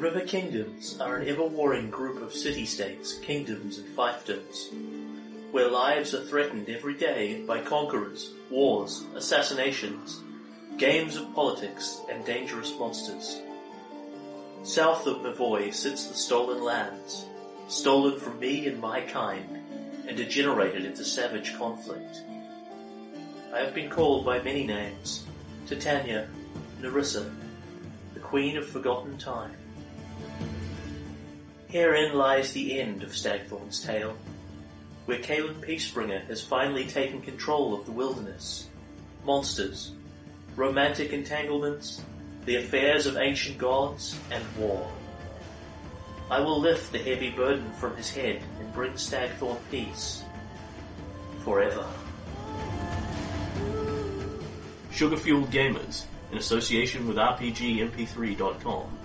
River Kingdoms are an ever-warring group of city-states, kingdoms and fiefdoms, where lives are threatened every day by conquerors, wars, assassinations, games of politics, and dangerous monsters. South of Brevoy sits the Stolen Lands, stolen from me and my kind, and degenerated into savage conflict. I have been called by many names, Titania, Nyrissa, the Queen of Forgotten Time. Herein lies the end of Stagthorn's tale, where Kalen Peacebringer has finally taken control of the wilderness, monsters, romantic entanglements, the affairs of ancient gods, and war. I will lift the heavy burden from his head and bring Stagthorn peace. Forever. Sugar Fueled Gamers, in association with RPGMP3.com,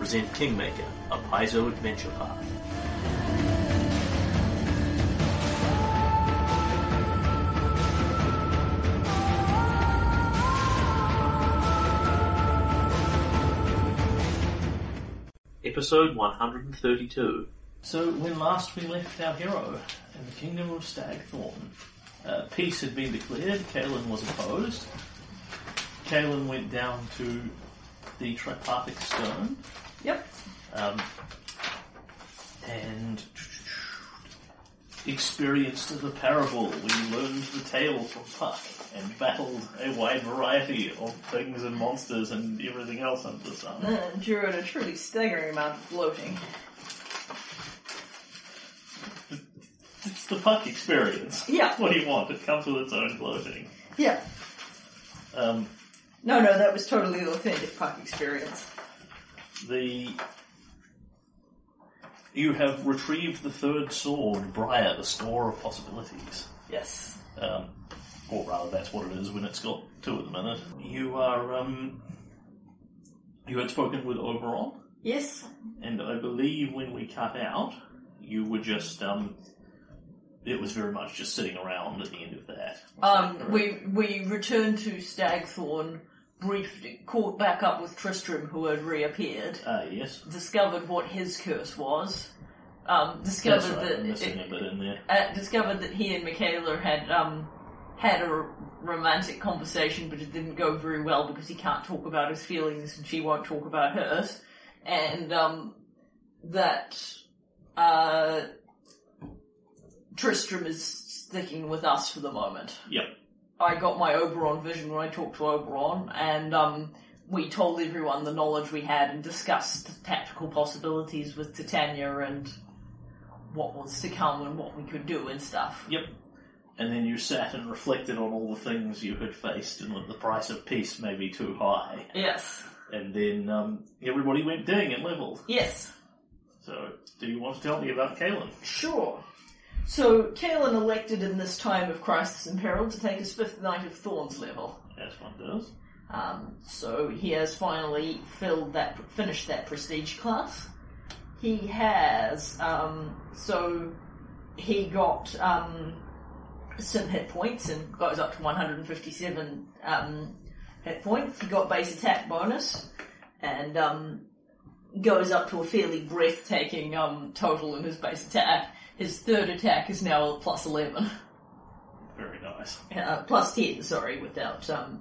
present Kingmaker, a Paizo adventure path. Episode 132. So, when last we left our hero in the kingdom of Stagthorn, uh, peace had been declared, Kalen was opposed. Kalen went down to the Tripartic Stone Yep. um, and experienced the parable. We learned the tale from Puck and battled a wide variety of things and monsters and everything else under the sun. Uh, endured a truly staggering amount of bloating. It's the Puck experience. Yeah. What do you want? It comes with its own bloating. Yeah. Um, No, no, that was totally the authentic Puck experience. The you have retrieved the third sword, Briar, the store of possibilities. Yes. Um, or rather, that's what it is when it's got two at the minute. You are, um, you had spoken with Oberon, Yes. and I believe when we cut out, you were just, um, it was very much just sitting around at the end of that. Um, we we returned to Stagthorn, briefed, caught back up with Tristram, who had reappeared, Ah, yes. discovered what his curse was, um, discovered right, that missing a bit in there. uh, discovered that he and Michaela had um, had a r- romantic conversation, but it didn't go very well because he can't talk about his feelings and she won't talk about hers, and um, that uh, Tristram is sticking with us for the moment. Yep. I got my Oberon vision when I talked to Oberon, and um, we told everyone the knowledge we had and discussed tactical possibilities with Titania and what was to come and what we could do and stuff. Yep. And then you sat and reflected on all the things you had faced and that the price of peace may be too high. Yes. And then um, everybody went ding and leveled. Yes. So, do you want to tell me about Kalen? Sure. So, Kalen elected in this time of crisis and peril to take his fifth Knight of Thorns level. As one does. Um, so he has finally filled that, finished that prestige class. He has, um, so he got um, some hit points and goes up to 157 um, hit points. He got base attack bonus and um, goes up to a fairly breathtaking um, total in his base attack. His third attack is now a plus 11. Very nice. Uh, plus 10, sorry, without um,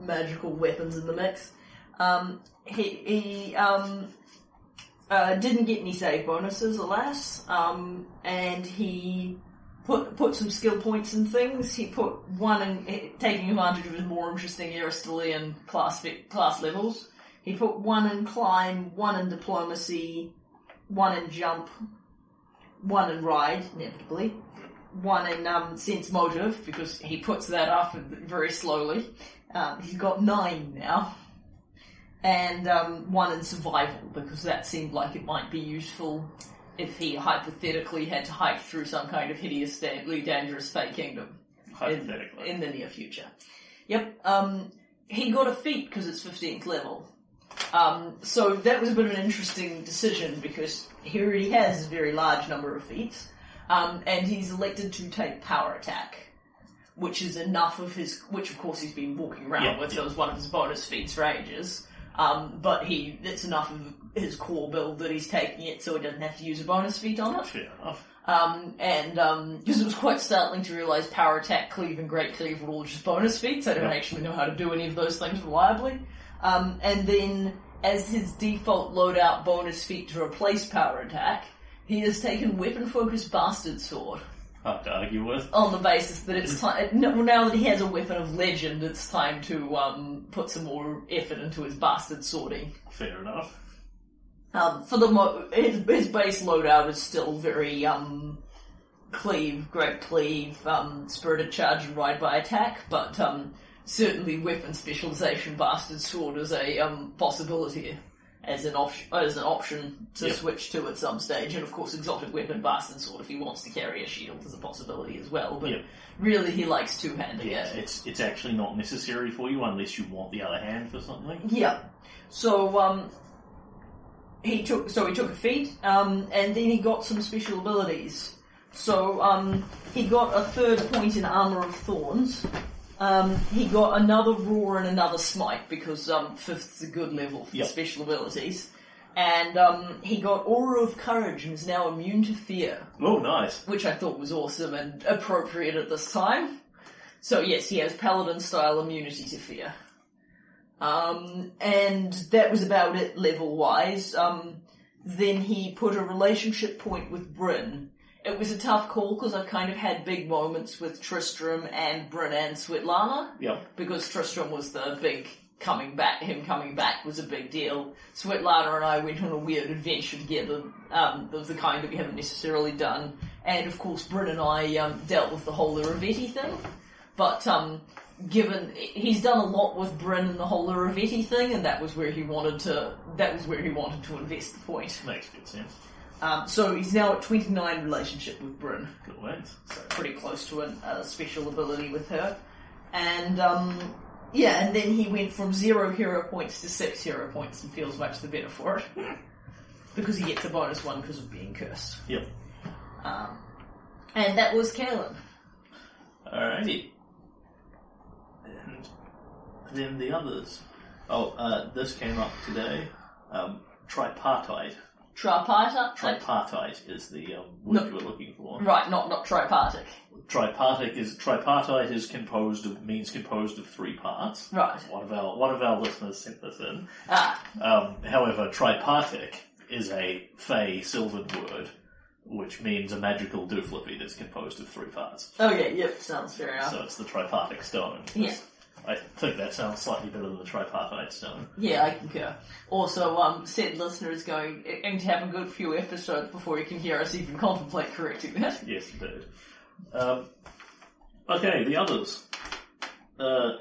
magical weapons in the mix. Um, he he um, uh, didn't get any save bonuses, alas, um, and he put put some skill points in things. He put one in taking advantage of his more interesting Aristotelian class class levels. He put one in climb, one in diplomacy, one in jump, one in ride, inevitably, one in um, sense motive because he puts that up very slowly. Um, he's got nine now, and um, one in survival because that seemed like it might be useful if he hypothetically had to hike through some kind of hideously dangerous fake kingdom in, Hypothetically. in the near future. Yep. Um, he got a feat because it's 15th level. Um, so that was a bit of an interesting decision because he already has a very large number of feats, um, and he's elected to take power attack, which is enough of his, which of course he's been walking around Yeah, with, yeah. so it's one of his bonus feats for ages. Um, but he, it's enough of his core build that he's taking it so he doesn't have to use a bonus feat on it. Fair enough. Um, and, um, because it was quite startling to realize power attack, cleave, and great cleave were all just bonus feats. I don't Yeah. actually know how to do any of those things reliably. Um, and then, as his default loadout bonus feat to replace power attack, he has taken weapon focused bastard sword Hard to argue with. on the basis that it's time. Now that he has a weapon of legend, it's time to um, put some more effort into his bastard swording. Fair enough. Um, for the mo- his, his base loadout is still very um, cleave, great cleave, um, spirited charge, and ride by attack, but um, certainly weapon specialization, bastard sword is a um, possibility as an option as an option to Yep. switch to at some stage, and of course exotic weapon, bastard sword if he wants to carry a shield is a possibility as well. But Yep. really, he likes two handed. Yeah, it. it's it's actually not necessary for you unless you want the other hand for something. Yeah. So um, he took so he took a feat, um, and then he got some special abilities. So um, he got a third point in armor of thorns. Um, he got another roar and another smite because um, fifth's a good level for Yep. special abilities. And um, he got aura of courage and is now immune to fear Oh, nice. which I thought was awesome and appropriate at this time. So yes, he has paladin style immunity to fear. Um, and that was about it level wise. Um, then he put a relationship point with Bryn. It was a tough call because I've kind of had big moments with Tristram and Bryn and Svetlana Yep. because Tristram was the big coming back, him coming back was a big deal. Svetlana and I went on a weird adventure together, um, of the kind that we haven't necessarily done. And of course, Bryn and I, um, dealt with the whole Irovetti thing. But, um, given, he's done a lot with Bryn and the whole Irovetti thing, and that was where he wanted to, that was where he wanted to invest the point. Makes good sense. Um, so he's now at 29 relationship with Bryn Good wins. so pretty close to an- a special ability with her. And um, yeah, and then he went from zero hero points to six hero points and feels much the better for it because he gets a bonus one because of being cursed. Yep. Um, and that was Kalen. Alrighty. And then the others. Oh, uh, this came up today. Um, tripartite. Tripartite. Tripartite is the um, word No. you were looking for. right, not not tripartic. Tripartite is tripartite is composed of means composed of three parts. Right. One of our one of our listeners sent this in. Ah, Um, however, tripartic is a Fey Sylvan word, which means a magical dooflippy that's composed of three parts. okay, yep, sounds fair enough. So it's the tripartic stone. Yeah. I think that sounds slightly better than the tripartite stone. Yeah, I concur. Also, um, said listener is going, going to have a good few episodes before he can hear us even contemplate correcting that. Yes, indeed. Um, okay, the others. Uh,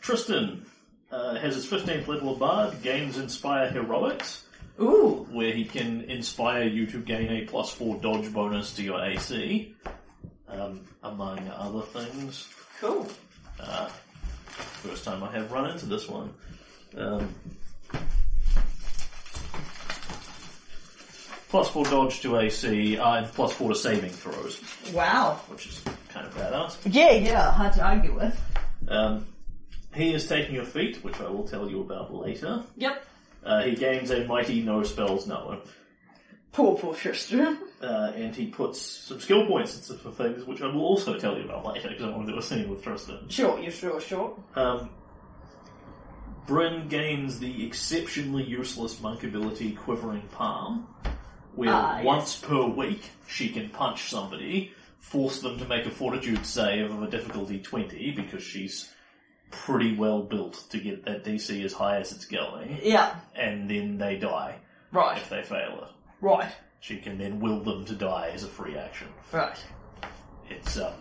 Tristan uh, has his 15th level of Bard, gains Inspire Heroics, Ooh, where he can inspire you to gain a plus 4 dodge bonus to your AC, um, among other things. cool. Uh, first time I have run into this one. Um, plus 4 dodge to AC, uh, and plus 4 to saving throws, Wow. which is kind of badass. Yeah, yeah, hard to argue with. Um, he is taking a feat, which I will tell you about later. Yep. Uh, he gains a mighty no spells knower, Poor, poor Tristan. uh, and he puts some skill points into for things, which I will also tell you about later because I want to do a scene with Tristan. Sure, you sure, sure. Um, Bryn gains the exceptionally useless monk ability Quivering Palm, where Ah, yes. once per week she can punch somebody, force them to make a fortitude save of a difficulty 20 because she's pretty well built to get that DC as high as it's going, Yeah, and then they die right, if they fail it. Right, She can then will them to die as a free action. right. It's um,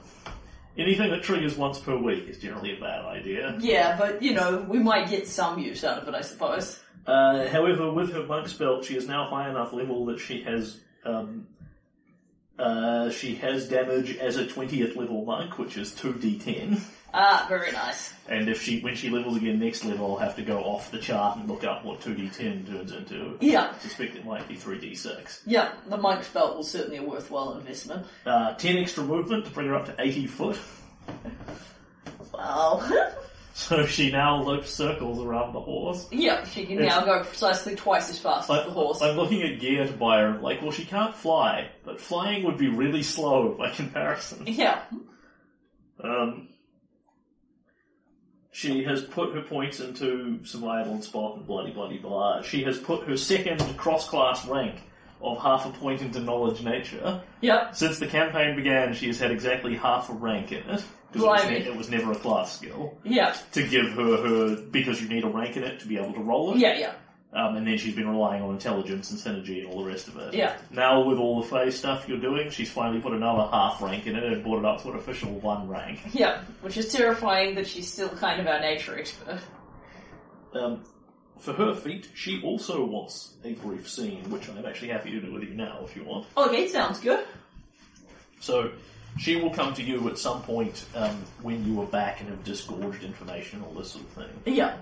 anything that triggers once per week is generally a bad idea. Yeah, but, you know, we might get some use out of it, I suppose. Uh, however, with her monk's belt, she is now high enough level that she has um, uh, she has damage as a twentieth level monk, which is two d10. Ah, very nice. And if she when she levels again next level, I'll have to go off the chart and look up what two d10 turns into. Yeah. I suspect it might be three d6. Yeah, the monk's belt was certainly a worthwhile investment. Uh, ten extra movement to bring her up to eighty foot. Wow. So she now loops circles around the horse. Yep, she can It's- now go precisely twice as fast as I, the horse. I'm looking at gear to buy her. Like, well, she can't fly, but flying would be really slow by comparison. yeah. Um, she has put her points into survival and spot and bloody bloody blah. She has put her second cross-class rank of half a point into knowledge nature. Yep. Since the campaign began, she has had exactly half a rank in It was, Blimey. ne- it was never a class skill. Yeah. To give her her, because you need a rank in it to be able to roll it. Yeah, yeah. Um, and then she's been relying on intelligence and synergy and all the rest of it. Yeah. Now with all the phase stuff you're doing, she's finally put another half rank in it and brought it up to an official one rank. Yeah. Which is terrifying that she's still kind of our nature expert. Um, for her feat, she also wants a brief scene, which I'm actually happy to do with you now if you want. Okay, sounds good. So she will come to you at some point um, when you are back and have disgorged information, and all this sort of thing. Yeah.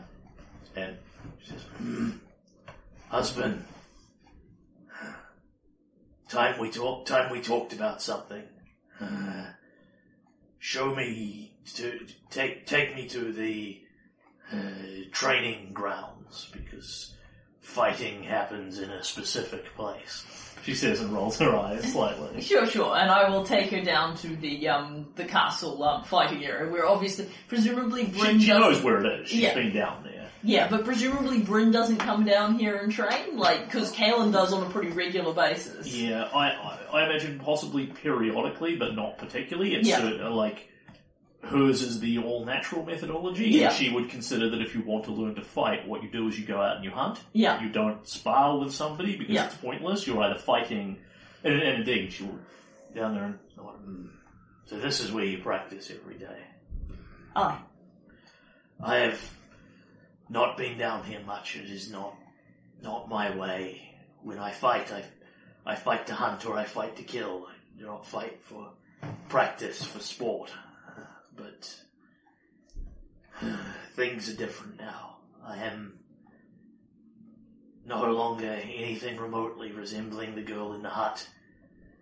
And she says, "Hmm, "Husband, time we talked. Time we talked about something. Uh, show me to take take me to the uh, training grounds because fighting happens in a specific place." She says and rolls her eyes slightly. Sure, sure, and I will take her down to the um the castle um, fighting area where obviously, presumably Bryn She, she doesn't- knows where it is. She's Yeah. been down there. Yeah, but presumably Bryn doesn't come down here and train, like because Kalen does on a pretty regular basis. Yeah, I, I, I imagine possibly periodically, but not particularly. It's Yeah. uh, like hers is the all natural methodology. Yeah. And she would consider that if you want to learn to fight, what you do is you go out and you hunt. Yeah. You don't spar with somebody because Yeah. it's pointless. You're either fighting, and, and indeed, she will down there and "Hmm, so this is where you practice every day. Aye. I have not been down here much. It is not not my way. When I fight, I I fight to hunt or I fight to kill. I do not fight for practice for sport. But things are different now. I am no longer anything remotely resembling the girl in the hut,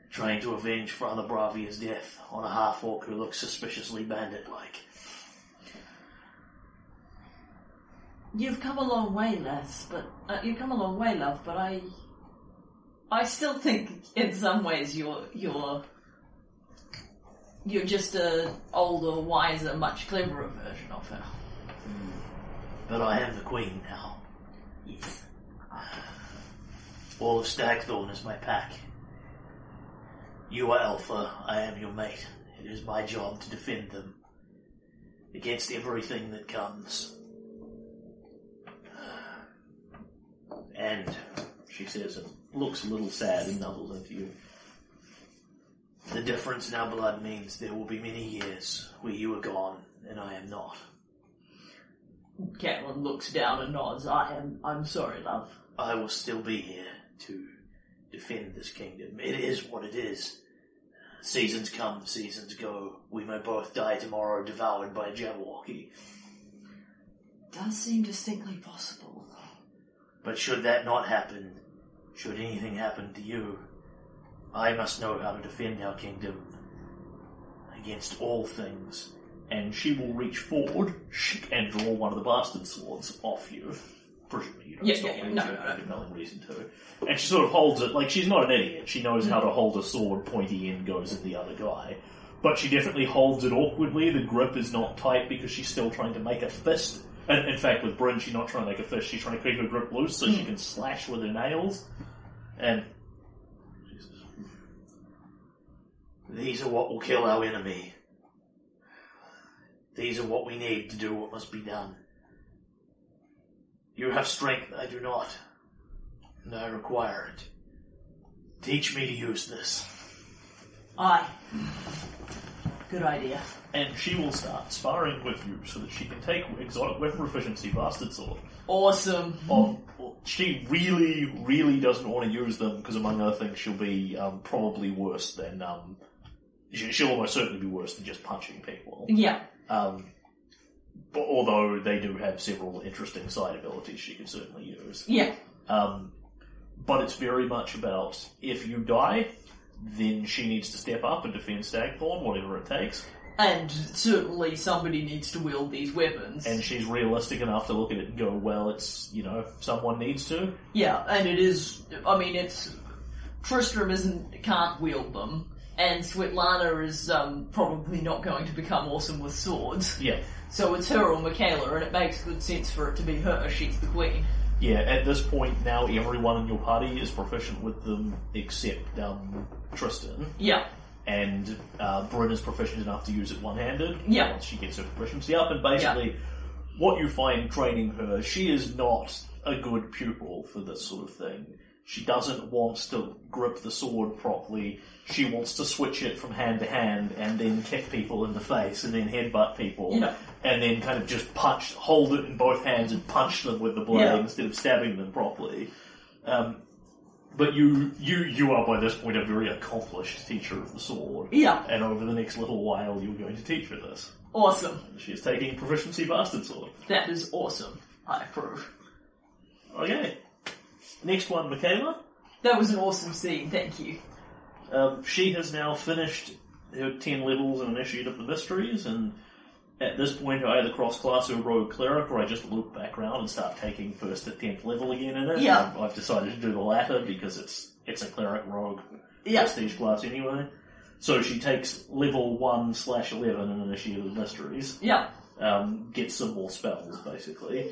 trying to avenge Father Bravia's death on a half orc who looks suspiciously bandit-like. You've come a long way, Les, but uh, you've come a long way, love. But I, I still think in some ways you're you're you're just a older, wiser, much cleverer version of her. Hmm. But I am the queen now. Yes. All of Stagthorn is my pack. You are Alpha, I am your mate. It is my job to defend them against everything that comes. And, she says, and looks a little sad and nuzzles into you. The difference in our blood means there will be many years where you are gone and I am not. Catelyn looks down and nods. I am. I'm sorry, love. I will still be here to defend this kingdom. It is what it is. Seasons come, seasons go. We may both die tomorrow, devoured by a Jabberwocky. Does seem distinctly possible. But should that not happen, should anything happen to you, I must know how to defend our kingdom against all things. And she will reach forward and draw one of the bastard swords off you. Presumably you don't Yeah, stop yeah, yeah. me, No, no, no. Have reason to. And she sort of holds it, like she's not an idiot. She knows how to hold a sword, pointy end goes at the other guy. But she definitely holds it awkwardly. The grip is not tight because she's still trying to make a fist. And in fact, with Bryn, she's not trying to make a fist. She's trying to keep her grip loose so she hmm. can slash with her nails. And she says, these are what will kill our enemy. These are what we need to do what must be done. You have strength, I do not. And I require it. Teach me to use this. Aye. Good idea. And she will start sparring with you so that she can take exotic weapon proficiency bastard sword. Awesome. Um, she really, really doesn't want to use them because, among other things, she'll be um, probably worse than. Um, she- she'll almost certainly be worse than just punching people. Yeah. Um, but although they do have several interesting side abilities she can certainly use. Yeah. Um, but it's very much about if you die, then she needs to step up and defend Stagthorn, whatever it takes. And certainly somebody needs to wield these weapons. And she's realistic enough to look at it and go, well, it's, you know, someone needs to. yeah, and it is. I mean, it's Tristram isn't can't wield them, and Svetlana is um, probably not going to become awesome with swords. Yeah. So it's her or Michaela, and it makes good sense for it to be her. She's the queen. Yeah, at this point now everyone in your party is proficient with them except um, Tristan. Yeah, And uh, Bryn is proficient enough to use it one-handed. Yeah. Once she gets her proficiency up, and basically, what you find training her, she is not a good pupil for this sort of thing. She doesn't want to grip the sword properly. She wants to switch it from hand to hand and then kick people in the face and then headbutt people. Yeah. And then kind of just punch, hold it in both hands and punch them with the blade Yeah. instead of stabbing them properly. Um, but you, you, you are by this point a very accomplished teacher of the sword. Yeah. And over the next little while, you're going to teach her this. awesome. She is taking proficiency bastard sword. That is awesome. I approve. Okay. Next one, Michaela. That was an awesome scene. Thank you. Um, she has now finished her 10 levels in Initiate of the Mysteries, and at this point, I either cross class or rogue cleric, or I just loop back around and start taking first to 10th level again in it. Yeah. I've, decided to do the latter because it's it's a cleric rogue Yeah. prestige class anyway. So she takes level 1 slash 11 in Initiate of the Mysteries. Yeah. um, get some more spells, basically.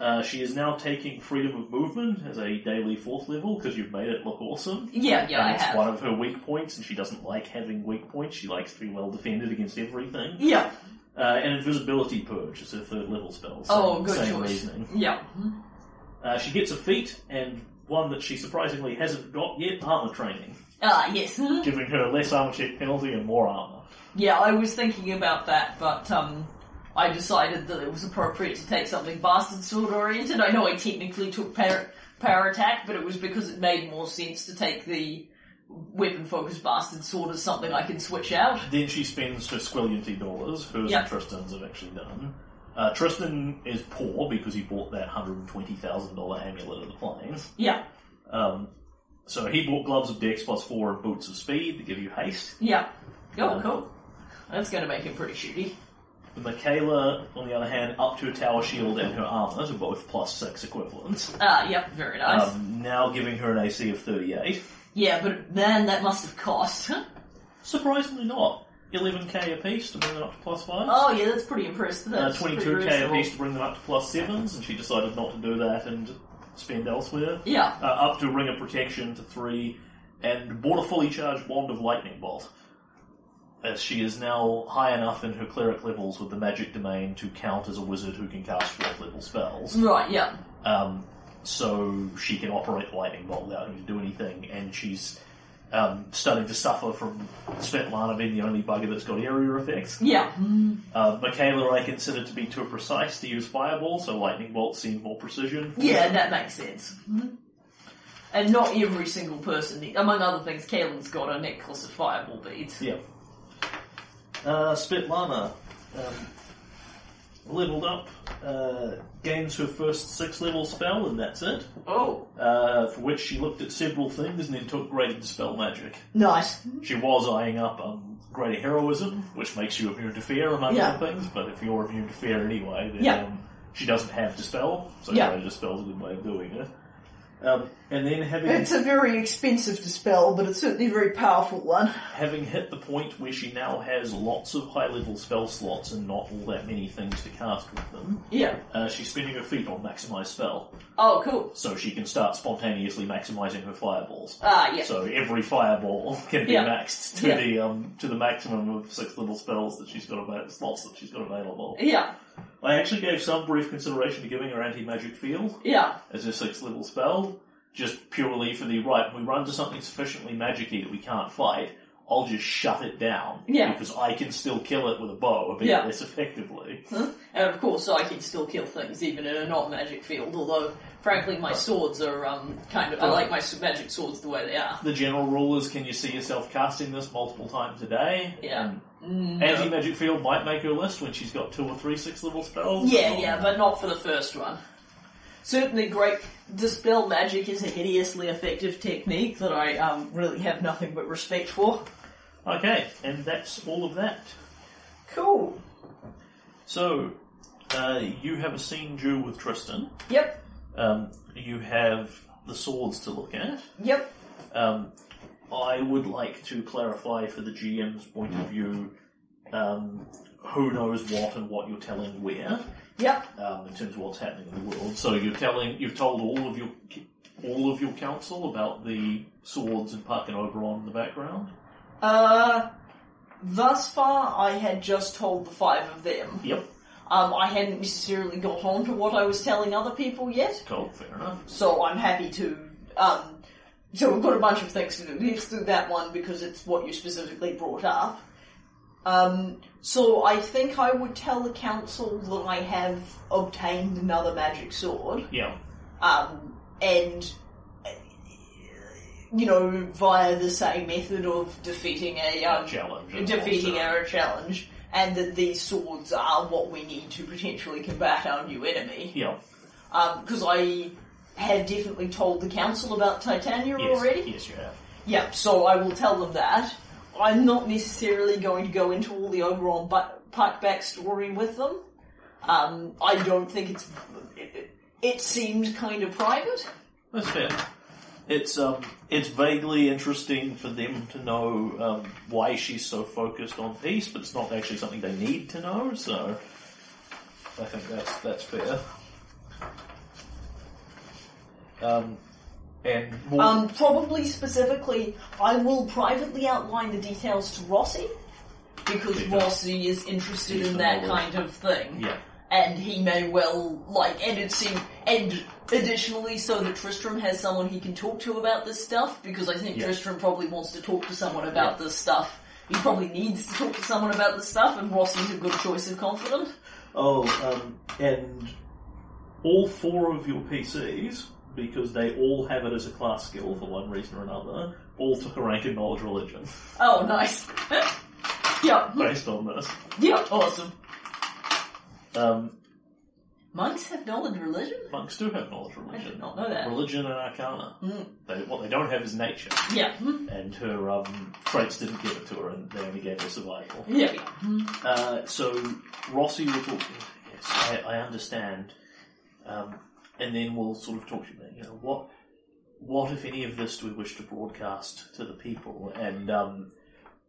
Uh, she is now taking freedom of movement as a daily fourth level because you've made it look awesome. Yeah, yeah, and I it's have. one of her weak points, and she doesn't like having weak points. She likes to be well defended against everything. Yeah. Uh, and invisibility purge is her third level spell. Same, Oh, good same choice. reasoning. Yeah. Uh, she gets a feat, and one that she surprisingly hasn't got yet: armor training, Ah, yes. giving her less armor check penalty and more armor. Yeah, I was thinking about that, but um, I decided that it was appropriate to take something bastard sword oriented. I know I technically took power, power attack, but it was because it made more sense to take the weapon focused bastard sword as something I can switch out. Then she spends her squillianty dollars, hers Yeah. and Tristan's have actually done. Uh, Tristan is poor because he bought that $120,000 amulet of the planes. Yeah, Um, so he bought gloves of dex plus 4 and boots of speed to give you haste. yeah. Oh, Yeah. cool. That's going to make him pretty shooty. Michaela, on the other hand, up to a tower shield and her armor, so both plus 6 equivalents. Ah, yep, very nice. Um, now giving her an AC of 38. yeah, but man, that must have cost. Surprisingly not. 11k apiece to bring them up to plus 5. oh, yeah, that's pretty impressive. Uh, That's pretty 22k reasonable. apiece to bring them up to plus 7s, and she decided not to do that and spend elsewhere. Yeah, uh, up to Ring of Protection to three, and bought a fully charged Wand of Lightning Bolt. As she is now high enough in her cleric levels with the magic domain to count as a wizard who can cast fourth level spells. right, yeah. Um, so she can operate the Lightning Bolt without having to do anything, and she's um, starting to suffer from Svetlana being the only bugger that's got area effects. Yeah. Uh, Michaela I consider to be too precise to use Fireball, so Lightning Bolt seemed more precision. Yeah, that makes sense. And not every single person, among other things, Kalen's got a necklace of fireball beads. Yeah. Uh, Svetlana um, leveled up, uh, gains her first six level spell, and that's it. Oh, Uh, for which she looked at several things and then took Greater spell Magic. nice. She was eyeing up um, Greater Heroism, which makes you immune to fear, among Yeah. other things, but if you're immune to fear anyway, then Yeah. um, she doesn't have Dispel, so Yeah. Greater Dispel's a good way of doing it. Um, and then having It's a very expensive dispel, but it's certainly a very powerful one. having hit the point where she now has lots of high level spell slots and not all that many things to cast with them, Yeah. uh, she's spending her feat on maximize spell, Oh, cool. so she can start spontaneously maximizing her fireballs. Ah, yeah. So every fireball can be Yeah. maxed to Yeah. the um to the maximum of six little spells that she's got about slots that she's got available. Yeah. I actually gave some brief consideration to giving her anti magic field Yeah. as a sixth level spell, just purely for the right. We run to something sufficiently magicy that we can't fight. I'll just shut it down Yeah. because I can still kill it with a bow a bit Yeah. less effectively. And of course, I can still kill things even in a not magic field, although, frankly, my swords are, um, kind of, I like my s- magic swords the way they are. The general rule is: can you see yourself casting this multiple times a day? Yeah. And Anti magic field might make her list when she's got two or three six level spells. Yeah, yeah, but not for the first one. Certainly, great dispel magic is a hideously effective technique that I um, really have nothing but respect for. Okay, and that's all of that. Cool. So, uh, you have a scene due with Tristan. Yep. Um, you have the swords to look at. Yep. Um, I would like to clarify for the GM's point of view um, who knows what and what you're telling where Yep. um, in terms of what's happening in the world. So you're telling, you've told all of your all of your council about the swords and Puck and Oberon in the background. Uh, thus far, I had just told the five of them. Yep. Um, I hadn't necessarily got on to what I was telling other people yet, Cool. Fair enough. so I'm happy to. Um, so we've got a bunch of things to do. Let's do that one because it's what you specifically brought up. Um, so I think I would tell the council that I have obtained another magic sword. Yeah. um, and you know via the same method of defeating a um, Challenge. defeating our challenge, and that these swords are what we need to potentially combat our new enemy. Yeah. Because I have definitely told the council about Titania Yes. already. Yes, you have. Yeah, so I will tell them that. I'm not necessarily going to go into all the Oberon bu- Puck backstory with them. Um, I don't think it's. It, it seemed kind of private. That's fair. It's um, it's vaguely interesting for them to know um, why she's so focused on peace, but it's not actually something they need to know. So, I think that's that's fair. Um, and more, Um, probably specifically, I will privately outline the details to Rossi because Okay. Rossi is interested He's in the that kind of thing, yeah, and he may well like. And it seems, and additionally, so that Tristram has someone he can talk to about this stuff because I think Yeah. Tristram probably wants to talk to someone about this stuff. He probably needs to talk to someone about this stuff, and Rossi's a good choice of confidant. Oh, um, and all four of your PCs, because they all have it as a class skill for one reason or another, all took a rank in knowledge religion Oh, nice. yep. based on this. Yep. Awesome. Um, Monks have knowledge religion. monks do have knowledge I religion. did not know that. Religion and arcana. Mm. They, what they don't have is nature, Yeah. Hmm. and her um, traits didn't give it to her, and they only gave her survival. Yeah. Uh, so Rossi will talk. Yes, I, I understand, um, and then we'll sort of talk to you. about, You know what, what if any of this do we wish to broadcast to the people? And um,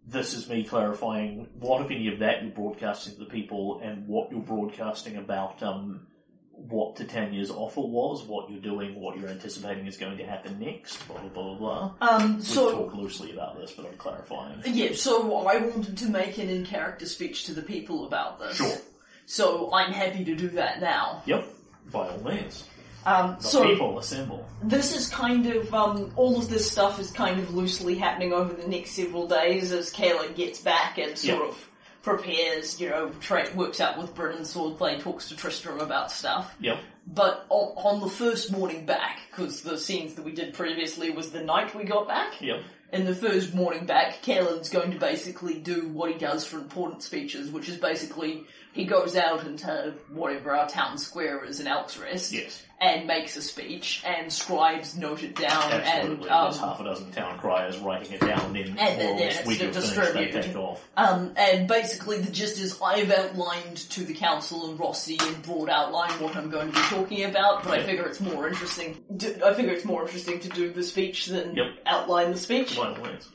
this is me clarifying what if any of that you're broadcasting to the people, and what you're broadcasting about. Um, what Titania's offer was, what you're doing, what you're anticipating is going to happen next, blah blah blah blah. Um, We so, talk loosely about this, but I'm clarifying. yeah, so I wanted to make an in-character speech to the people about this. Sure. So I'm happy to do that now. Yep, by all means. Um, The so people assemble. this is kind of, um, all of this stuff is kind of loosely happening over the next several days as Kayla gets back and sort Yeah. of prepares, you know, tra- works out with Brennan's swordplay, talks to Tristram about stuff. Yep. But on, on the first morning back, because the scenes that we did previously was the night we got back, Yep. in the first morning back, Kalen's going to basically do what he does for important speeches, which is basically he goes out into whatever our town square is in Elk's Rest Yes. and makes a speech, and scribes note it down, Absolutely. and um, half a dozen town criers writing it down, and then And then it's finished, they distributed. take off. um, and basically the gist is I've outlined to the council and Rossi in broad outline what I'm going to be talking about, but I Yeah. figure it's more interesting. To, I figure it's more interesting to do the speech than Yep. outline the speech. By all means.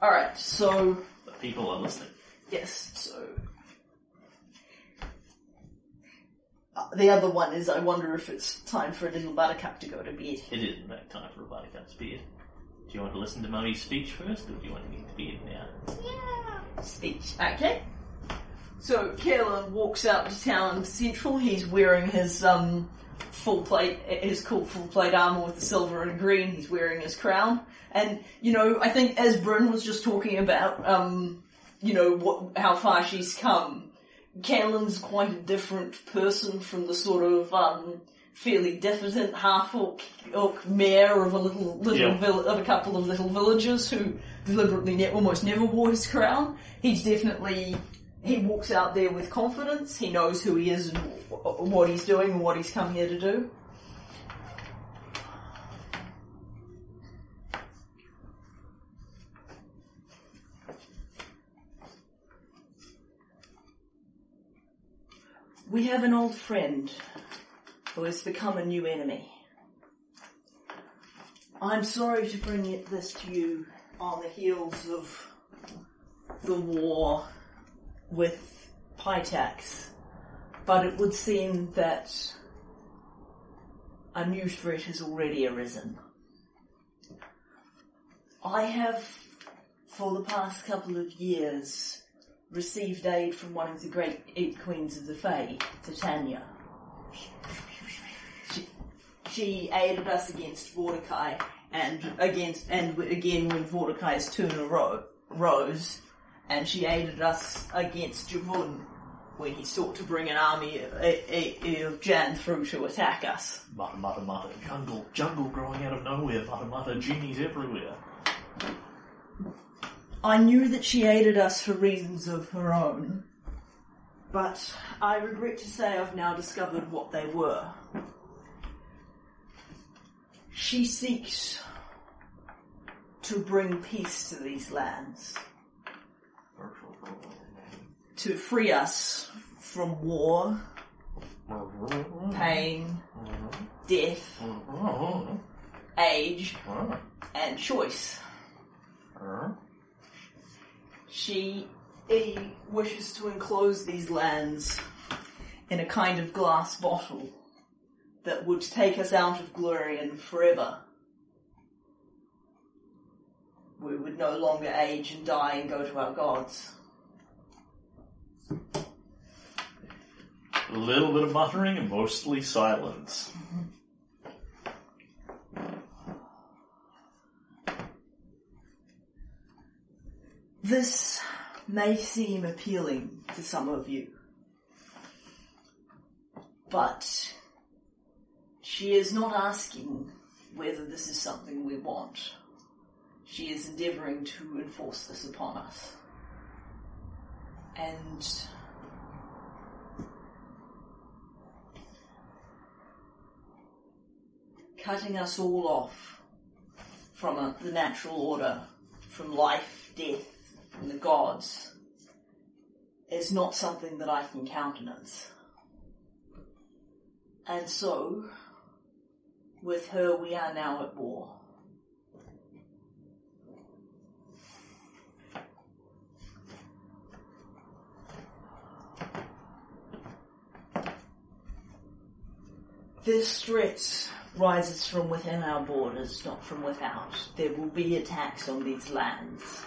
All right, so The people are listening. Yes, so. Uh, the other one is I wonder if it's time for a little buttercup to go to bed. It is, in fact, time for a buttercup's bed. Do you want to listen to Mummy's speech first, or do you want to get to bed now? Yeah. Speech. Okay. So Kayla walks out to town central. He's wearing his um full plate, his cool full plate armor with the silver and green. He's wearing his crown, and you know I think as Bryn was just talking about, um, you know what how far she's come. Kalen's quite a different person from the sort of um, fairly diffident half orc mayor of a little little Yeah. vill- of a couple of little villages who deliberately ne- almost never wore his crown. He's definitely he walks out there with confidence. He knows who he is and w- what he's doing and what he's come here to do. We have an old friend who has become a new enemy. I'm sorry to bring it, this to you on the heels of the war with Pitax, but it would seem that a new threat has already arisen. I have, for the past couple of years, received aid from one of the great eight queens of the Fae, Titania. She, she aided us against Mordecai and against and again when Mordecai's turn rose, and she aided us against Javun when he sought to bring an army of, Jann through to attack us. Mutter, mutter, mutter. Jungle, jungle growing out of nowhere. Mutter, mutter. Genies everywhere. I knew that she aided us for reasons of her own, but I regret to say I've now discovered what they were. She seeks to bring peace to these lands, to free us from war, pain, death, age, and choice. She he wishes to enclose these lands in a kind of glass bottle that would take us out of Golarion forever. We would no longer age and die and go to our gods. A little bit of muttering and mostly silence. Mm-hmm. This may seem appealing to some of you, but she is not asking whether this is something we want. She is endeavouring to enforce this upon us. And cutting us all off from a, the natural order, from life, death, from the gods, is not something that I can countenance. And so, with her, we are now at war. This threat rises from within our borders, not from without. There will be attacks on these lands.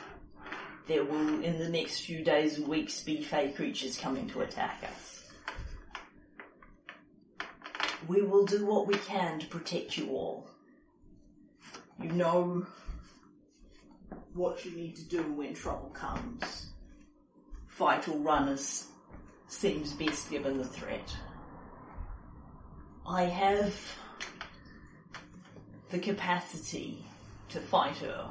There will, in the next few days and weeks, be fey creatures coming to attack us. We will do what we can to protect you all. You know what you need to do when trouble comes. Fight or run as seems best given the threat. I have the capacity to fight her,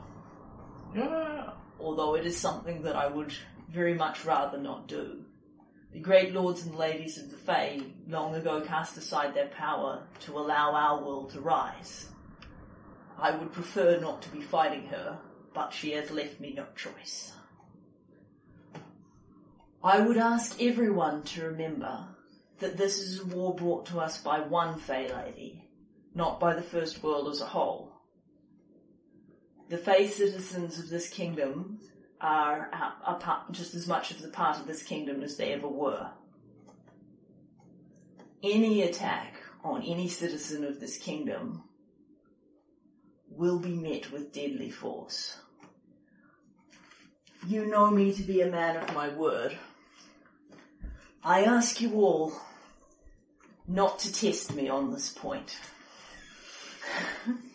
Yeah. Although it is something that I would very much rather not do. The great lords and ladies of the Fae long ago cast aside their power to allow our world to rise. I would prefer not to be fighting her, but she has left me no choice. I would ask everyone to remember that this is a war brought to us by one Fey lady, not by the First World as a whole. The Fey citizens of this kingdom are part, just as much of the part of this kingdom as they ever were. Any attack on any citizen of this kingdom will be met with deadly force. You know me to be a man of my word. I ask you all not to test me on this point.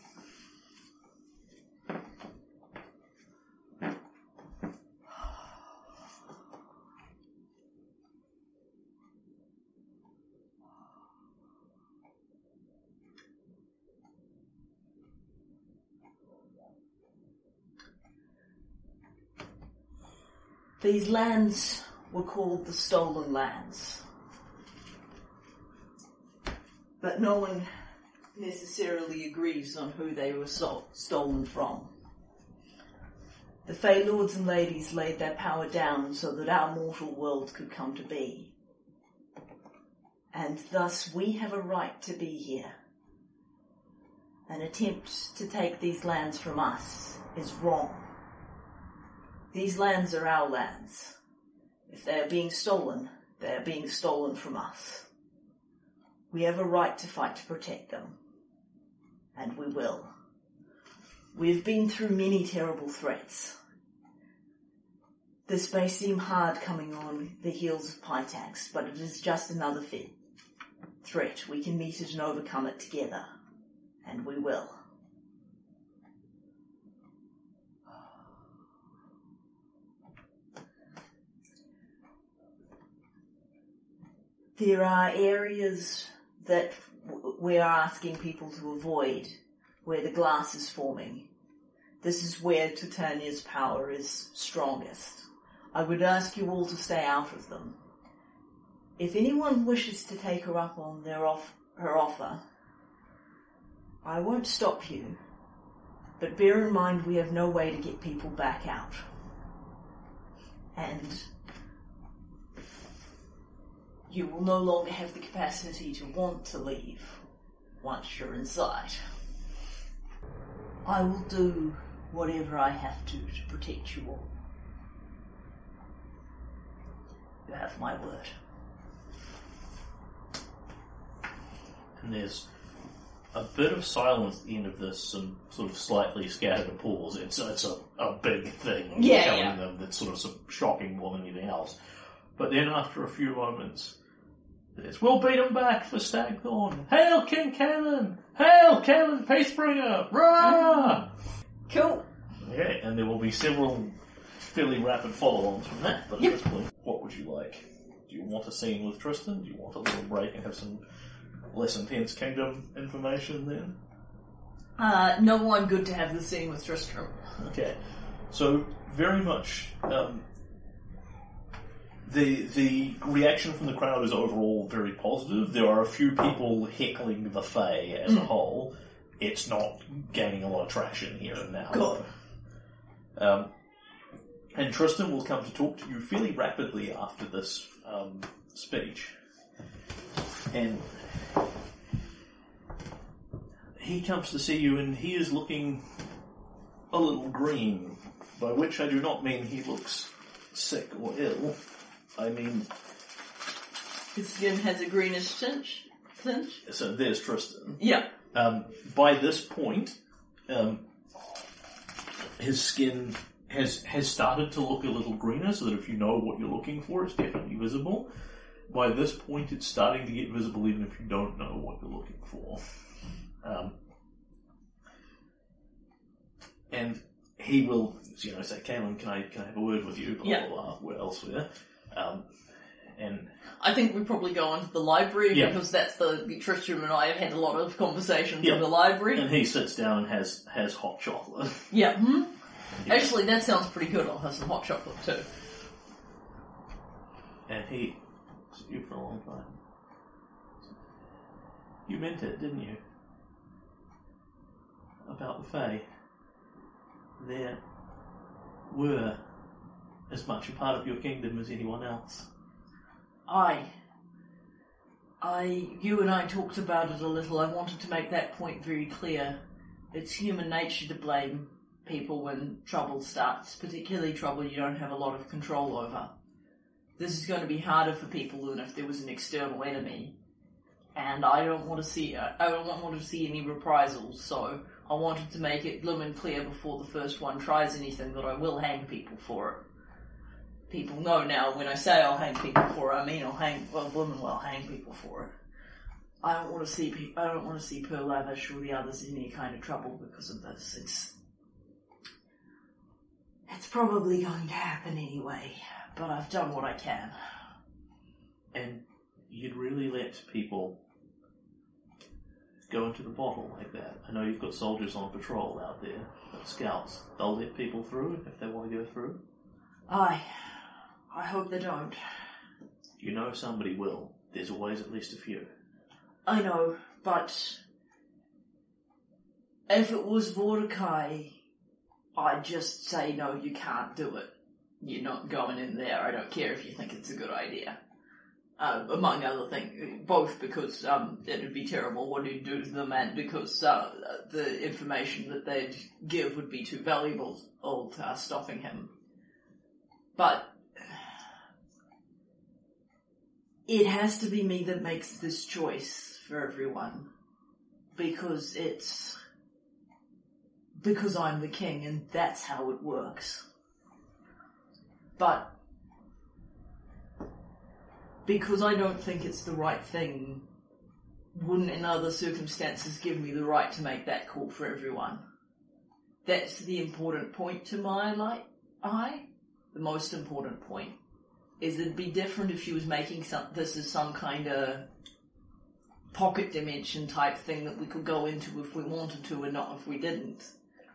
These lands were called the Stolen Lands. But no one necessarily agrees on who they were so- stolen from. The Fey lords and ladies laid their power down so that our mortal world could come to be. and thus we have a right to be here. An attempt to take these lands from us is wrong. These lands are our lands. If they are being stolen, they are being stolen from us. We have a right to fight to protect them. And we will. We've been through many terrible threats. This may seem hard coming on the heels of Pitax, but it is just another threat. We can meet it and overcome it together. And we will. There are areas that we're asking people to avoid where the glass is forming. This is where Titania's power is strongest. I would ask you all to stay out of them. If anyone wishes to take her up on their off- her offer, I won't stop you. But bear in mind we have no way to get people back out. And you will no longer have the capacity to want to leave once you're inside. I will do whatever I have to to protect you all. You have my word. And there's a bit of silence at the end of this, some sort of slightly scattered applause. It's it's a, a big thing Yeah, telling yeah. them that's sort of some shocking more than anything else. But then after a few moments, there's we'll beat 'em back for Staghorn. Hail King Cannon! Hail Cannon Peacebringer! Rah! Cool. Okay, and there will be several fairly rapid follow-ons from that. But Yep. at this point, what would you like? Do you want a scene with Tristan? Do you want a little break and have some less intense kingdom information then? Uh, no, I'm good to have the scene with Tristram. Okay, so very much um, the the reaction from the crowd is overall very positive. There are a few people heckling the Fae as a whole. It's not gaining a lot of traction here and now. Good. Um, and Tristan will come to talk to you fairly rapidly after this um, speech. And he comes to see you, and he is looking a little green, by which I do not mean he looks sick or ill. I mean, His skin has a greenish tinge. tinge? so there's Tristan. Yeah. Um, by this point, um, his skin has has started to look a little greener, so that if you know what you're looking for, it's definitely visible. By this point, it's starting to get visible, even if you don't know what you're looking for. Um, and he will, you know, say, "Cameron, can I can I have a word with you?" Blah Yeah. blah blah. Where elsewhere? Um, and I think we probably go into the library Yeah. because that's the, Tristram and I have had a lot of conversations Yeah. in the library. and he sits down and has has hot chocolate. Yeah. Hmm? Actually, that sounds pretty good. I'll have some hot chocolate too. And he you for a long time. You meant it, didn't you? About the Fae. There were as much a part of your kingdom as anyone else. I. I. You and I talked about it a little. I wanted to make that point very clear. It's human nature to blame people when trouble starts, particularly trouble you don't have a lot of control over. This is going to be harder for people than if there was an external enemy. And I don't want to see, I don't want to see any reprisals, so I wanted to make it blooming clear before the first one tries anything that I will hang people for it people know now when I say I'll hang people for it, I mean I'll hang well women will hang people for it. I don't want to see pe- I don't want to see Pearl Lavish or the others in any kind of trouble because of this. It's it's probably going to happen anyway, but I've done what I can. And you'd really let people go into the bottle like that. I know you've got soldiers on patrol out there, scouts, they'll let people through if they want to go through. I I hope they don't. You know somebody will. There's always at least a few. I know, but if it was Vordakai, I'd just say no, you can't do it. You're not going in there. I don't care if you think it's a good idea. Uh, among other things, both because um, it would be terrible what he'd do to them, and because uh, the information that they'd give would be too valuable to uh, stopping him. But it has to be me that makes this choice for everyone because it's because I'm the king and that's how it works. But because I don't think it's the right thing, wouldn't in other circumstances give me the right to make that call for everyone. That's the important point to my like eye. The most important point is it'd be different if she was making some this as some kind of pocket dimension type thing that we could go into if we wanted to and not if we didn't.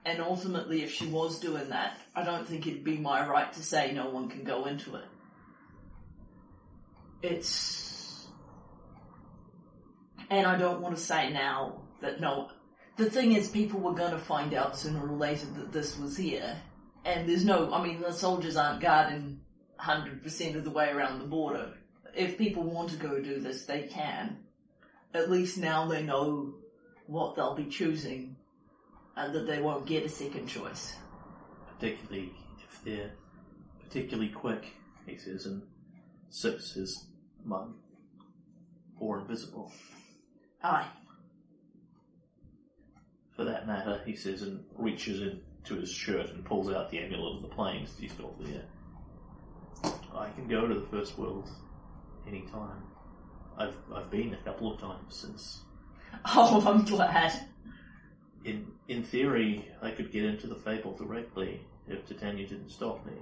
And ultimately, if she was doing that, I don't think it'd be my right to say no one can go into it. It's. And I don't want to say now that no. The thing is, people were going to find out sooner or later that this was here. And there's no. I mean, the soldiers aren't guarding 100% of the way around the border. If people want to go do this, they can. At least now they know what they'll be choosing and that they won't get a second choice. Particularly if they're particularly quick, he says, and sips his mug. Or invisible. Aye. For that matter, he says, and reaches into his shirt and pulls out the amulet of the that he's got there. I can go to the first world anytime. I've I've been a couple of times since. Oh, I'm glad. In in theory, I could get into the Fable directly if Titania didn't stop me.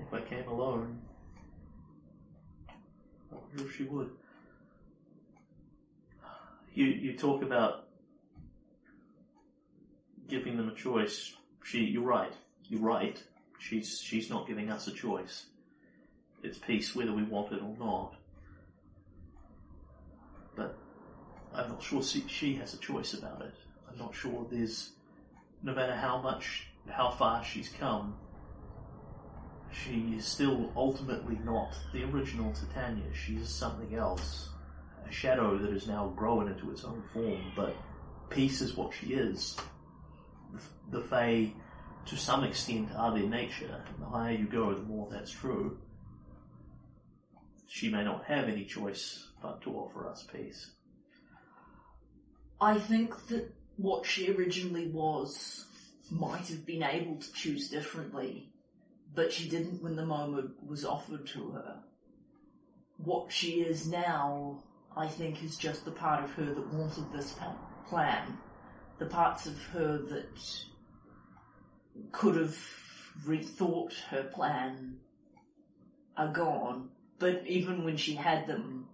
If I came alone, I wonder if she would. You you talk about giving them a choice. She, you're right. You're right. She's she's not giving us a choice. It's peace whether we want it or not. But I'm not sure she, she has a choice about it. I'm not sure there's, no matter how much, how far she's come, she is still ultimately not the original Titania. She is something else. A shadow that has now grown into its own form, but peace is what she is. The, the Fae, to some extent, are their nature. The higher you go, the more that's true. She may not have any choice but to offer us peace. I think that what she originally was might have been able to choose differently, but she didn't when the moment was offered to her. What she is now, I think, is just the part of her that wanted this plan. The parts of her that could have rethought her plan are gone, but even when she had them,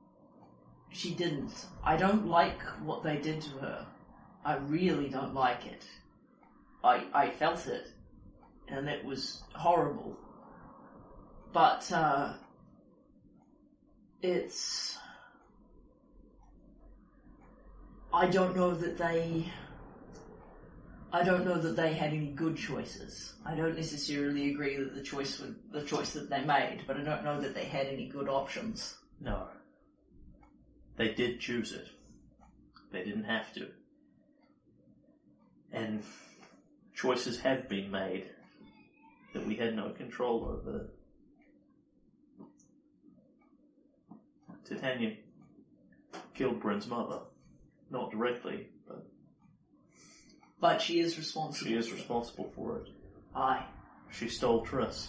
she didn't. I don't like what they did to her. I really don't like it. I, I felt it, and it was horrible. But, uh, it's. I don't know that they. I don't know that they had any good choices. I don't necessarily agree that the choice was the choice that they made, but I don't know that they had any good options. No. They did choose it. They didn't have to. And choices have been made that we had no control over. Titania killed Bryn's mother. Not directly, but she is responsible. she is responsible for it. Aye. She stole Triss.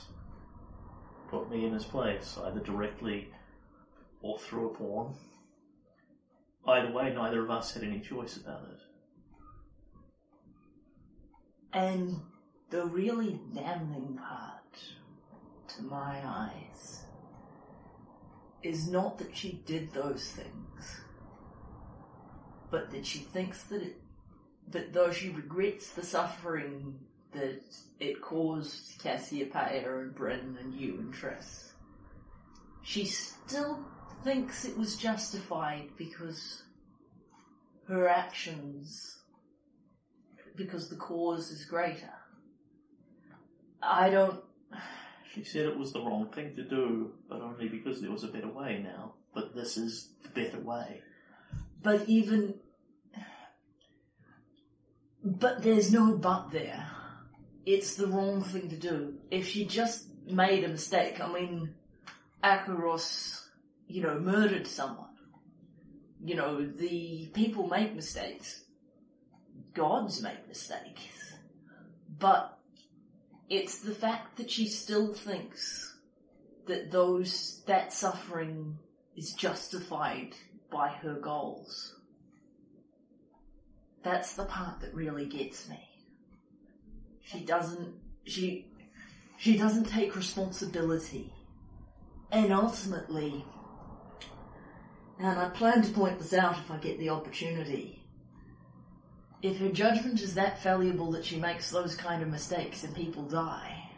Put me in his place, either directly or through a pawn. Either way, neither of us had any choice about it. And the really damning part, to my eyes, is not that she did those things, but that she thinks that it, that though she regrets the suffering that it caused Cassiopeia and Bryn and you and Triss, she still thinks it was justified because her actions because the cause is greater. I don't. She said it was the wrong thing to do, but only because there was a better way now. But this is the better way. But even. But there's no but there. It's the wrong thing to do. If she just made a mistake, I mean, Akaros, you know, murdered someone. You know, the people make mistakes. Gods make mistakes. But it's the fact that she still thinks that those, that suffering is justified by her goals. That's the part that really gets me. She doesn't, she, she doesn't take responsibility. And ultimately, and I plan to point this out if I get the opportunity, if her judgment is that fallible that she makes those kind of mistakes and people die,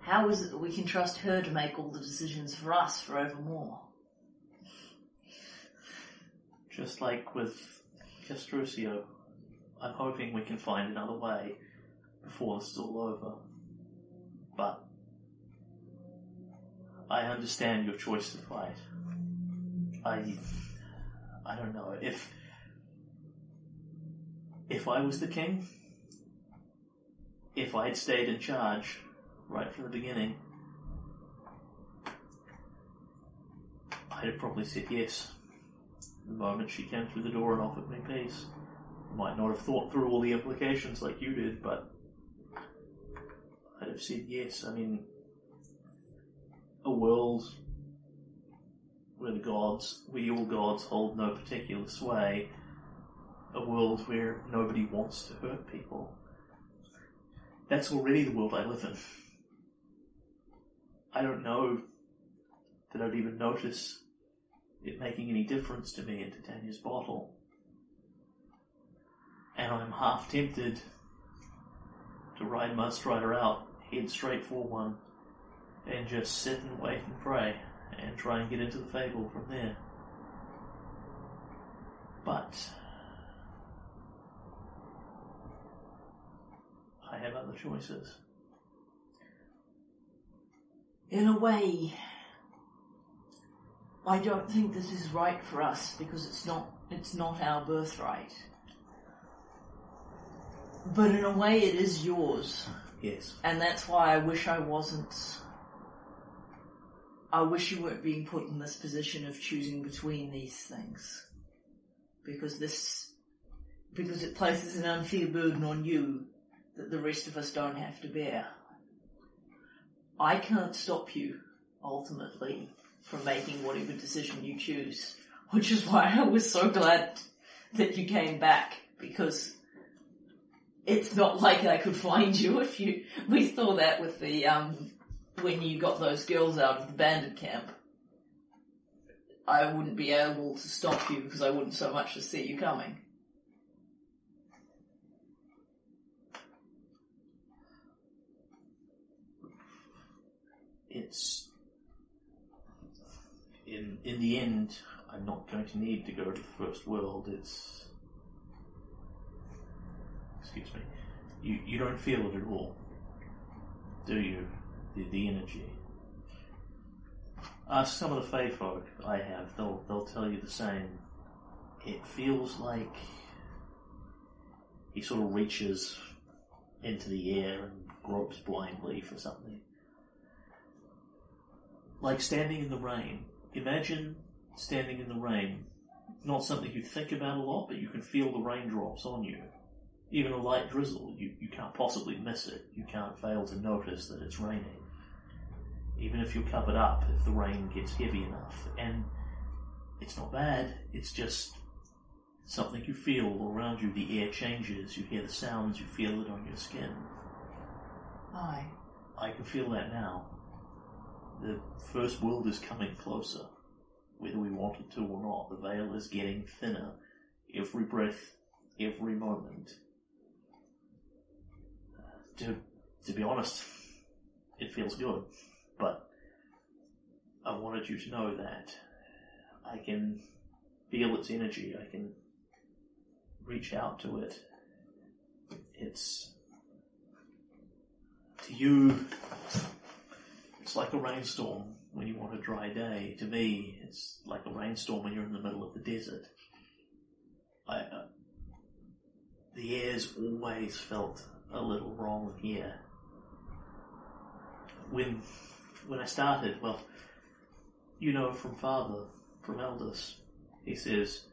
how is it that we can trust her to make all the decisions for us forevermore? Just like with Castruccio, I'm hoping we can find another way before this is all over. But I understand your choice to fight. I I don't know if if I was the king, if I had stayed in charge right from the beginning, I'd have probably said yes the moment she came through the door and offered me peace. Might not have thought through all the implications like you did, but I'd have said yes. I mean, a world where the gods, where all gods hold no particular sway, a world where nobody wants to hurt people. That's already the world I live in. I don't know that I'd even notice it making any difference to me in Titania's bottle. And I'm half tempted to ride Mudstrider out, head straight for one, and just sit and wait and pray, and try and get into the Fable from there. But I have other choices. In a way, I don't think this is right for us because it's not it's not our birthright. But in a way it is yours. Yes. And that's why I wish I wasn't I wish you weren't being put in this position of choosing between these things. Because this because it places an unfair burden on you that the rest of us don't have to bear. I can't stop you, ultimately, from making whatever decision you choose. Which is why I was so glad that you came back, because it's not like I could find you if you, we saw that with the, um, when you got those girls out of the bandit camp. I wouldn't be able to stop you because I wouldn't so much as see you coming. it's in in the end I'm not going to need to go to the first world. It's excuse me. You you don't feel it at all, do you? The the energy. Ask some of the Fey folk I have. They'll they'll tell you the same. It feels like he sort of reaches into the air and gropes blindly for something like standing in the rain. Imagine standing in the rain. Not something you think about a lot, but you can feel the raindrops on you. Even a light drizzle, you, you can't possibly miss it. You can't fail to notice that it's raining. Even if you're covered up, if the rain gets heavy enough. And it's not bad, it's just something you feel all around you. The air changes, you hear the sounds, you feel it on your skin. Aye. I can feel that now the first world is coming closer, whether we want it to or not. The veil is getting thinner every breath, every moment. To, to be honest, it feels good, but I wanted you to know that I can feel its energy, I can reach out to it. It's to you it's like a rainstorm when you want a dry day. To me, it's like a rainstorm when you're in the middle of the desert. I, uh, the air's always felt a little wrong here. When, when I started, well, you know from father, from elders, he says,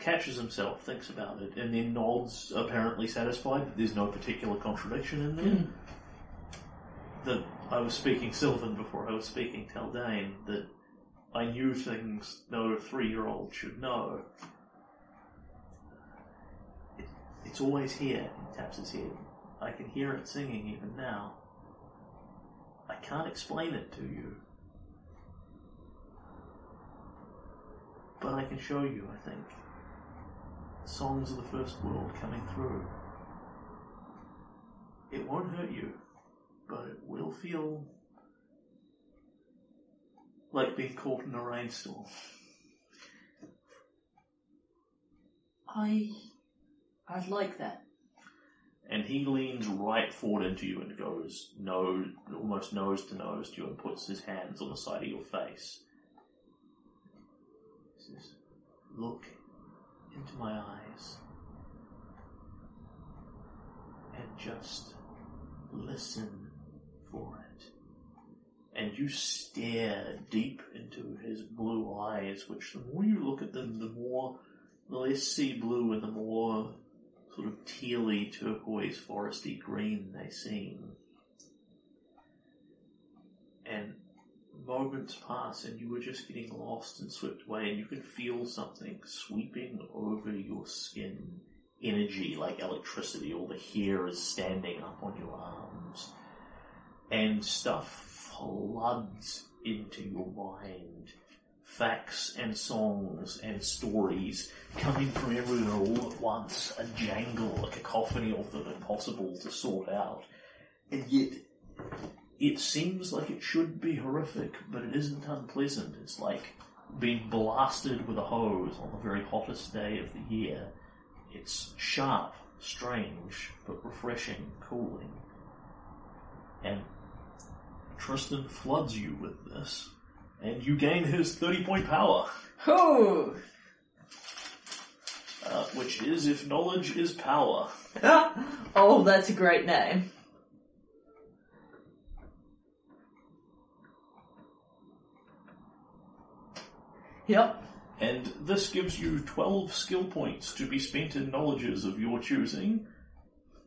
catches himself, thinks about it, and then nods, apparently satisfied that there's no particular contradiction in there. That I was speaking Sylvan before I was speaking Taldane, that I knew things no three year old should know. It, it's always here, he taps his head. I can hear it singing even now. I can't explain it to you. But I can show you, I think. Songs of the First World coming through. It won't hurt you, but it will feel like being caught in a rainstorm. I, I like that. And he leans right forward into you and goes nose, almost nose to nose to you and puts his hands on the side of your face. He says, Look into my eyes and just listen for it. And you stare deep into his blue eyes, which the more you look at them, the more, the less sea blue and the more sort of tealy, turquoise, foresty green they seem. And moments pass and you were just getting lost and swept away and you can feel something sweeping over your skin. Energy like electricity, all the hair is standing up on your arms. And stuff floods into your mind. Facts and songs and stories coming from everywhere all at once. A jangle, a cacophony of them impossible to sort out. And yet, it seems like it should be horrific, but it isn't unpleasant. It's like being blasted with a hose on the very hottest day of the year. It's sharp, strange, but refreshing, cooling. And Tristan floods you with this, and you gain his 30 point power, Oh, uh, which is if knowledge is power. oh, that's a great name. Yep. And this gives you 12 skill points to be spent in knowledges of your choosing,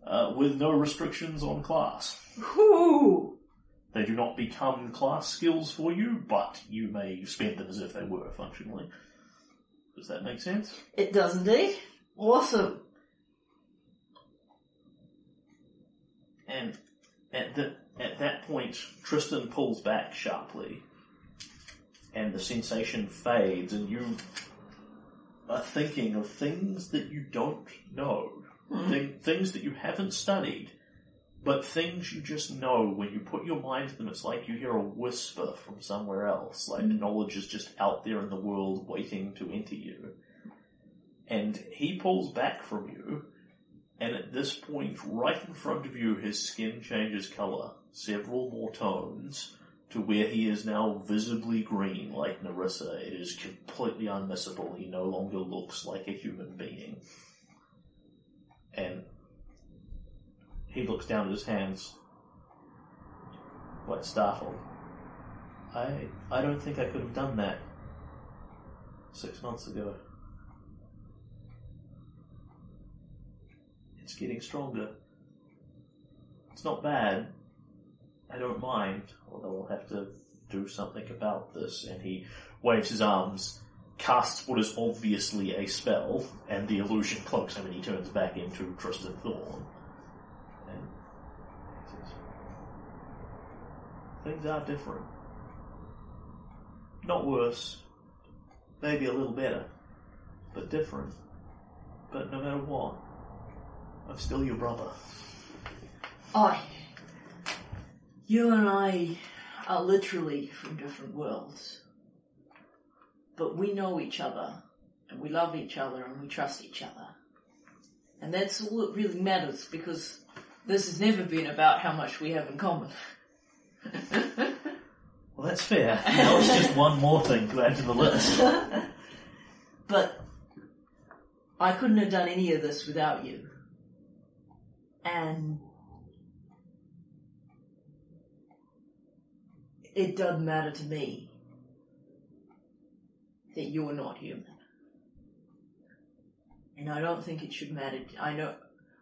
uh, with no restrictions on class. Whoo! They do not become class skills for you, but you may spend them as if they were functionally. Does that make sense? It does indeed. Awesome. And at the, at that point, Tristan pulls back sharply, and the sensation fades, and you are thinking of things that you don't know, hmm. Thi- things that you haven't studied, but things you just know when you put your mind to them. It's like you hear a whisper from somewhere else, like mm. knowledge is just out there in the world waiting to enter you. And he pulls back from you, and at this point, right in front of you, his skin changes colour, several more tones, to where he is now visibly green like Nyrissa. It is completely unmissable. He no longer looks like a human being. And he looks down at his hands, quite startled. I I don't think I could have done that six months ago. It's getting stronger. It's not bad. I don't mind, although I'll have to do something about this. And he waves his arms, casts what is obviously a spell, and the illusion cloaks him and he turns back into Tristan Thorn. And he says, Things are different. Not worse, maybe a little better, but different. But no matter what, I'm still your brother. I. You and I are literally from different worlds. But we know each other, and we love each other, and we trust each other. And that's all that really matters because this has never been about how much we have in common. Well, that's fair. That was just one more thing to add to the list. but I couldn't have done any of this without you. And it doesn't matter to me that you're not human. And I don't think it should matter. I know,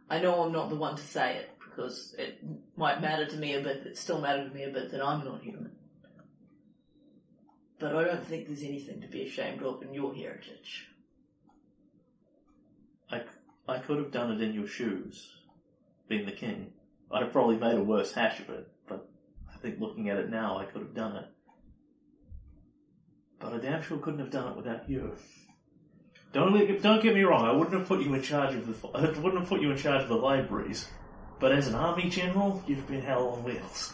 I know I'm not the one to say it because it might matter to me a bit. It still matters to me a bit that I'm not human. But I don't think there's anything to be ashamed of in your heritage. I, I could have done it in your shoes, being the king. I'd have probably made a worse hash of it, but I think looking at it now, I could have done it. But I damn sure couldn't have done it without you. Don't don't get me wrong. I wouldn't have put you in charge of the. I wouldn't have put you in charge of the libraries. But as an army general, you've been hell on wheels.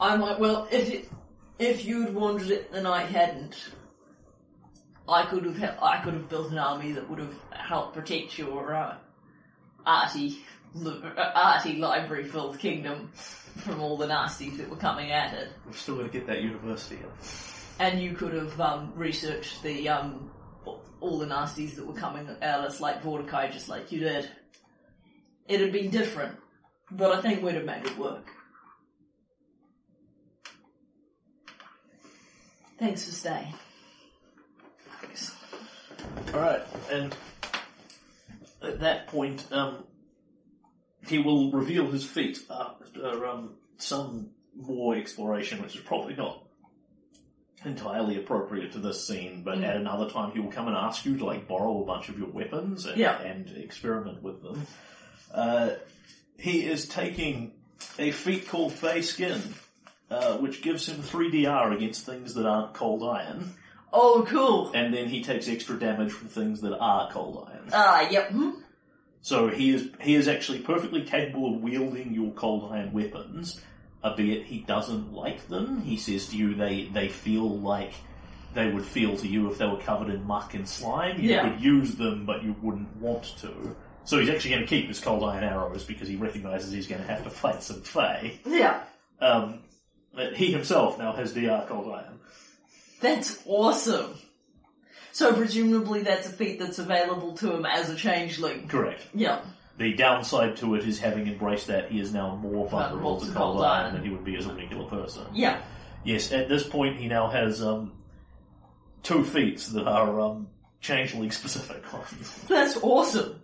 I'm like, well, if it, if you'd wanted it and I hadn't, I could have hel- I could have built an army that would have helped protect your uh, arty li- uh, arty library filled kingdom from all the nasties that were coming at it, We've still got to get that university up. and you could have um, researched the um, all the nasties that were coming at us like Vordakai, just like you did. It'd have been different, but I think we'd have made it work. Thanks for staying. All right, and at that point, um, he will reveal his feat after um, some more exploration, which is probably not entirely appropriate to this scene. But at another time, he will come and ask you to like borrow a bunch of your weapons and, Yeah. and experiment with them. Uh, he is taking a feat called Fey Skin. Uh, which gives him 3DR against things that aren't cold iron, Oh, cool. and then he takes extra damage from things that are cold iron. Ah, yep. hmm. So he is he is actually perfectly capable of wielding your cold iron weapons, albeit he doesn't like them. He says to you they they feel like they would feel to you if they were covered in muck and slime. You Yeah. could use them, but you wouldn't want to. So he's actually going to keep his cold iron arrows because he recognizes he's going to have to fight some Fae. Yeah. Um, but he himself now has DR cold iron. That's awesome. So presumably that's a feat that's available to him as a changeling. Correct. Yeah. The downside to it is having embraced that he is now more vulnerable to cold iron. than he would be as a regular person. Yeah. Yes, at this point he now has um, two feats that are um, changeling specific ones. That's awesome.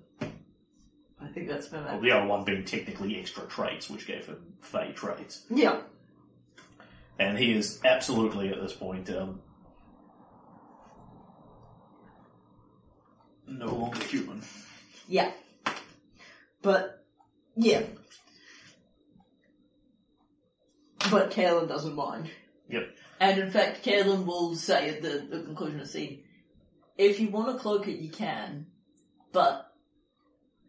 I think that's been Well, the other one being technically extra traits, which gave him Fey traits. Yeah. And he is absolutely at this point um, no longer human. Yeah. But, yeah. But Kalen doesn't mind. Yep. And in fact, Kalen will say at the, the conclusion of the scene, if you want to cloak it, you can, but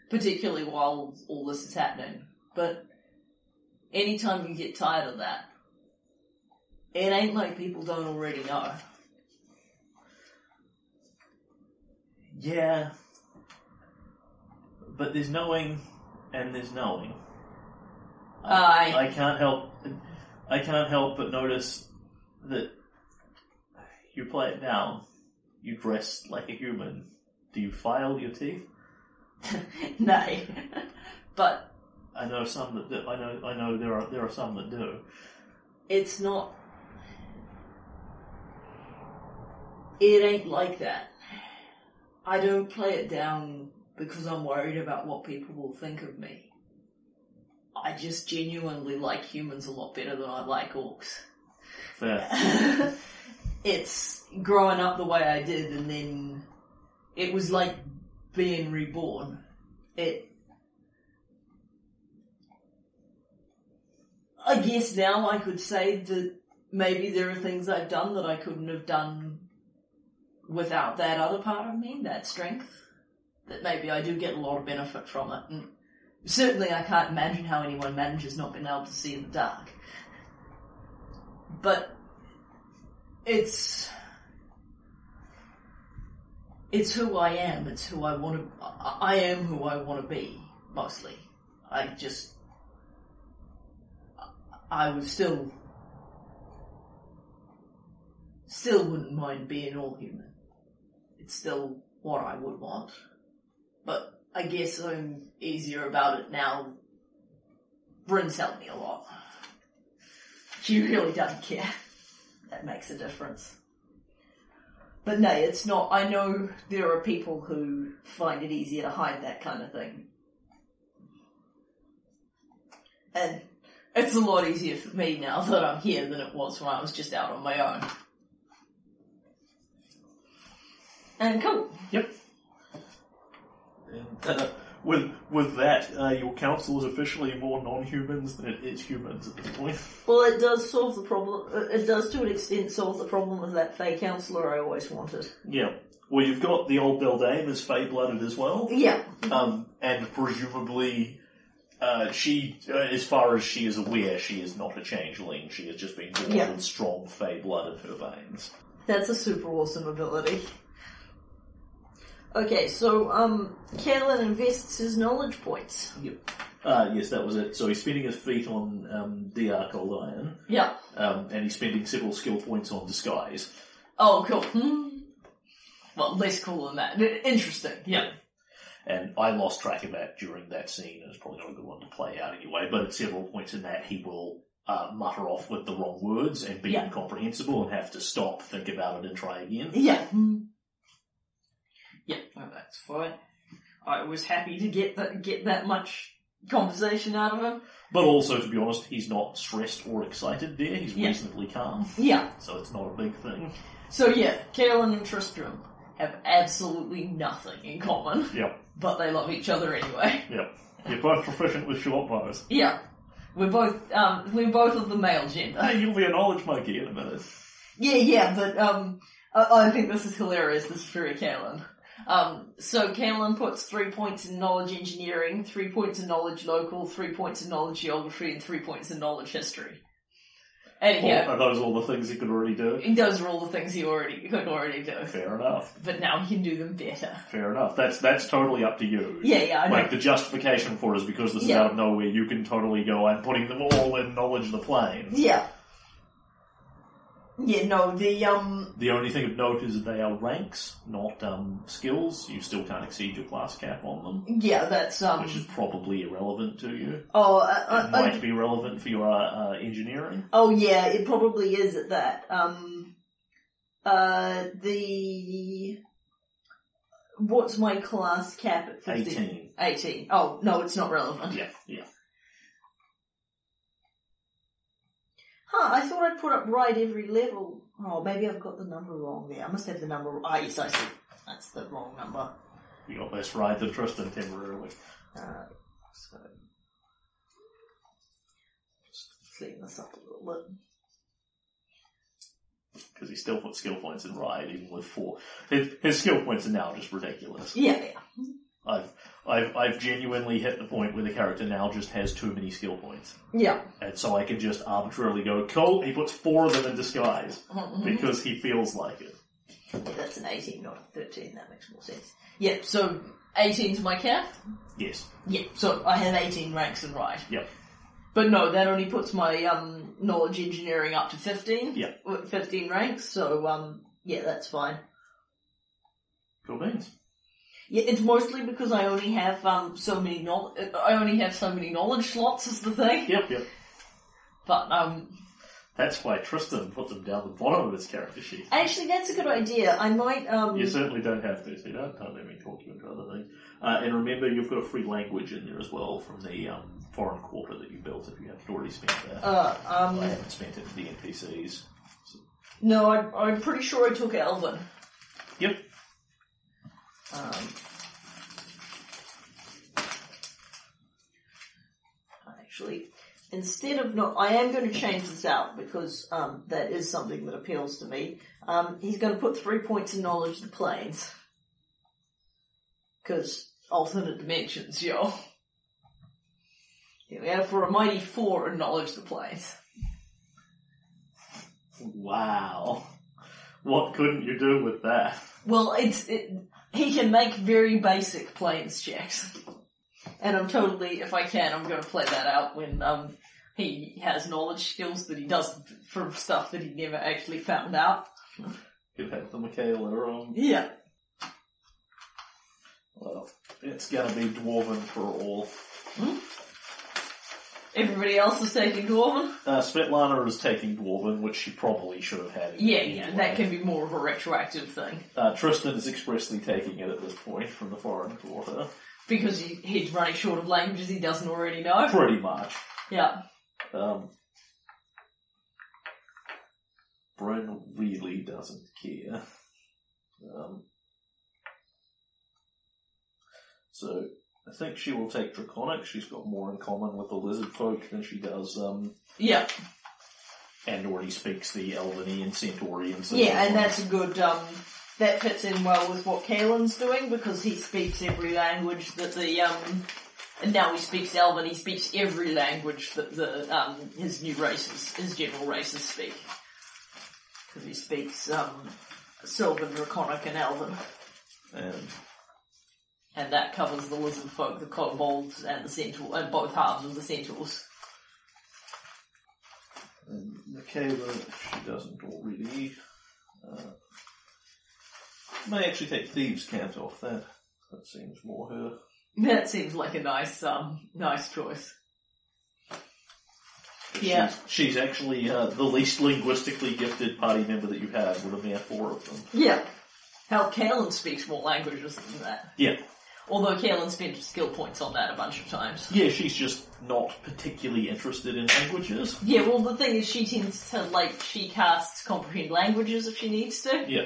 particularly while all this is happening. But anytime you get tired of that, it ain't like people don't already know. Yeah. But there's knowing and there's knowing. Aye. I can't help I can't help but notice that you play it down. You dress like a human. Do you file your teeth? no. but I know some that do. I know I know there are there are some that do. it's not. It ain't like that. I don't play it down because I'm worried about what people will think of me. I just genuinely like humans a lot better than I like orcs. Fair. it's growing up the way I did, and then it was like being reborn. It. I guess now I could say that maybe there are things I've done that I couldn't have done without that other part of me, that strength. That maybe I do get a lot of benefit from it. And certainly I can't imagine how anyone manages not being able to see in the dark. But it's it's who I am. It's who I want to. I am who I want to be. Mostly, I just I would still still wouldn't mind being all human. It's still what I would want. But I guess I'm easier about it now. Bryn's helped me a lot. She really doesn't care. That makes a difference. But no, it's not. I know there are people who find it easier to hide that kind of thing. And it's a lot easier for me now that I'm here than it was when I was just out on my own. And cool. Yep. And uh, with with that, uh, your council is officially more non-humans than it is humans at this point. Well, it does solve the problem. uh, It does, to an extent, solve the problem of that Fey counselor I always wanted. Yeah. Well, you've got the old Beldame as Fey-blooded as well, Yeah. um, and presumably, uh, she, uh, as far as she is aware, she is not a changeling. She has just been born Yeah. with strong Fey blood in her veins. That's a super awesome ability. Okay, so, um, Kalen invests his knowledge points. Yep. Uh, yes, that was it. So he's spending his feat on um, DR Cold Iron, Yeah. um, and he's spending several skill points on Disguise. Oh, cool. Hmm. Well, less cool than that. I- Interesting. Yeah. And I lost track of that during that scene, and it's probably not a good one to play out anyway. But at several points in that, he will uh, mutter off with the wrong words and be Yeah. incomprehensible and have to stop, think about it, and try again. Yeah. Hmm. Yeah, that's fine. I was happy to get that, get that much conversation out of him. But also, to be honest, he's not stressed or excited there. He's Yeah. reasonably calm, Yeah. so it's not a big thing. So yeah, Kalen and Tristram have absolutely nothing in common, Yep, but they love each other anyway. yep. You're both proficient with short bows. Yeah. We're both, um, we're both of the male gender. Hey, you'll be a knowledge monkey in a minute. Yeah, yeah, but, um, I, I think this is hilarious, this is very Kalen. Um, so Kalen puts three points in knowledge engineering, three points in knowledge local, three points in knowledge geography, and three points in knowledge history. Anyhow, Are those all the things he could already do? those are all the things he already could already do, Fair enough. but now he can do them better. Fair enough. That's that's totally up to you. Yeah, yeah, I know. Like the justification for it is because this is Yeah. out of nowhere. You can totally go. I'm putting them all in knowledge of the plane. Yeah. Yeah, no, the, um, The only thing of note is that they are ranks, not um, skills. You still can't exceed your class cap on them, yeah, that's, um, which is probably irrelevant to you. oh, I, It I, might I, be relevant for your uh, uh, engineering. oh yeah, it probably is at that. Um, uh, the, what's my class cap at 15? 18. 18. Oh, no, it's not relevant. Yeah, yeah. Huh, I thought I'd put up right every level. Oh, maybe I've got the number wrong there. I must have the number, ah, yes, I see. That's the wrong number. You got less ride than Tristan temporarily. Uh, so, just clean this up a little bit. Because he still put skill points in ride, even with four. His, his skill points are now just ridiculous. Yeah, yeah. I've, I've, I've genuinely hit the point where the character now just has too many skill points. Yeah. And so I can just arbitrarily go, cool, he puts four of them in disguise. Mhm. Because he feels like it. Yeah, That's an 18, not a 13. That makes more sense. Yeah, so 18's my cap? Yes. Yeah, so I have 18 ranks in right. Yep. But no, that only puts my um, knowledge engineering up to 15. Yeah. With 15 ranks, so um, yeah, that's fine. Cool beans. Yeah, it's mostly because I only have um so many knowl- I only have so many knowledge slots is the thing. Yep, yep. But um, That's why Tristan put them down the bottom of his character sheet. actually, that's a good idea. I might um. You certainly don't have to, so don't, don't let me talk you into other things. Uh, and remember, you've got a free language in there as well from the um, foreign quarter that you built if you haven't already spent that. Uh, um, I haven't spent it for the NPCs. no, I, I'm pretty sure I took Elven. Yep. Um, actually, instead of not, I am going to change this out because um, that is something that appeals to me. Um, he's going to put three points in knowledge of the planes because alternate dimensions, yo. Here we have for a mighty four in knowledge of the planes. Wow. What couldn't you do with that? Well, it's it, he can make very basic planes checks, and I'm totally, if I can, I'm going to play that out when um he has knowledge skills that he does for stuff that he never actually found out. Could have the Michaela um Yeah. well, it's gonna be dwarven for all. Everybody else is taking Dwarven? Uh, Svetlana is taking dwarven, which she probably should have had. Yeah, yeah, that can be more of a retroactive thing. Uh, Tristan is expressly taking it at this point from the foreign quarter. Because he, he's running short of languages he doesn't already know. Pretty much. Yeah. Um, Bryn really doesn't care. Um, so I think she will take Draconic. She's got more in common with the lizard folk than she does, um, Yeah. and already speaks the Elveny and Centaurian. Yeah, and that's a good, um, that fits in well with what Kalen's doing because he speaks every language that the, um, and now he speaks Elven, he speaks every language that the, um, his new races, his general races speak. Because he speaks, um, Sylvan, Draconic, and Elven. And And that covers the lizard folk, the kobolds, and the centaur, and both halves of the centaurs. And Michaela, if she doesn't already, uh, may actually take Thieves' Cant off that. That seems more her. That seems like a nice, um, nice choice. Yeah. She's, she's actually uh, the least linguistically gifted party member that you have with a mere four of them. Yeah. Hell, Kalen speaks more languages than that. Yeah. Although Kalen spent skill points on that a bunch of times. Yeah, she's just not particularly interested in languages. Yeah, well the thing is she tends to, like, she casts comprehend languages if she needs to. Yeah.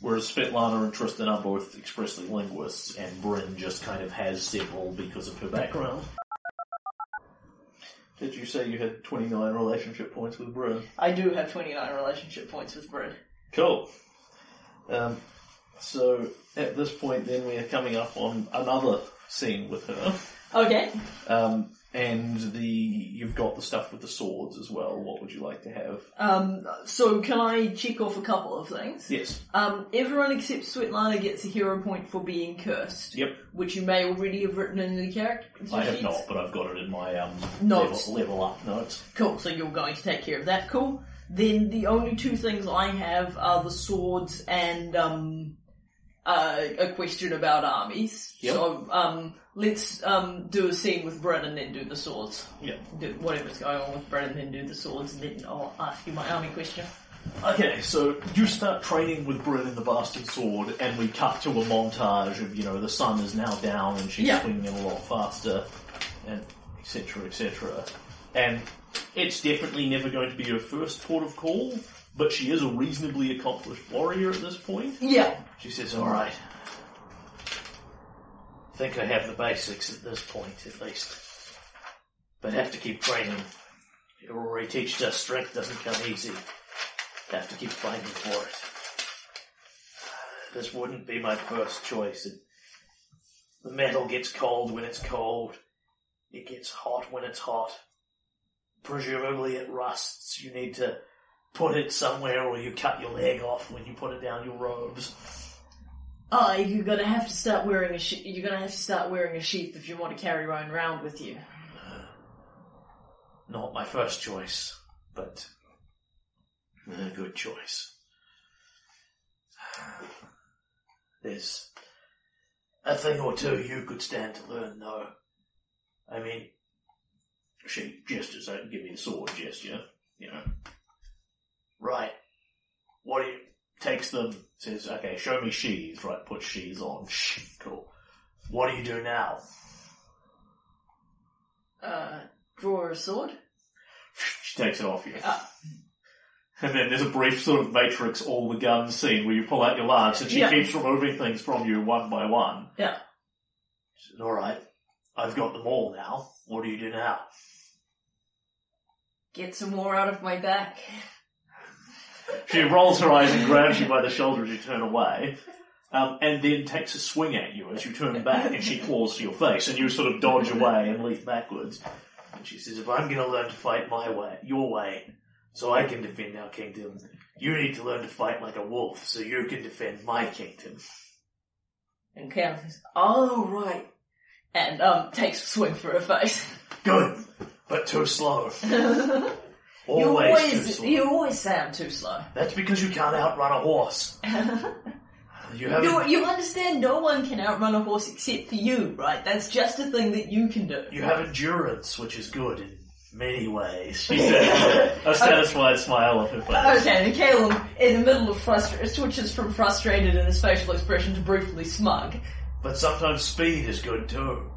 Whereas Svetlana and Tristan are both expressly linguists, and Bryn just kind of has several because of her background. Did you say you had 29 relationship points with Bryn? I do have 29 relationship points with Bryn. Cool. Um, so at this point, then we are coming up on another scene with her, Okay. um, and the you've got the stuff with the swords as well. What would you like to have? Um, so can I check off a couple of things? Yes. Um, everyone except Svetlana gets a hero point for being cursed. Yep. Which you may already have written in the character I have sheets. not, but I've got it in my um, Notes. level, level up notes. Cool, so you're going to take care of that, cool. Then the only two things I have are the swords and um, uh, a question about armies. Yep. So um, let's um, do a scene with Bryn and then do the swords. Yep. Do whatever's going on with Bryn and then do the swords and then I'll ask you my army question. Okay, so you start training with Bryn in the Bastard Sword, and we cut to a montage of, you know, the sun is now down and she's Yeah. swinging a lot faster, and etc., etc. And it's definitely never going to be your first port of call, but she is a reasonably accomplished warrior at this point. Yeah. She says, alright. I think I have the basics at this point, at least. But have to keep training. You already teached us strength doesn't come easy. Have to keep fighting for it. This wouldn't be my first choice. The metal gets cold when it's cold. It gets hot when it's hot. Presumably it rusts. You need to put it somewhere or you cut your leg off when you put it down your robes. Oh, you're gonna have to start wearing a she- you're gonna have to start wearing a sheath if you want to carry own round with you. Uh, not my first choice, but a good choice. There's a thing or two you could stand to learn, though. I mean, she gestures out and give me the sword gesture, you know. Right. What do you takes them, says, okay, show me sheaths, right, put sheaths on. Shh, cool. What do you do now? Uh, draw a sword. She takes it off you. Ah. And then there's a brief sort of matrix all the guns scene where you pull out your lance and she Yeah. keeps removing things from you one by one. Yeah. She said, alright, I've got them all now. What do you do now? Get some more out of my back. She rolls her eyes and grabs you by the shoulder as you turn away. Um, and then takes a swing at you as you turn back and she claws to your face and you sort of dodge away and leap backwards. And she says, if I'm gonna learn to fight my way, your way, so I can defend our kingdom, you need to learn to fight like a wolf so you can defend my kingdom. And Cam says, "Oh right," and um takes a swing for her face. Good, but too slow. You Always, too always, slow. you always say I'm too slow. That's because you can't outrun a horse. You. You, you understand no one can outrun a horse except for you, right? That's just a thing that you can do. You have endurance, which is good in many ways. She said, a satisfied smile on her face. Okay, and Kalen, in the middle of frustration, switches from frustrated in his facial expression to briefly smug. But sometimes speed is good too.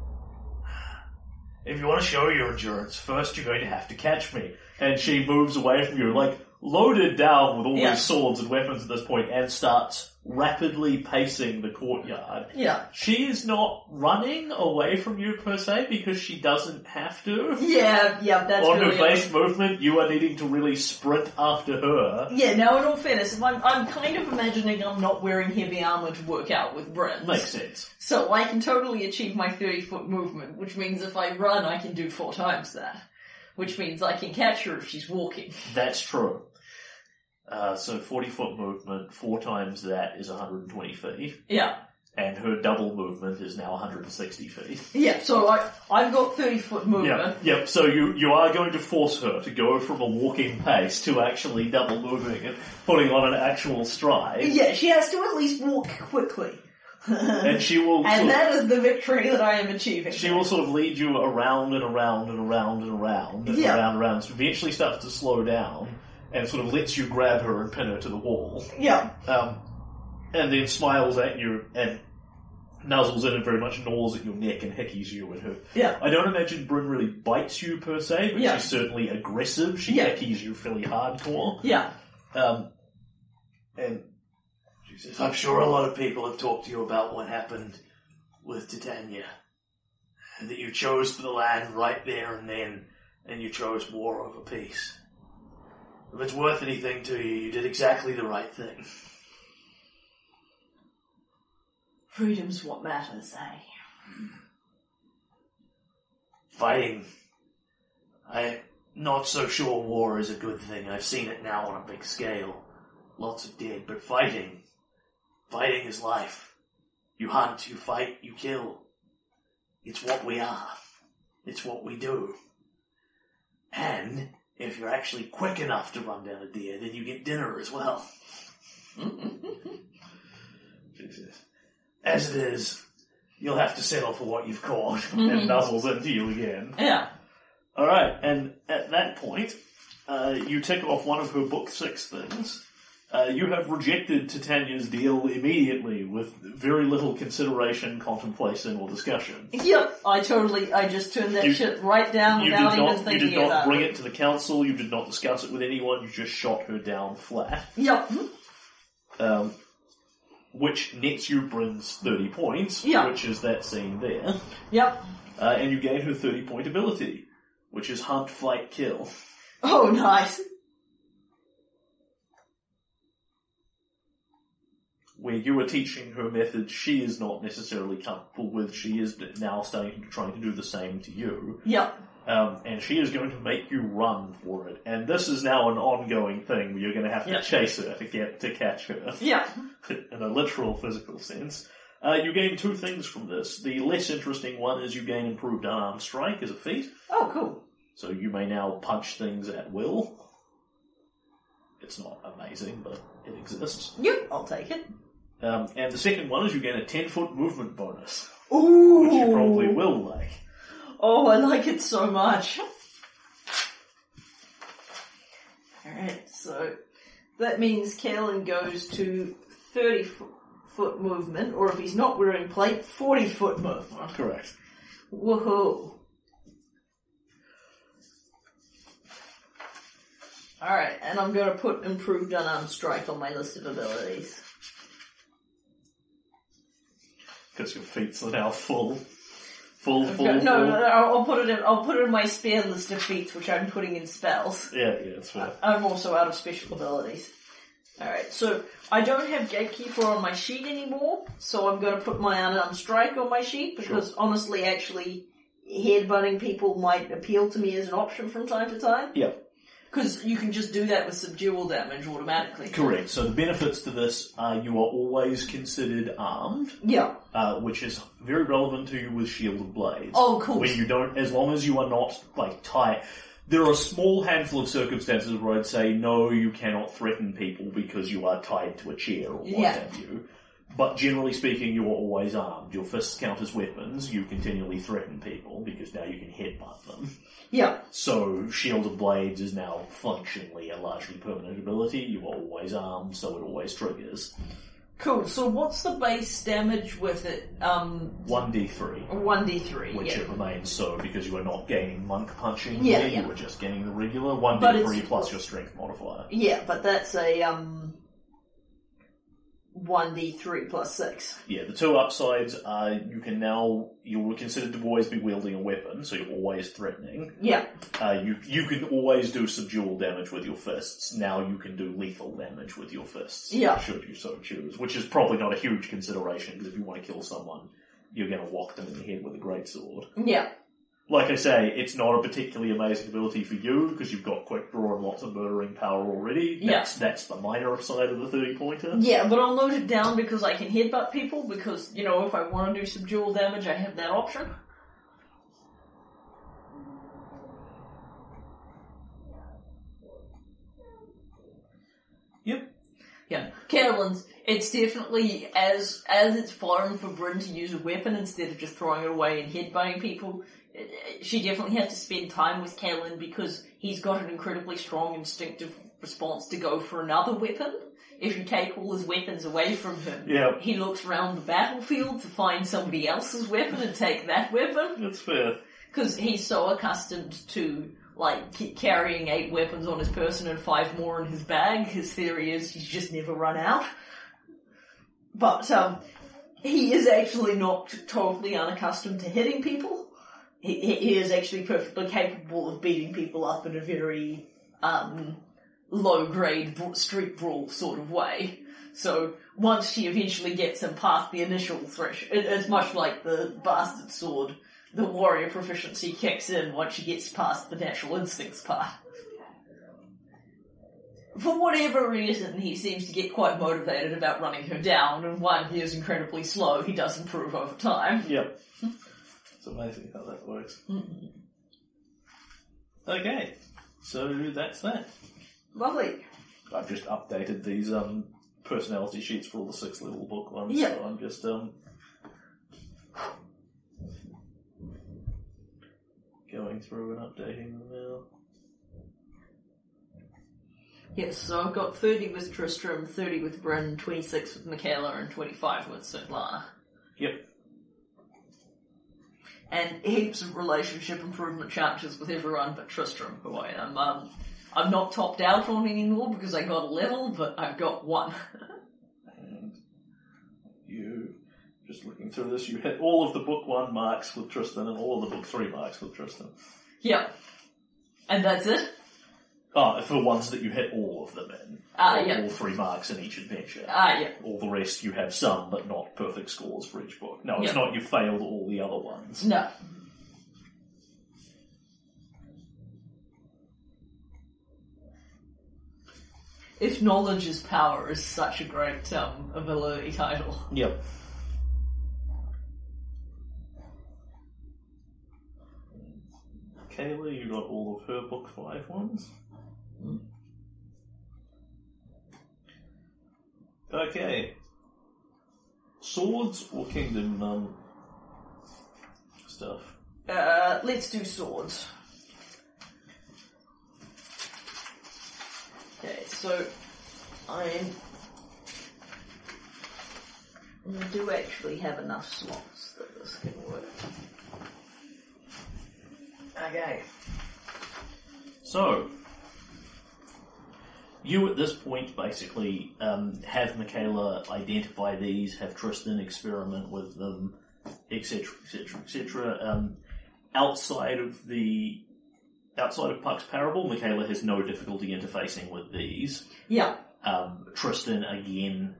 If you want to show your endurance, first you're going to have to catch me. And she moves away from you, like loaded down with all Yeah. these swords and weapons at this point, and starts rapidly pacing the courtyard. Yeah. She is not running away from you per se because she doesn't have to. Yeah, yeah, that's On really her base movement, you are needing to really sprint after her. Yeah, now in all fairness, if I'm, I'm kind of imagining I'm not wearing heavy armor to work out with Bryn. Makes sense. So I can totally achieve my 30 foot movement, which means if I run, I can do four times that. Which means I can catch her if she's walking. That's true. Uh, so 40 foot movement, four times that is 120 feet. Yeah. And her double movement is now 160 feet. Yeah, so I, I've got 30 foot movement. Yeah, yeah. So you you are going to force her to go from a walking pace to actually double moving and putting on an actual stride, Yeah, she has to at least walk quickly. and she will And sort of, that is the victory that I am achieving. she will sort of lead you around and around and around and around and Yeah. around and around. So eventually starts to slow down and sort of lets you grab her and pin her to the wall. Yeah. um, and then smiles at you and nuzzles in and very much gnaws at your neck and hickeys you and her. Yeah. I don't imagine Bryn really bites you per se, but Yeah. she's certainly aggressive. She Yeah. hickeys you fairly hardcore. Yeah. Um, and says, I'm sure a lot of people have talked to you about what happened with Titania. And that you chose for the land right there and then, and you chose war over peace. If it's worth anything to you, you did exactly the right thing. Freedom's what matters, eh? fighting. I'm not so sure war is a good thing. I've seen it now on a big scale. Lots of dead, but fighting. Fighting is life. You hunt, you fight, you kill. It's what we are. It's what we do. And if you're actually quick enough to run down a deer, then you get dinner as well. Jesus. As it is, you'll have to settle for what you've caught, and nuzzles into you again. Yeah. Alright, and at that point, uh, you tick off one of her book six things. Uh, you have rejected Titania's deal immediately with very little consideration, contemplation, or discussion. Yep, I totally, I just turned that You- shit right down You without did even not, you did not bring it. it to the council, you did not discuss it with anyone, you just shot her down flat. Yep. Um, which nets you Bryn's 30 points, Yeah. which is that scene there. Yep. Uh, and you gain her 30 point ability, which is hunt, flight, kill. Oh, nice. Where you are teaching her methods she is not necessarily comfortable with, she is now starting to trying to do the same to you. Yep. Um, and she is going to make you run for it. And this is now an ongoing thing where you're going to have to Yeah. chase her to get to catch her Yep. in a literal physical sense. Uh, you gain two things from this. The less interesting one is you gain improved unarmed strike as a feat, Oh, cool. so you may now punch things at will. It's not amazing, but it exists. Yep, I'll take it. Um, and the second one is you gain a 10 foot movement bonus, Ooh. which you probably will like. Oh, I like it so much. Alright, so that means Kalen goes to 30 fo- foot movement, or if he's not wearing plate, 40 foot movement. Correct. Woohoo. Alright, and I'm gonna put improved unarmed strike on my list of abilities. Because your feats are now full. Full, full, no, full. no, no, I'll I'll put it in, I'll put it in my spare list of feats, which I'm putting in spells. Yeah, yeah, that's fair. I'm also out of special abilities. Alright, so I don't have Gatekeeper on my sheet anymore, so I'm going to put my unarmed strike on my sheet because honestly, actually, headbutting people might appeal to me as an option from time to time. Yeah, Because you can just do that with subdual damage automatically. correct. So the benefits to this are you are always considered armed, Yeah. uh, which is very relevant to you with Shield of blades. Oh, cool. Where you don't, as long as you are not, like, tied. There are a small handful of circumstances where I'd say, no, you cannot threaten people because you are tied to a chair or what Yeah. have you. But generally speaking, you are always armed. Your fists count as weapons. You continually threaten people because now you can headbutt them. Yeah. So, Shield of Blades is now functionally a largely permanent ability. You are always armed, so it always triggers. Cool. So what's the base damage with it? Um, 1d3. one d three. Which Yeah. it remains so because you are not gaining monk punching Yeah, here, yeah. you are just gaining the regular 1d3 plus your strength modifier. Yeah, but that's a um. One d three plus six. Yeah, the two upsides are you can now, you were considered to always be wielding a weapon, so you're always threatening. Yeah. Uh, you, you can always do subdual damage with your fists, now you can do lethal damage with your fists. Yeah. Should you so choose, which is probably not a huge consideration, because if you want to kill someone, you're gonna whack them in the head with a greatsword. Yeah. Like I say, it's not a particularly amazing ability for you because you've got quick draw and lots of murdering power already. Yeah. That's, that's the minor side of the 30 pointer. Yeah, but I'll note it down because I can headbutt people because, you know, if I want to do subdual damage, I have that option. Yep. Yeah. Carolyn's, it's definitely, as as it's foreign for Bryn to use a weapon instead of just throwing it away and headbutting people, she definitely has to spend time with Carolyn because he's got an incredibly strong instinctive response to go for another weapon. If you take all his weapons away from him, Yeah. he looks around the battlefield to find somebody else's weapon and take that weapon That's fair. because he's so accustomed to like carrying eight weapons on his person and five more in his bag. His theory is he's just never run out. But um, he is actually not totally unaccustomed to hitting people. He, he is actually perfectly capable of beating people up in a very um, low grade street brawl sort of way. So once she eventually gets him past the initial threshold, it, it's much like the bastard sword. The warrior proficiency kicks in once she gets past the natural instincts part. For whatever reason, he seems to get quite motivated about running her down, and while he is incredibly slow, he does improve over time. Yep. it's amazing how that works. Okay. So that's that. Lovely. I've just updated these um, personality sheets for all the six level book ones, Yeah. so I'm just um, going through and updating them now. Yes, so I've got 30 with Tristram, 30 with Bryn, 26 with Michaela, and 25 with Svetlana. Yep. And heaps of relationship improvement chances with everyone but Tristram, who I am. Um, I'm not topped out on anymore because I got a level, but I've got one. And you, just looking through this, you hit all of the book one marks with Tristan and all of the book three marks with Tristan. yep. And that's it? Ah, for the ones that you hit all of them in. Ah, all, yeah. all three marks in each adventure. Ah, yeah. All the rest you have some, but not perfect scores for each book. No, it's Yeah. not you failed all the other ones. No. If knowledge is power is such a great um, ability title. Yep. Kayla, you got all of her book five ones. Okay. Swords or kingdom um, stuff? Uh, let's do swords. Okay, so. I do actually have enough slots that this can work. Okay. So, you at this point basically um, have Michaela identify these, have Tristan experiment with them, etc., etc., etc. Um, outside of the outside of Puck's Parable, Michaela has no difficulty interfacing with these. Yeah, Um, Tristan again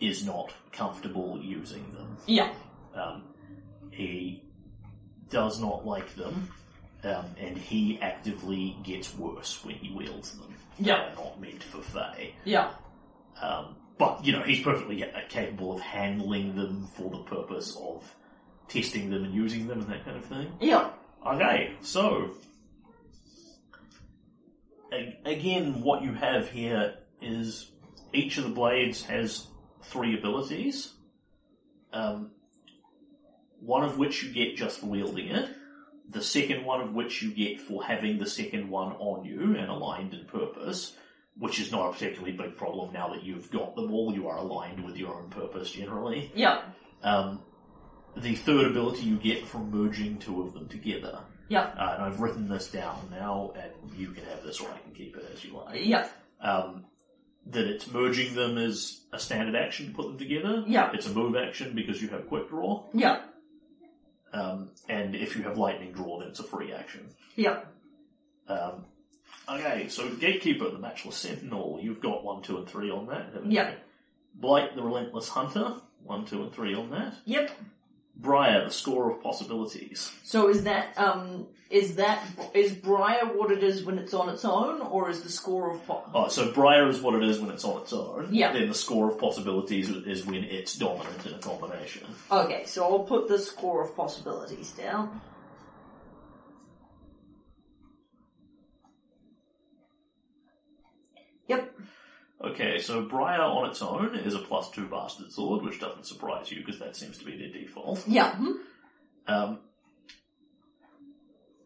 is not comfortable using them. yeah, Um, he does not like them, um, and he actively gets worse when he wields them. Yeah. They're not meant for Fae. yeah, Um, but, you know, he's perfectly capable of handling them for the purpose of testing them and using them and that kind of thing. yeah. Okay, so. a- again, what you have here is each of the blades has three abilities. Um, one of which you get just for wielding it. The second one of which you get for having the second one on you and aligned in purpose, which is not a particularly big problem now that you've got them all. You are aligned with your own purpose generally. Yep. Um, the third ability you get from merging two of them together. Yep. Uh, and I've written this down now, and you can have this or I can keep it as you like. Yep. Um, that it's merging them is a standard action to put them together. Yeah. It's a move action because you have quick draw. Yep. Um, and if you have lightning draw, then it's a free action. Yep. Um, okay, so Gatekeeper, the Matchless Sentinel, you've got one, two, and three on that, haven't Yeah. you? Blight, the Relentless Hunter, one, two, and three on that. Yep. Briar, the Score of Possibilities. So is that um is that is Briar what it is when it's on its own, or is the score of po- Oh, so Briar is what it is when it's on its own. Yeah. Then the Score of Possibilities is when it's dominant in a combination. Okay, so I'll put the score of possibilities down. Yep. Okay, so Briar on its own is a plus two bastard sword, which doesn't surprise you because that seems to be their default. Yeah. mhm. Um,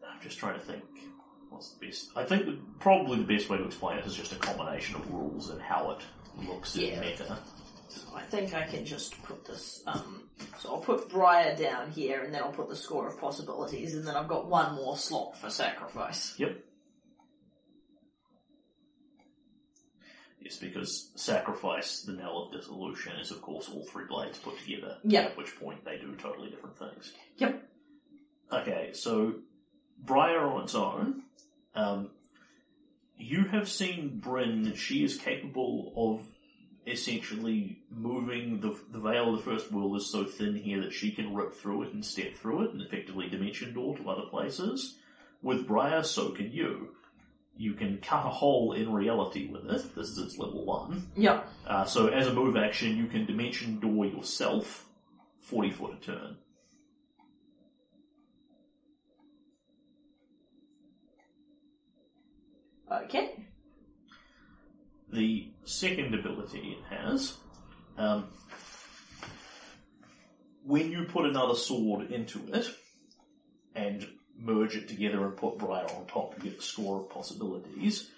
I'm just trying to think. What's the best? I think the, probably the best way to explain it is just a combination of rules and how it looks in Yeah. meta. So I think I can just put this. Um, so I'll put Briar down here, and then I'll put the score of possibilities, and then I've got one more slot for sacrifice. Yep. Yes, because sacrifice, the knell of dissolution, is of course all three blades put together. Yeah. At which point they do totally different things. Yep. Okay, so Briar on its own, um, you have seen Bryn. She is capable of essentially moving the the veil of the first world is so thin here that she can rip through it and step through it and effectively dimension door to other places. With Briar, so can you. You can cut a hole in reality with it. This is its level one. Yep. Uh, so as a move action, you can dimension door yourself, forty foot a turn. Okay. The second ability it has, um, when you put another sword into it and merge it together and put Briar on top, you get a score of possibilities.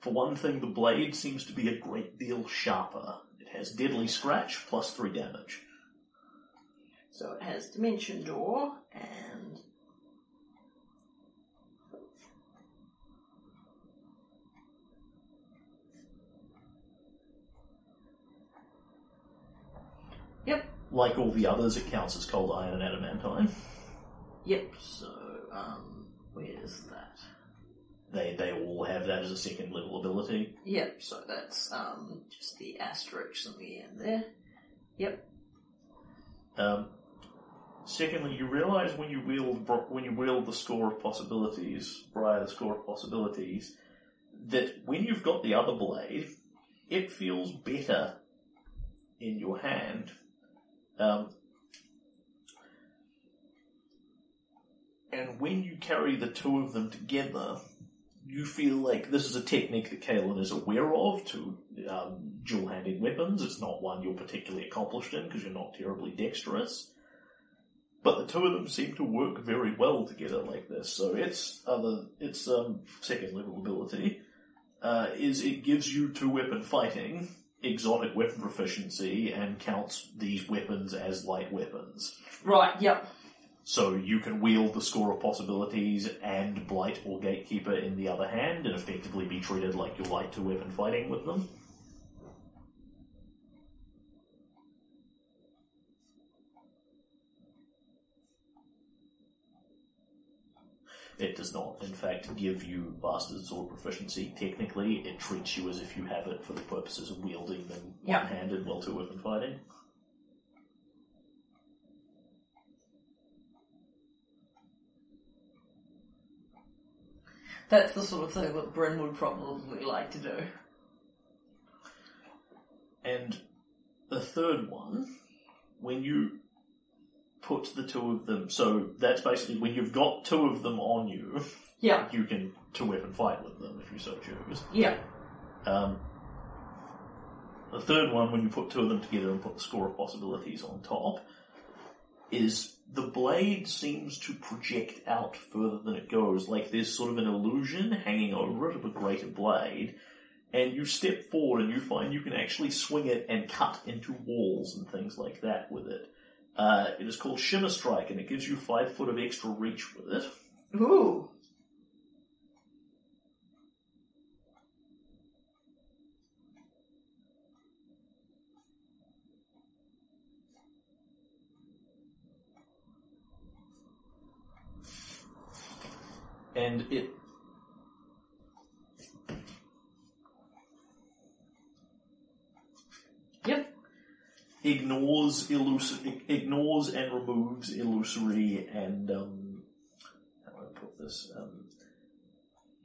For one thing, the blade seems to be a great deal sharper. It has deadly scratch plus three damage. So it has dimension door and Yep. Like all the others, it counts as cold iron and adamantine. Yep. So um where's that? They they all have that as a second level ability. Yep, so that's um just the asterisk on the end there. Yep. Um, secondly, you realise when you wield when you wield the score of possibilities, Briar, the score of possibilities, that when you've got the other blade, it feels better in your hand. Um, and when you carry the two of them together, you feel like this is a technique that Kalen is aware of to um, dual-handed weapons. It's not one you're particularly accomplished in because you're not terribly dexterous. But the two of them seem to work very well together like this. So its other, its um, second level ability uh, is it gives you two weapon fighting, exotic weapon proficiency, and counts these weapons as light weapons. Right, yep. So you can wield the score of possibilities and Blight or Gatekeeper in the other hand and effectively be treated like you're light to weapon fighting with them. It does not, in fact, give you bastard sword proficiency. Technically, it treats you as if you have it for the purposes of wielding them Yeah. one-handed while two weapon fighting. That's the sort of thing that Bryn would probably like to do. And the third one, when you put the two of them, so that's basically when you've got two of them on you, Yeah. You can two weapon fight with them if you so choose. Yeah. Um, the third one, when you put two of them together and put the score of possibilities on top, is the blade seems to project out further than it goes. Like there's sort of an illusion hanging over it of a greater blade. And you step forward and you find you can actually swing it and cut into walls and things like that with it. Uh, it is called Shimmer Strike and it gives you five foot of extra reach with it. Ooh. And it Yep. ignores illusory, ignores and removes illusory and um, how do I put this? Um,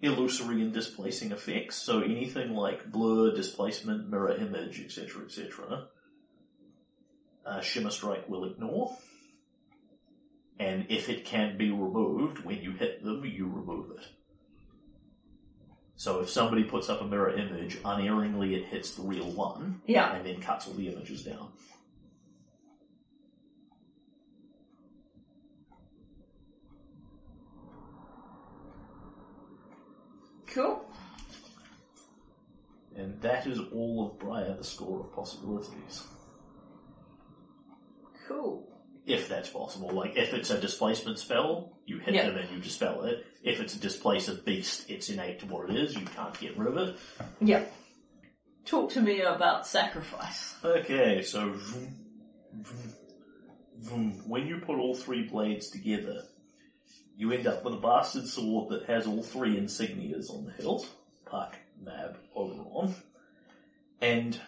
illusory and displacing effects. So anything like blur, displacement, mirror image, etc., etc. Uh, Shimmer Strike will ignore. And if it can be removed, when you hit them, you remove it. So if somebody puts up a mirror image, unerringly it hits the real one, Yeah. and then cuts all the images down. Cool. And that is all of Briar, the score of possibilities. Cool. If that's possible. Like, if it's a displacement spell, you hit Yeah. them and you dispel it. If it's a displacer beast, it's innate to what it is, you can't get rid of it. Yep. Talk to me about sacrifice. Okay, so vroom, vroom, vroom. when you put all three blades together, you end up with a bastard sword that has all three insignias on the hilt, Puck, Mab, Oberon, and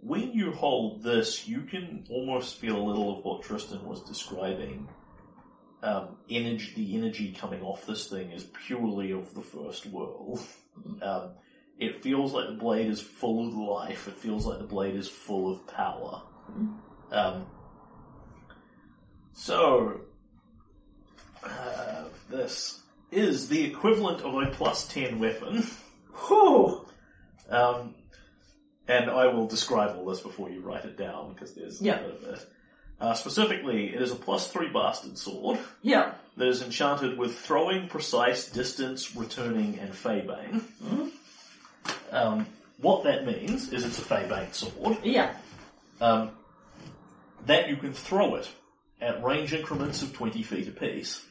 when you hold this, you can almost feel a little of what Tristan was describing. Um, energy, the energy coming off this thing is purely of the first world. Um, it feels like the blade is full of life. It feels like the blade is full of power. Um, so, uh, this is the equivalent of a plus 10 weapon. Whew. Um, and I will describe all this before you write it down because there's Yeah. a bit of it. Uh, specifically, it is a plus 3 bastard sword Yeah. that is enchanted with throwing, precise, distance, returning, and Feybane. Um, what that means is it's a Feybane sword. Yeah. Um, that you can throw it at range increments of 20 feet apiece.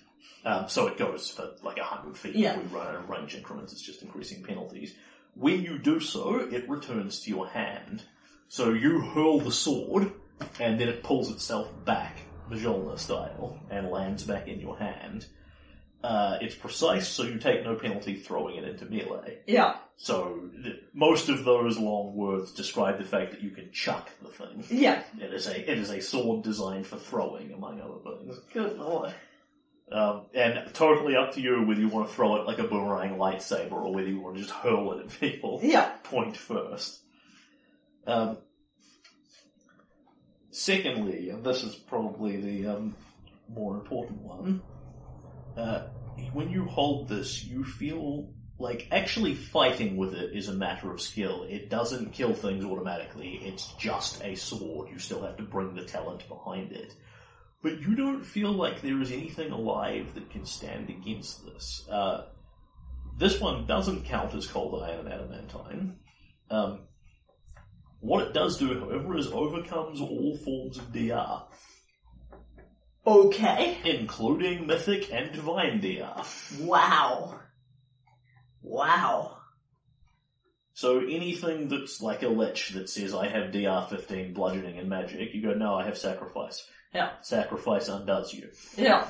Um, so it goes for like 100 feet Yeah. if we run at range increments, it's just increasing penalties. When you do so, it returns to your hand. So you hurl the sword, and then it pulls itself back, Mjolnir style, and lands back in your hand. Uh, it's precise, so you take no penalty throwing it into melee. Yeah. So th- most of those long words describe the fact that you can chuck the thing. Yeah. It is a it is a sword designed for throwing, among other things. Good lord. Um, and totally up to you whether you want to throw it like a boomerang lightsaber or whether you want to just hurl it at people. Yeah. Point first. Um, secondly, and this is probably the um, more important one, uh, when you hold this, you feel like actually fighting with it is a matter of skill. It doesn't kill things automatically. It's just a sword. You still have to bring the talent behind it. But you don't feel like there is anything alive that can stand against this. Uh, this one doesn't count as cold iron and adamantine. Um, what it does do, however, is overcomes all forms of DR, Okay. including mythic and divine DR. Wow. Wow. So anything that's like a lich that says I have DR fifteen bludgeoning and magic, you go, no, I have sacrifice. Yeah. Sacrifice undoes you. Yeah.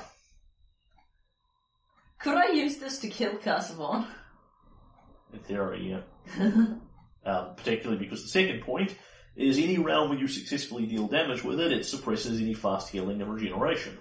Could I use this to kill Cassavon? In theory, yeah. um, particularly because the second point is any round when you successfully deal damage with it, it suppresses any fast healing and regeneration.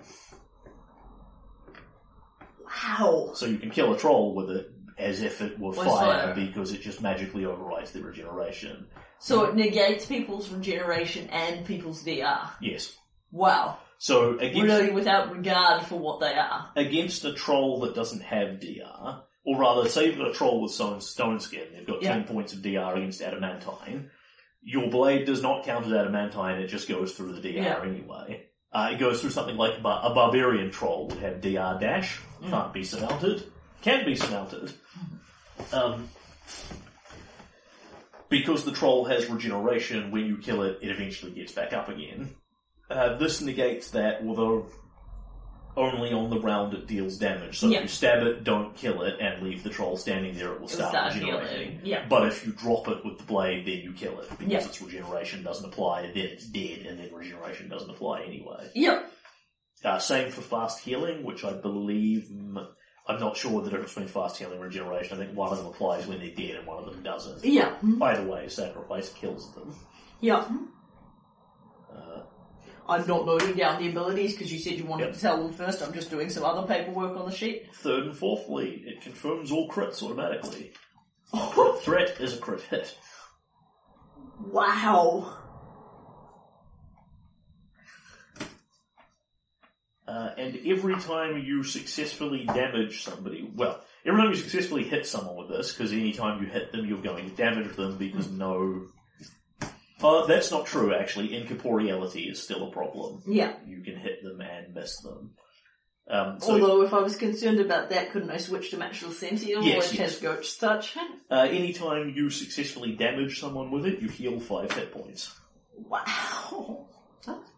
Wow. So you can kill a troll with it as if it were Was fire fire. because it just magically overrides the regeneration. So it negates people's regeneration and people's DR. Yes. Wow. So against Really without regard for what they are. against a troll that doesn't have DR, or rather, say you've got a troll with stone, stone skin, they've got Yeah. 10 points of DR against adamantine, your blade does not count as adamantine, it just goes through the DR Yeah. anyway. Uh, it goes through something like a, bar- a barbarian troll would have DR dash, Mm. can't be surmounted, can be surmounted. Um, because the troll has regeneration, when you kill it, it eventually gets back up again. Uh, this negates that, although only on the round it deals damage. So Yeah. if you stab it, don't kill it, and leave the troll standing there, it will start, Start regenerating. healing. Yeah. But if you drop it with the blade, then you kill it, because Yeah. its regeneration doesn't apply, then it's dead, and then regeneration doesn't apply anyway. Yep. Uh, same for fast healing, which I believe, mm, I'm not sure the difference between fast healing and regeneration. I think one of them applies when they're dead and one of them doesn't. Yeah. Either way, sacrifice kills them. Yeah. I'm not noting down the abilities because you said you wanted Yep. to tell them first. I'm just doing some other paperwork on the sheet. third and fourthly, it confirms all crits automatically. Threat is a crit hit. Wow. Uh, and every time you successfully damage somebody, well, every time you successfully hit someone with this, because any time you hit them, you're going to damage them because no. Uh, that's not true, actually. Incorporeality is still a problem. Yeah. You can hit them and miss them. Um, so, Although, if I was concerned about that, couldn't I switch to Natural Sentinel, Yes, which yes. has Ghost Touch? uh, anytime you successfully damage someone with it, you heal five hit points. Wow.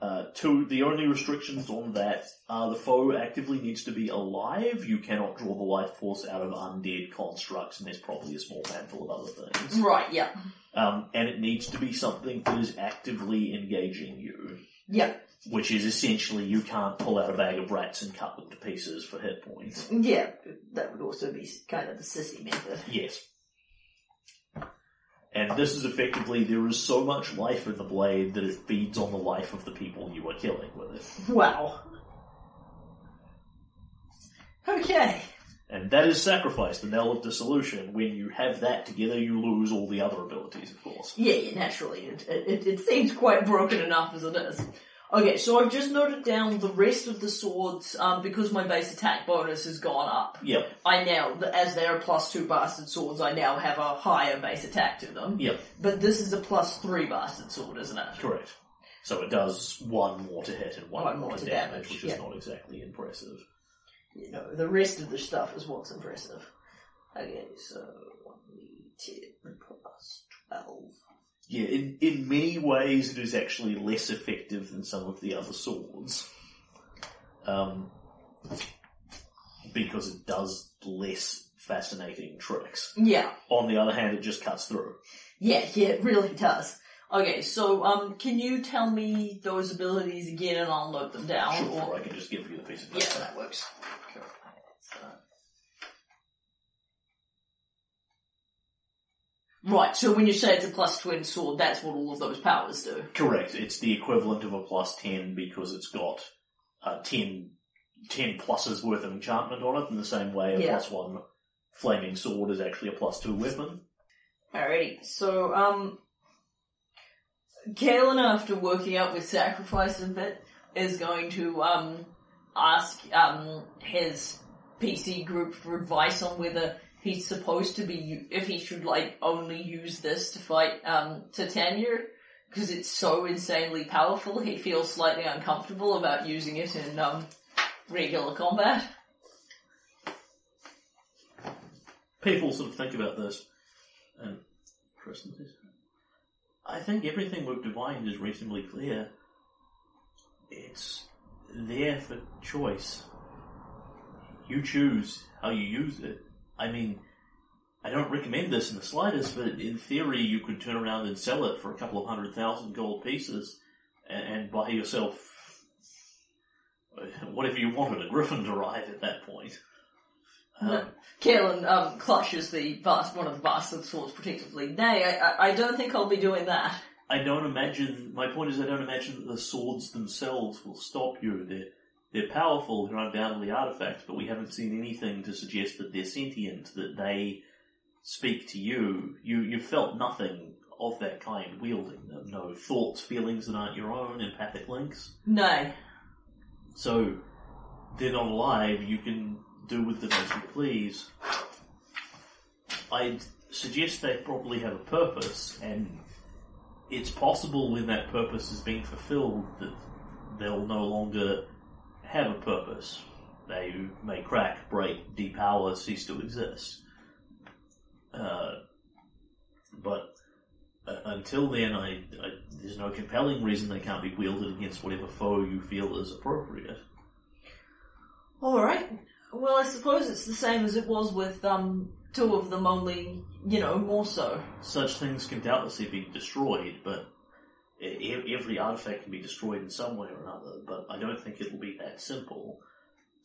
Uh, two, the only restrictions on that are the foe actively needs to be alive. You cannot draw the life force out of undead constructs, and there's probably a small handful of other things. Right, yeah. Um, and it needs to be something that is actively engaging you, Yeah. which is essentially you can't pull out a bag of rats and cut them to pieces for hit points. Yeah. That would also be kind of the sissy method. Yes. And this is effectively, there is so much life in the blade that it feeds on the life of the people you are killing with it. Wow. Okay. And that is sacrifice, the knell of dissolution. When you have that together, you lose all the other abilities, of course. Yeah, yeah, naturally. It, it, it seems quite broken enough as it is. Okay, so I've just noted down the rest of the swords, um, because my base attack bonus has gone up. Yep, I now, as they are plus two bastard swords, I now have a higher base attack to them. yep, But this is a plus three bastard sword, isn't it? correct. So it does one more to hit and one, One more to damage, damage, which is yeah. not exactly impressive. You know, the rest of the stuff is what's impressive. Okay, so 1d10 plus 12. Yeah, in, in many ways it is actually less effective than some of the other swords. Um, because it does less fascinating tricks. Yeah, On the other hand, it just cuts through. yeah, yeah, it really does. Okay, so, um, can you tell me those abilities again and I'll note them down? Sure, or- I can just give you the piece of paper. Yeah, that works. Cool. Right, so when you say it's a plus twin sword, that's what all of those powers do. Correct. It's the equivalent of a plus 10 because it's got uh, 10, 10 pluses worth of enchantment on it in the same way a Yeah. plus 1 flaming sword is actually a plus 2 weapon. Alrighty, so, um, Kalen, after working out with sacrifice a bit, is going to, um, ask, um, his PC group for advice on whether he's supposed to be, if he should, like, only use this to fight, um, Titania, because it's so insanely powerful, he feels slightly uncomfortable about using it in, um, regular combat. People sort of think about this, and I think everything we've divined is reasonably clear. It's there for choice. You choose how you use it. I mean, I don't recommend this in the slightest, but in theory you could turn around and sell it for a couple of hundred thousand gold pieces and, and buy yourself whatever you wanted, a griffin to ride at that point. Um, Kalen um, clutches the bas- one of the bastard swords protectively. Nay, I, I, I don't think I'll be doing that. I don't imagine. My point is, I don't imagine that the swords themselves will stop you. They're they're powerful. They're undoubtedly artifacts, but we haven't seen anything to suggest that they're sentient. That they speak to you. You you felt nothing of that kind wielding them. No thoughts, feelings that aren't your own, empathic links. No. So they're not alive. You can do with them as you please. I'd suggest they probably have a purpose, and it's possible when that purpose is being fulfilled that they'll no longer have a purpose. They may crack, break, depower, cease to exist. Uh, but uh, until then, I, I, there's no compelling reason they can't be wielded against whatever foe you feel is appropriate. Alright. Well, I suppose it's the same as it was with, um, two of them, only, you know, more so. Such things can doubtlessly be destroyed, but every artifact can be destroyed in some way or another, but I don't think it'll be that simple.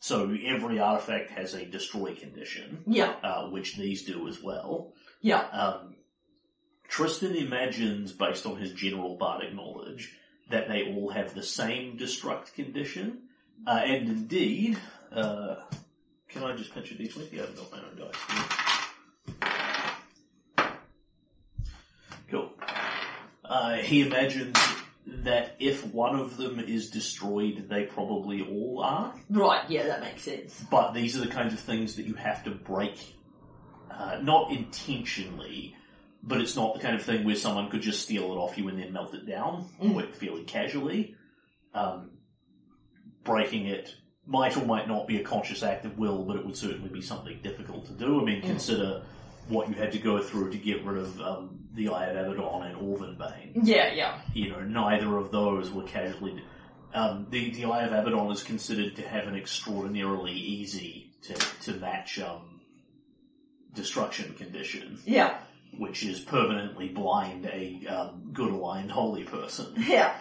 So every artifact has a destroy condition, Yeah. uh, which these do as well. Yeah. Um, Tristan imagines, based on his general bardic knowledge, that they all have the same destruct condition, uh, and indeed, uh, can I just pinch a d20? Yeah, I've got my own dice. here. Cool. Uh, he imagines that if one of them is destroyed, they probably all are. Right, yeah, that makes sense. But these are the kinds of things that you have to break, uh, not intentionally, but it's not the kind of thing where someone could just steal it off you and then melt it down Mm. quite fairly casually. Um, breaking it might or might not be a conscious act of will, but it would certainly be something difficult to do. I mean, Mm. consider what you had to go through to get rid of um, the Eye of Abaddon and Orvanbane Yeah, yeah. you know, neither of those were casually. Um, the the Eye of Abaddon is considered to have an extraordinarily easy to to match um, destruction condition, Yeah. which is permanently blind a um, good aligned holy person Yeah.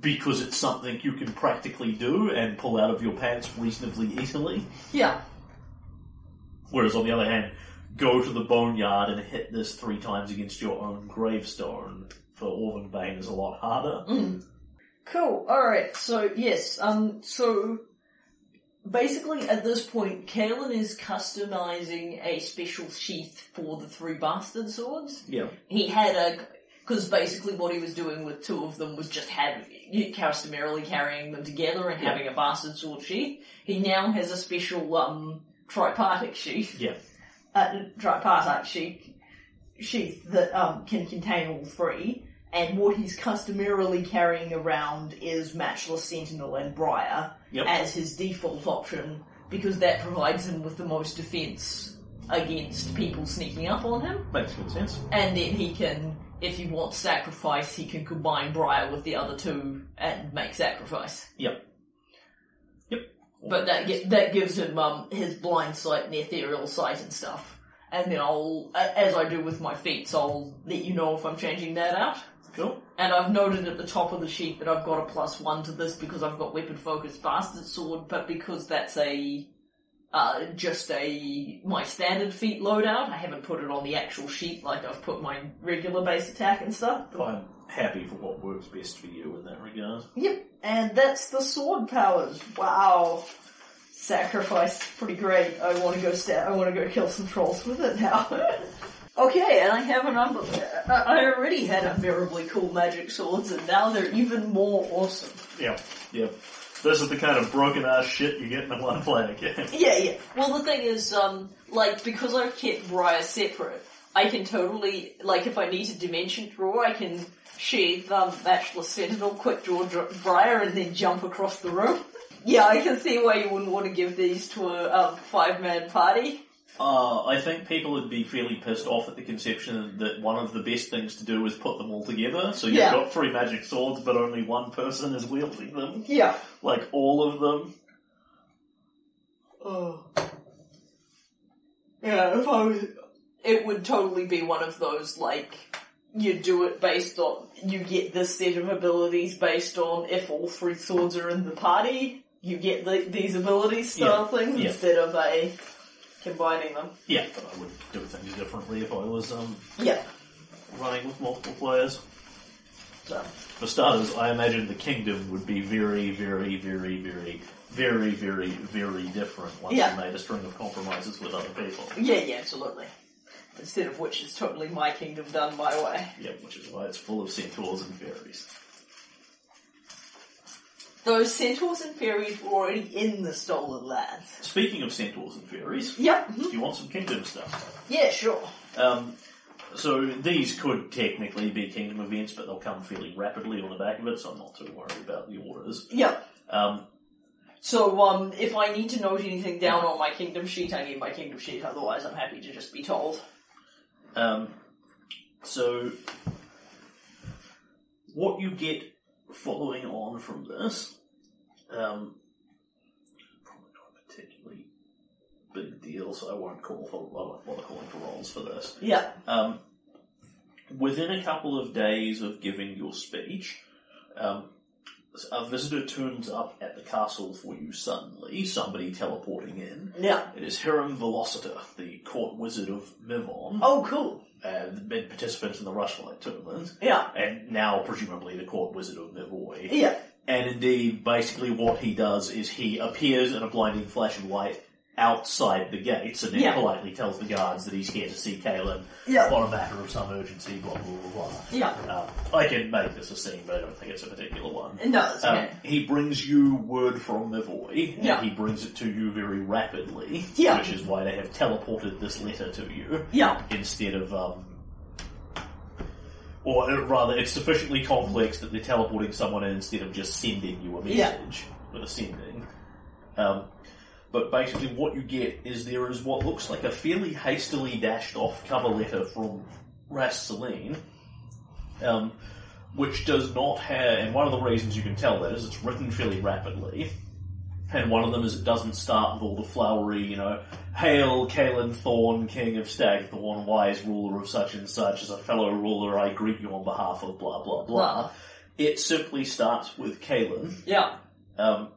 because it's something you can practically do and pull out of your pants reasonably easily. Yeah. Whereas on the other hand, go to the boneyard and hit this three times against your own gravestone for Orvanbane is a lot harder. Mm. Cool. Alright, so yes, um, so basically at this point, Kalen is customizing a special sheath for the three bastard swords. Yeah. He had a, because basically what he was doing with two of them was just having, customarily carrying them together and Yeah. having a bastard sword sheath. He now has a special, um, tripartite sheath. Yeah. Uh, tripartite sheath, sheath that um, can contain all three. And what he's customarily carrying around is Matchless Sentinel and Briar Yep. as his default option because that provides him with the most defense against people sneaking up on him. Makes good sense. And then he can, if he wants sacrifice, he can combine Briar with the other two and make sacrifice. Yep. But that that gives him um, his blind sight and ethereal sight and stuff. And then I'll, a- as I do with my feats, I'll let you know if I'm changing that out. Cool. And I've noted at the top of the sheet that I've got a plus one to this because I've got weapon focused bastard sword, but because that's a uh, just a my standard feat loadout, I haven't put it on the actual sheet like I've put my regular base attack and stuff. I'm happy for what works best for you in that regard. Yep, and that's the sword powers. Wow. Sacrifice, pretty great. I want to go sta- I want to go kill some trolls with it now. okay, and I have an number. I already had unbearably cool magic swords, and now they're even more awesome. Yeah. Yep. This is the kind of broken ass shit you get in a one player game. Yeah, yeah. Well, the thing is, um, like because I've kept Briar separate, I can totally like if I need to dimension draw, I can sheath um, Matchless Sentinel, quick draw dr- Briar, and then jump across the room. Yeah, I can see why you wouldn't want to give these to a um, five man party. Uh, I think people would be fairly pissed off at the conception that one of the best things to do is put them all together. So you've Yeah. got three magic swords, but only one person is wielding them. Yeah. Like all of them. Oh. Yeah, if I was, it would totally be one of those like you do it based on you get this set of abilities based on if all three swords are in the party, you get the, these abilities style things yeah. instead of a combining them. Yeah, but I would do things differently if I was um, Yeah. running with multiple players. So For starters, I imagine the kingdom would be very, very, very, very, very, very, very different once Yeah. you made a string of compromises with other people. yeah, yeah, absolutely. Instead of which is totally my kingdom done my way. Yeah, which is why it's full of centaurs and fairies. Those centaurs and fairies were already in the stolen lands. Speaking of centaurs and fairies, Yep. do you want some kingdom stuff? Yeah, sure. Um, so these could technically be kingdom events, but they'll come fairly rapidly on the back of it, so I'm not too worried about the orders. Yep. Um, So, um, if I need to note anything down on my kingdom sheet, I need my kingdom sheet, otherwise I'm happy to just be told. Um, so, what you get following on from this, um, probably not a particularly big deal, so I won't call for, I won't bother calling for rolls for this. Yeah. Um, within a couple of days of giving your speech, um, a visitor turns up at the castle for you suddenly, somebody teleporting in. Yeah. It is Hiram Velociter, the court wizard of Mivon Oh, cool. uh, been participant in the Rushlight tournament, Yeah. and now presumably the court wizard of Mivoy. Yeah. And indeed, basically what he does is he appears in a blinding flash of light outside the gates and then Yeah. politely tells the guards that he's here to see Kalen Yeah. on a matter of some urgency, blah, blah, blah, blah. Yeah. Um, I can make this a scene, but I don't think it's a particular one. No, it's Um, okay. he brings you word from Mivoy, and Yeah. he brings it to you very rapidly, Yeah. which is why they have teleported this letter to you Yeah. instead of um or uh, rather it's sufficiently complex that they're teleporting someone in instead of just sending you a Yeah. message with a sending. Um, but basically what you get is there is what looks like a fairly hastily dashed off cover letter from Ras Celine, um, which does not have, and one of the reasons you can tell that is it's written fairly rapidly. And one of them is it doesn't start with all the flowery, you know, Hail, Kalen Thorn, King of Stagthorn, wise ruler of such and such, as a fellow ruler I greet you on behalf of blah blah blah. It simply starts with Kalen. Yeah. Um,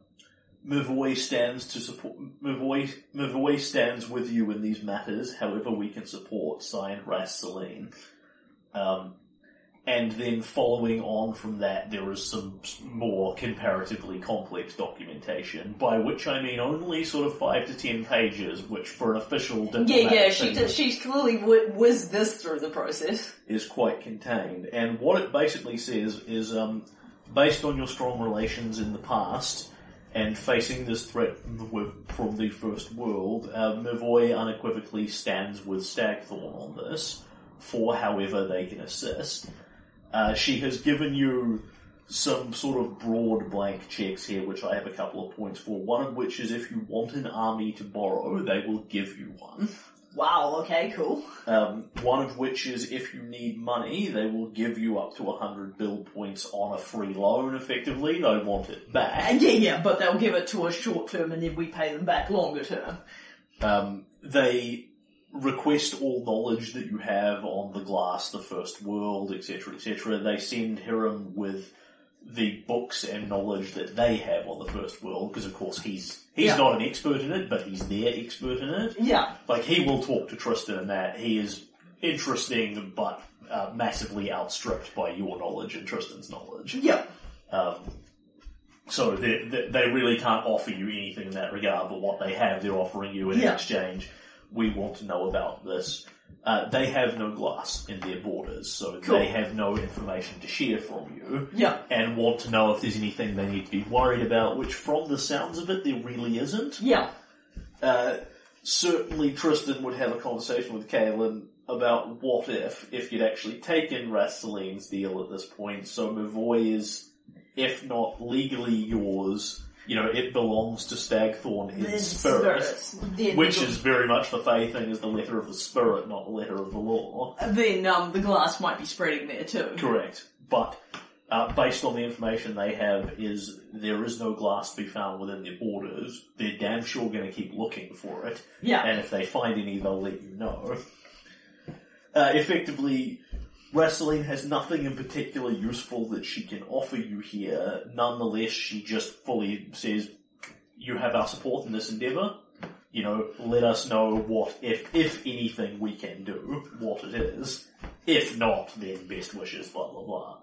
Mivoy stands to support, Mivoy, Mivoy stands with you in these matters, however we can support, signed Ras Celine. Um, and then following on from that, there is some more comparatively complex documentation, by which I mean only sort of five to ten pages, which for an official Yeah, yeah, she did, she's clearly wh- whizzed this through the process. is quite contained. And what it basically says is, um, based on your strong relations in the past, and facing this threat from the, First World, uh, unequivocally stands with Stagthorn on this, for however they can assist. Uh, she has given you some sort of broad blank checks here, which I have a couple of points for. One of which is if you want an army to borrow, they will give you one. Wow, okay, cool. Um, one of which is if you need money, they will give you up to 100 build points on a free loan, effectively. They want it back. Yeah, yeah, but they'll give it to us short term and then we pay them back longer term. Um, they request all knowledge that you have on the glass, the first world, etc., etc. They send Hiram with the books and knowledge that they have on the first world, because of course he's he's Yeah. not an expert in it, but he's their expert in it. Yeah. Like he will talk to Tristan and that he is interesting, but uh, massively outstripped by your knowledge and Tristan's knowledge. Yeah. Um, so they, they they really can't offer you anything in that regard, but what they have, they're offering you in Yeah. exchange. We want to know about this. Uh, they have no glass in their borders, so Cool. they have no information to share from you. Yeah. And want to know if there's anything they need to be worried about, which from the sounds of it, there really isn't. Yeah. Uh, certainly Tristan would have a conversation with Kalen about what if, if you'd actually taken Rasseline's deal at this point, so Mavoy is, if not legally yours, you know, it belongs to Stagthorn in Then spirit, spirits. Then which is very much the Fae thing is the letter of the spirit, not the letter of the law. Then um, the glass might be spreading there too. Correct. But uh, based on the information they have, is there is no glass to be found within their borders. They're damn sure going to keep looking for it. Yeah. and if they find any, they'll let you know. Uh, effectively, Wrestling has nothing in particular useful that she can offer you here. Nonetheless, she just fully says, "You have our support in this endeavour. You know, let us know what, if if anything, we can do. What it is. If not, then best wishes. Blah blah blah."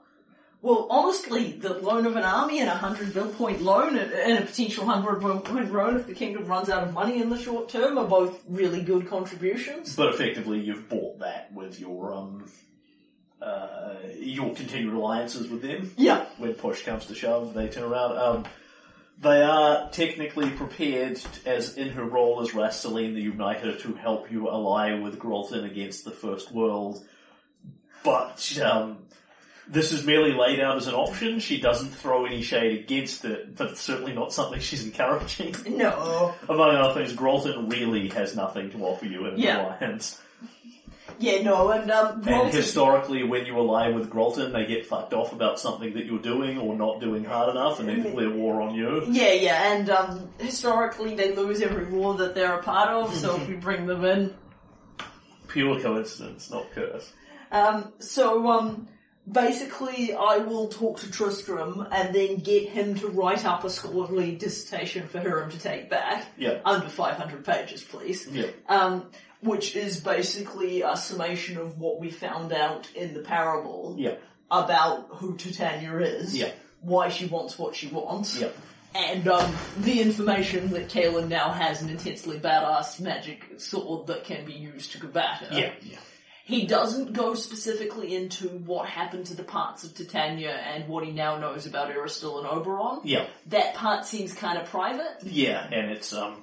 Well, honestly, the loan of an army and a hundred bill point loan and, and a potential hundred bill point loan if the kingdom runs out of money in the short term are both really good contributions. But effectively, you've bought that with your um, uh, your continued alliances with them. Yeah, When push comes to shove, they turn around. Um, they are technically prepared, as in her role as Rasteline the Uniter, to help you ally with Gralton against the First World. But um, this is merely laid out as an option. She doesn't throw any shade against it, but it's certainly not something she's encouraging. no. Among other things, Gralton really has nothing to offer you in an Yeah. alliance. Yeah, no, and um, And Gralton- historically, when you ally with Gralton, they get fucked off about something that you're doing or not doing hard enough, and then declare war on you. Yeah, yeah, and um, historically they lose every war that they're a part of, so if we bring them in. Pure coincidence, not curse. Um, so, um, basically I will talk to Tristram and then get him to write up a scholarly dissertation for Hiram to take back. Yeah. Under 500 pages, please. Yeah. Um, which is basically a summation of what we found out in the parable Yeah. about who Titania is, Yeah. why she wants what she wants, Yeah. and um, the information that Kalen now has an intensely badass magic sword that can be used to combat her. Yeah. Yeah. He doesn't go specifically into what happened to the parts of Titania and what he now knows about Erastil and Oberon. Yeah. That part seems kind of private, Yeah, and it's um,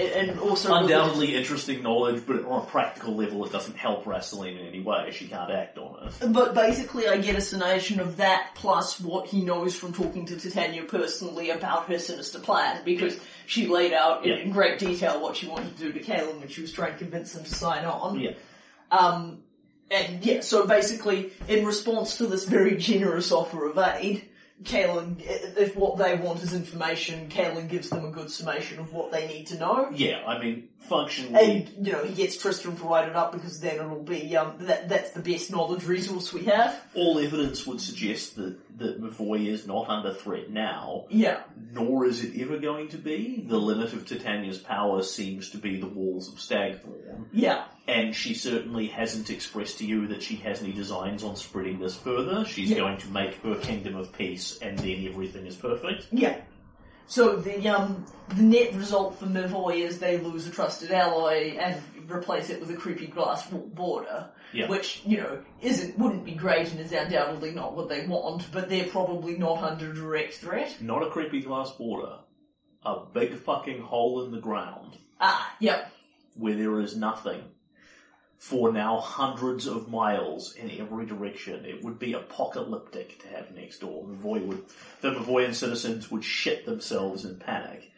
and also undoubtedly interesting knowledge, but on a practical level, it doesn't help Rasteline in any way. She can't act on it. But basically, I get a summation of that plus what he knows from talking to Titania personally about her sinister plan, because she laid out in, Yeah. in great detail what she wanted to do to Kalen when she was trying to convince him to sign on. Yeah. Um, and yeah, so basically, in response to this very generous offer of aid, Kalen, if what they want is information, Kalen gives them a good summation of what they need to know. Yeah, I mean, functionally, And, you know, he gets Tristram to write it up because then it'll be, um, that, that's the best knowledge resource we have. all evidence would suggest that, that Mavoy is not under threat now, Yeah. nor is it ever going to be. The limit of Titania's power seems to be the walls of Stagthorn, Yeah. and she certainly hasn't expressed to you that she has any designs on spreading this further. She's Yeah. going to make her kingdom of peace, and then everything is perfect. Yeah. So the um the net result for Mavoy is they lose a trusted ally and replace it with a creepy glass wall border, Yeah. which you know isn't wouldn't be great and is undoubtedly not what they want, but they're probably not under direct threat. Not a creepy glass border, a big fucking hole in the ground Ah, yep, where there is nothing. For now hundreds of miles in every direction. It would be apocalyptic to have next door. The Mavoy would, the Mavoyan citizens would shit themselves in panic.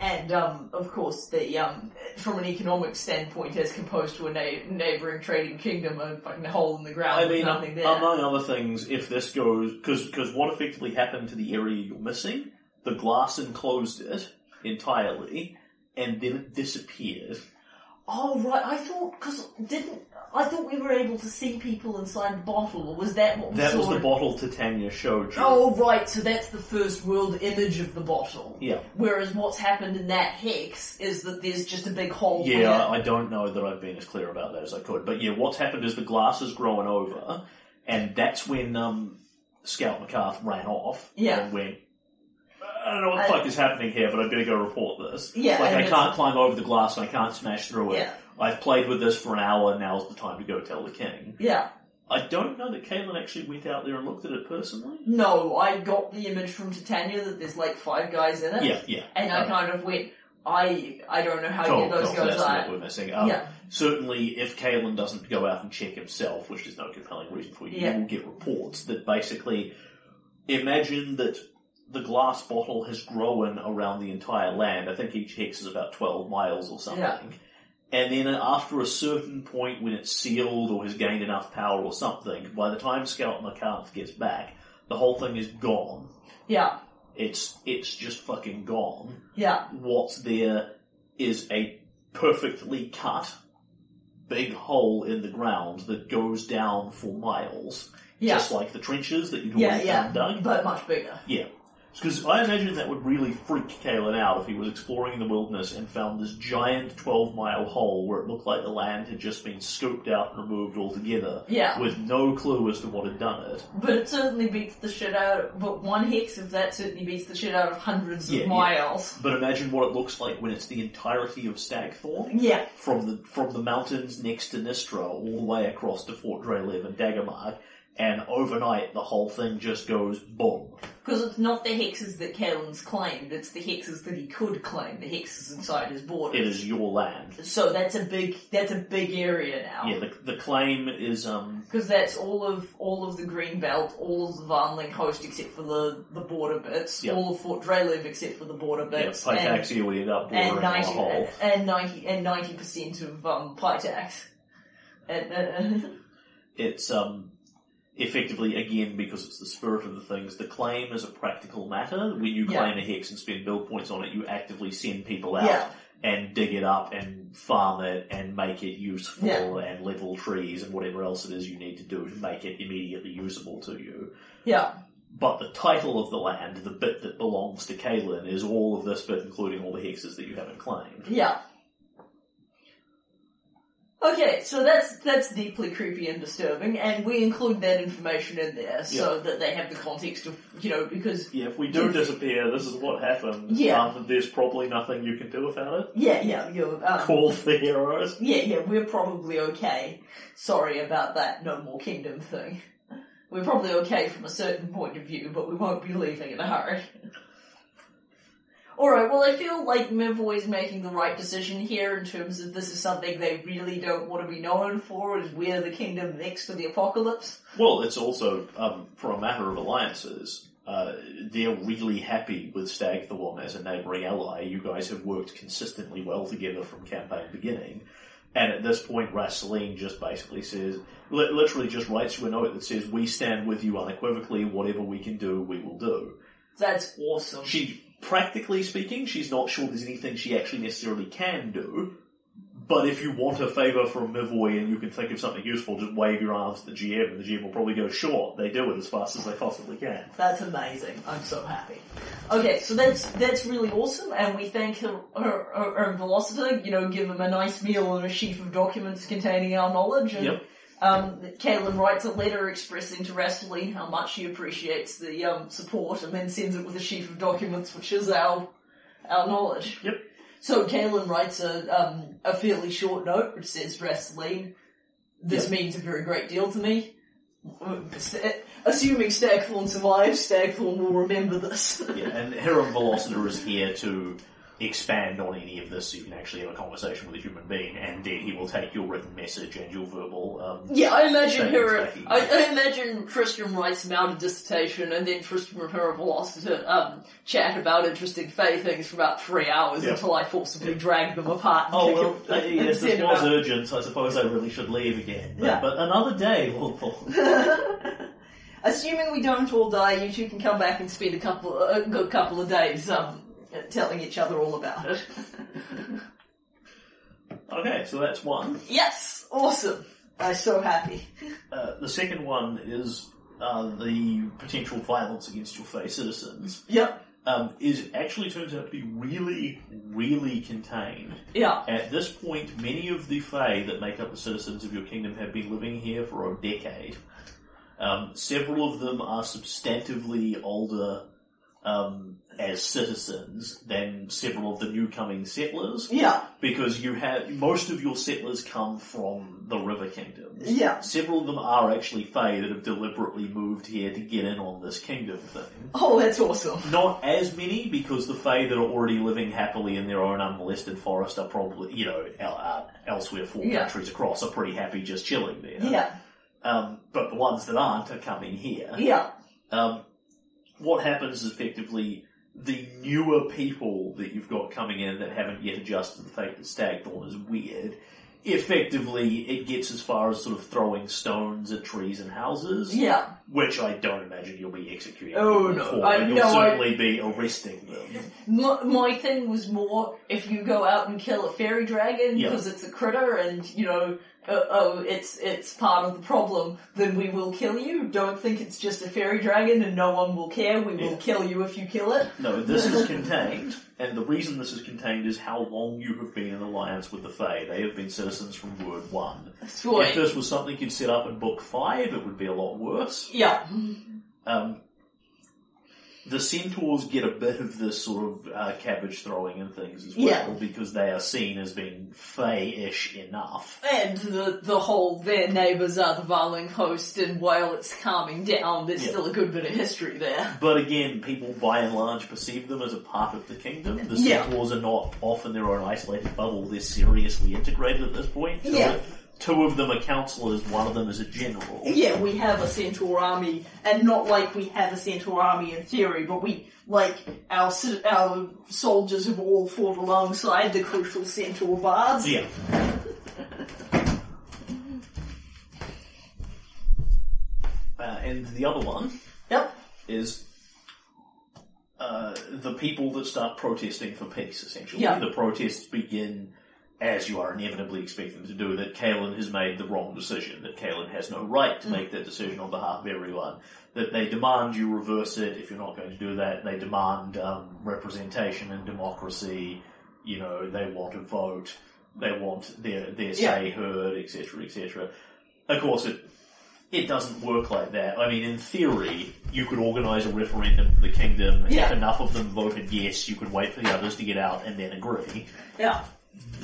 And um of course the um from an economic standpoint as composed to a na- neighboring trading kingdom, a fucking hole in the ground I with mean, nothing there. among other things, if this goes, because what effectively happened to the area you're missing, the glass enclosed it entirely, and then it disappeared. Oh right, I thought because didn't I thought we were able to see people inside the bottle, or was that what we saw? That saw? was the bottle Titania showed you. Oh right, so that's the first world image of the bottle. Yeah. Whereas what's happened in that hex is that there's just a big hole. Yeah, where- I don't know that I've been as clear about that as I could. But yeah, what's happened is the glass has grown over, and that's when um, Scout McCarth ran off Yeah. and went, I don't know what the I- fuck is happening here, but I better go report this. Yeah, Like, and I it's- can't climb over the glass and I can't smash through it. Yeah. I've played with this for an hour, now's the time to go tell the king. Yeah. I don't know that Kalen actually went out there and looked at it personally. No, I got the image from Titania that there's like five guys in it. Yeah, yeah. And I Uh, kind of went, I I don't know how Cool, those cool, guys that's are. what we're missing. Um, Yeah. Certainly, if Kalen doesn't go out and check himself, which is no compelling reason for you, Yeah. you will get reports that basically imagine that the glass bottle has grown around the entire land. I think each hex is about 12 miles or something. Yeah. And then after a certain point when it's sealed or has gained enough power or something, by the time Scout McCarth gets back, the whole thing is gone. Yeah. It's, it's just fucking gone Yeah. what's there is a perfectly cut big hole in the ground that goes down for miles. Yeah. Just like the trenches that you'd Yeah, already yeah. dug. But much bigger. Yeah. Because I imagine that would really freak Kalen out if he was exploring the wilderness and found this giant 12 mile hole where it looked like the land had just been scooped out and removed altogether. Yeah. With no clue as to what had done it. But it certainly beats the shit out of, but one hex of that certainly beats the shit out of hundreds Yeah, of yeah. miles. But imagine what it looks like when it's the entirety of Stagthorn. Yeah. From the from the mountains next to Nistra all the way across to Fort Drelev and Daggermark, and overnight the whole thing just goes boom. Because it's not the hexes that Kalen's claimed, it's the hexes that he could claim, the hexes inside his It borders. is your land. So that's a big, that's a big area now. Yeah, the, the claim is um Because that's all of all of the green belt, all of the Vanling coast except for the, the border bits, Yep. all of Fort Drelev except for the border yeah, bits, and, Pytaxia we end up and bordering on a ninety hole. and ninety and ninety percent of um, Pitax. And, uh, it's um effectively again because it's the spirit of the things. The claim is a practical matter. When you claim a hex and spend build points on it, you actively send people out Yeah. and dig it up and farm it and make it useful Yeah. and level trees and whatever else it is you need to do to make it immediately usable to you. yeah, But the title of the land, the bit that belongs to Kalen, is all of this bit, including all the hexes that you haven't claimed. yeah. Okay, so that's that's deeply creepy and disturbing, and we include that information in there so that they have the context of you know because Yeah, if we do disappear, this is what happens. Yeah. Um, there's probably nothing you can do about it. yeah yeah you um, Call the heroes. Yeah, yeah, we're probably okay. Sorry about that no more kingdom thing. We're probably okay from a certain point of view, but we won't be leaving in a hurry. Alright, well I feel like Mivoy is making the right decision here in terms of this is something they really don't want to be known for, is we're the kingdom next to the apocalypse. Well, it's also, um, for a matter of alliances, uh, they're really happy with Stagthorn as a neighbouring ally. You guys have worked consistently well together from campaign beginning. And at this point, Rasseline just basically says, li- literally just writes you a note that says, we stand with you unequivocally, whatever we can do, we will do. That's awesome. She, practically speaking, she's not sure there's anything she actually necessarily can do. But if you want a favour from Mivoy and you can think of something useful, just wave your arms to the GM and the GM will probably go, sure, they do it as fast as they possibly can. That's amazing. I'm so happy. Okay, so that's that's really awesome, and we thank her, her, her, her Velociter, you know, give him a nice meal and a sheaf of documents containing our knowledge, and Yep. Um, Kalen writes a letter expressing to Rastley how much she appreciates the um, support, and then sends it with a sheaf of documents, which is our our knowledge. Yep. So Kalen writes a um, a fairly short note which says, Rastley, this means a very great deal to me. Assuming Stagthorn survives, Stagthorn will remember this. Yeah, and Hiram Velociter is here to expand on any of this so you can actually have a conversation with a human being, and then he will take your written message and your verbal, um, yeah, I imagine her. you, thank you. I, I imagine Tristram writes him out a dissertation, and then Tristram and her will also um, chat about interesting Fey things for about three hours Yeah. until I forcibly drag them apart. Oh well, uh, yes, this was out. urgent, so I suppose I really should leave again. But, Yeah. but another day, Lord. Assuming we don't all die, you two can come back and spend a couple, a good couple of days um, telling each other all about it. Okay, so that's one. yes, awesome. I'm so happy. Uh, the second one is uh, the potential violence against your Fey citizens. Yep. Um, is actually turns out to be really, really contained. Yeah. At this point, many of the Fae that make up the citizens of your kingdom have been living here for a decade. Um, several of them are substantively older um, as citizens than several of the new coming settlers, Yeah. because you have most of your settlers come from the River Kingdoms. Yeah. Several of them are actually Fae that have deliberately moved here to get in on this kingdom thing. Oh, that's awesome. Not as many, because the Fae that are already living happily in their own unmolested forest are probably, you know, uh, elsewhere four Yeah. countries across are pretty happy just chilling there. Yeah. Um, but the ones that aren't are coming here. Yeah. Um, what happens is effectively the newer people that you've got coming in that haven't yet adjusted to the fact that Stagthorn is weird, effectively it gets as far as sort of throwing stones at trees and houses, Yeah. which I don't imagine you'll be executing Oh, no. for, I you'll I- certainly be arresting them. My, my thing was more if you go out and kill a fairy dragon Yeah. because it's a critter and you know uh, oh, it's it's part of the problem, then we will kill you. Don't think it's just a fairy dragon and no one will care. We will Yeah. kill you if you kill it. No, this is contained, and the reason this is contained is how long you have been in alliance with the Fae. They have been citizens from Word 1. That's If this was something you'd set up in Book 5, it would be a lot worse. Yeah. Um, the centaurs get a bit of this sort of uh, cabbage throwing and things as well, Yeah. because they are seen as being Fae-ish enough. And the the whole their neighbours are the Varling host, and while it's calming down, there's still a good bit of history there. But again, people by and large perceive them as a part of the kingdom. The centaurs are not off in their own isolated bubble, they're seriously integrated at this point. Two- Yeah. Two of them are counselors, one of them is a general. Yeah, we have a centaur army, and not like we have a centaur army in theory, but we like our our soldiers have all fought alongside the crucial centaur bards. Yeah. Uh, and the other one Yep. is uh, the people that start protesting for peace, essentially. Yeah. The protests begin, as you are inevitably expecting to do, that Kalen has made the wrong decision, that Kalen has no right to make that decision on behalf of everyone, that they demand you reverse it if you're not going to do that, they demand um, representation and democracy, you know, they want a vote, they want their, their say heard, etc., etc. Of course, it it doesn't work like that. I mean, in theory, you could organise a referendum for the kingdom. Yeah. If enough of them voted yes, you could wait for the others to get out and then agree. Yeah.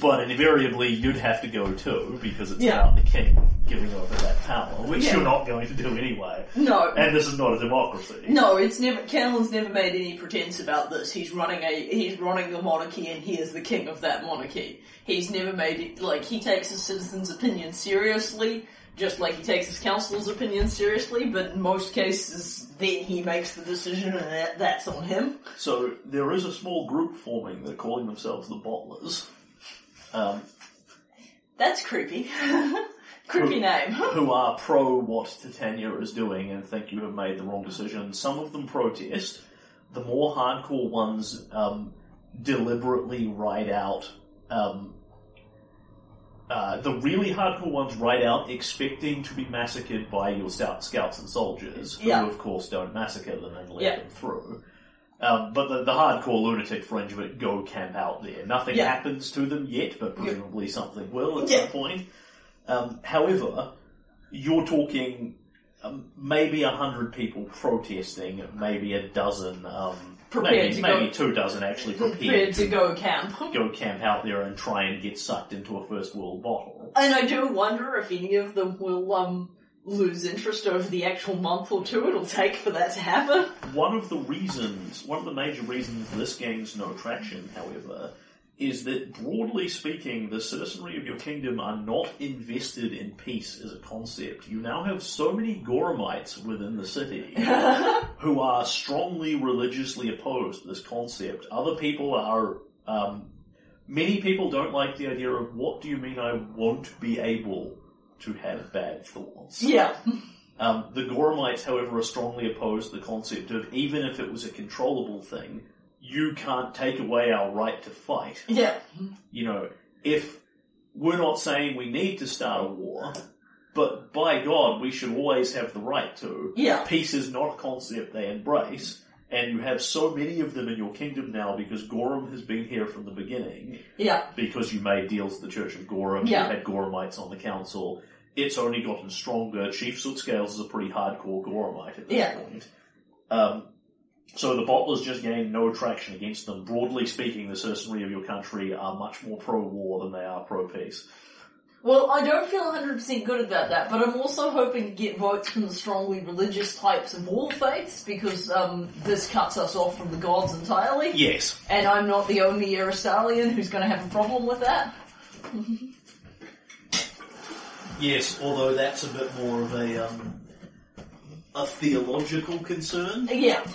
But invariably, you'd have to go too, because it's Yeah. about the king giving over that power, which Yeah. you're not going to do anyway. No. And this is not a democracy. No, it's never. Kalen's never made any pretense about this. He's running a he's running a monarchy, and he is the king of that monarchy. He's never made it like he takes his citizens' opinion seriously, just like he takes his council's opinion seriously. But in most cases, then he makes the decision, and that, that's on him. So there is a small group forming. They're calling themselves the Bottlers. Um, That's creepy. creepy name. who are pro what Titania is doing and think you have made the wrong decision. Some of them protest. The more hardcore ones um, deliberately write out. Um, uh, the really hardcore ones write out expecting to be massacred by your scout, scouts and soldiers, who Yeah. of course don't massacre them and let Yeah. them through. Um, but the, the hardcore lunatic fringe of it go camp out there. Nothing Yeah. happens to them yet, but presumably something will at Yeah. some point. Um, however, you're talking um, maybe a hundred people protesting, maybe a dozen, um, Prepared maybe, to maybe go- two dozen actually prepared Prepared to go camp. go camp out there and try and get sucked into a first world bottle. And I do wonder if any of them will um lose interest over the actual month or two it'll take for that to happen. One of the reasons, one of the major reasons this gains no traction, however, is that broadly speaking, the citizenry of your kingdom are not invested in peace as a concept. You now have so many Gorumites within the city who are strongly religiously opposed to this concept. Other people are, um, many people don't like the idea of what do you mean I won't be able to have bad thoughts. Yeah. Um, the Gorumites, however, are strongly opposed to the concept of even if it was a controllable thing, you can't take away our right to fight. Yeah. You know, if we're not saying we need to start a war, but by God, we should always have the right to. Yeah. Peace is not a concept they embrace, and you have so many of them in your kingdom now because Gorum has been here from the beginning Yeah. because you made deals with the Church of Gorum, Yeah. you had Gorumites on the council. It's only gotten stronger. Chief Soot Scales is a pretty hardcore Gorumite at this Yeah. point. Um, so the bottlers just gained no traction against them. Broadly speaking, the citizenry of your country are much more pro-war than they are pro-peace. Well, I don't feel 100% good about that, but I'm also hoping to get votes from the strongly religious types of all faiths, because um, this cuts us off from the gods entirely, Yes. and I'm not the only Erastilian who's going to have a problem with that. Yes, although that's a bit more of a, um, a theological concern. Yeah.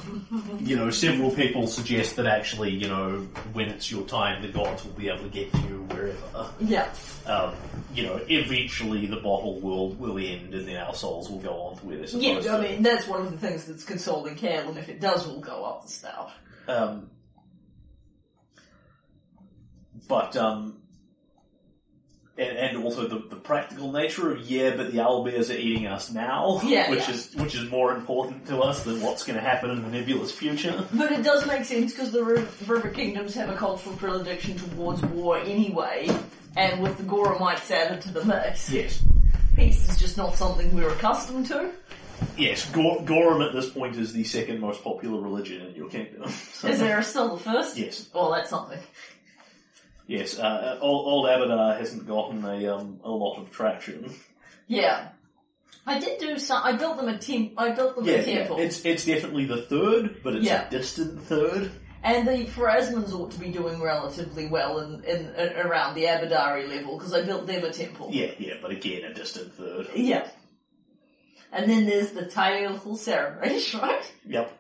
you know, several people suggest that actually, you know, when it's your time, the gods will be able to get you wherever. Yeah. Um, you know, eventually the bottle will will end, and then our souls will go on to where they're supposed Yeah, I to. mean, that's one of the things that's consoling and if it does, we'll go up the spout. Um, but um, and, and also the, the practical nature of yeah, but the owlbears are eating us now, Yeah, which yeah. is which is more important to us than what's going to happen in the nebulous future. But it does make sense because the Ri- River Kingdoms have a cultural predilection towards war anyway, and with the Gorumites added to the mix, Yes, peace is just not something we're accustomed to. yes. Gor- Gorum at this point is the second most popular religion in your kingdom. Is there still the first? yes, Well, that's something. Yes. Uh, old, old Abadar hasn't gotten a um, a lot of traction. Yeah. I did do some. I built them a team. I built them a temple, It's it's definitely the third, but it's Yeah. a distant third. and the Pharasmans ought to be doing relatively well in, in, around the Abadari level because I built them a temple. Yeah, yeah, but again, a distant third. Yeah. And then there's the tiny little Sarenrae, right? Yep.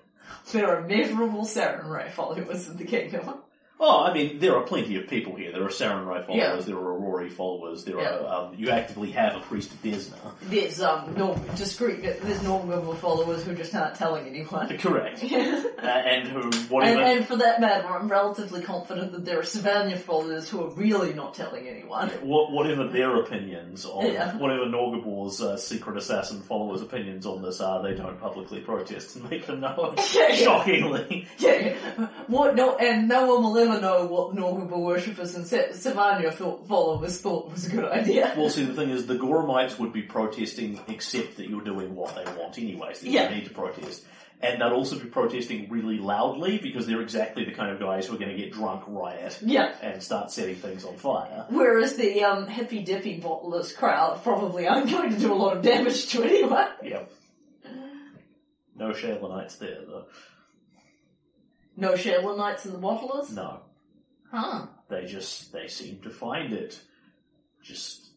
There are a measurable Sarenrae followers in the kingdom. Oh, I mean, there are plenty of people here. There are Sarenrae followers, Yeah. there are Aurori followers, there Yeah. are, um, you actively have a priest of Desna. There's um no discreet. There's Norgrimmar followers who just aren't telling anyone. Correct. and, Uh, and who, whatever, and for that matter, I'm relatively confident that there are Sivanah followers who are really not telling anyone. what, whatever their opinions on, Yeah. whatever Norgorber's uh, secret assassin followers' opinions on this are, they don't publicly protest and make them know. Yeah. Shockingly. Yeah, yeah. What no, and no one will ever know what Norgrimmar worshippers and Sa- Sivanah thought, followers thought was a good idea. Well, see, the thing is, the Gorumites would be protesting except that you're doing what they want anyway, so you Yeah. don't need to protest. And they'd also be protesting really loudly because they're exactly the kind of guys who are going to get drunk, riot, Yeah. and start setting things on fire. Whereas the um, hippy dippy bottlers crowd probably aren't going to do a lot of damage to anyone. Yep. No Shelynites there, though. No Shelynites in the bottlers? No. Huh. They just, they seem to find it just,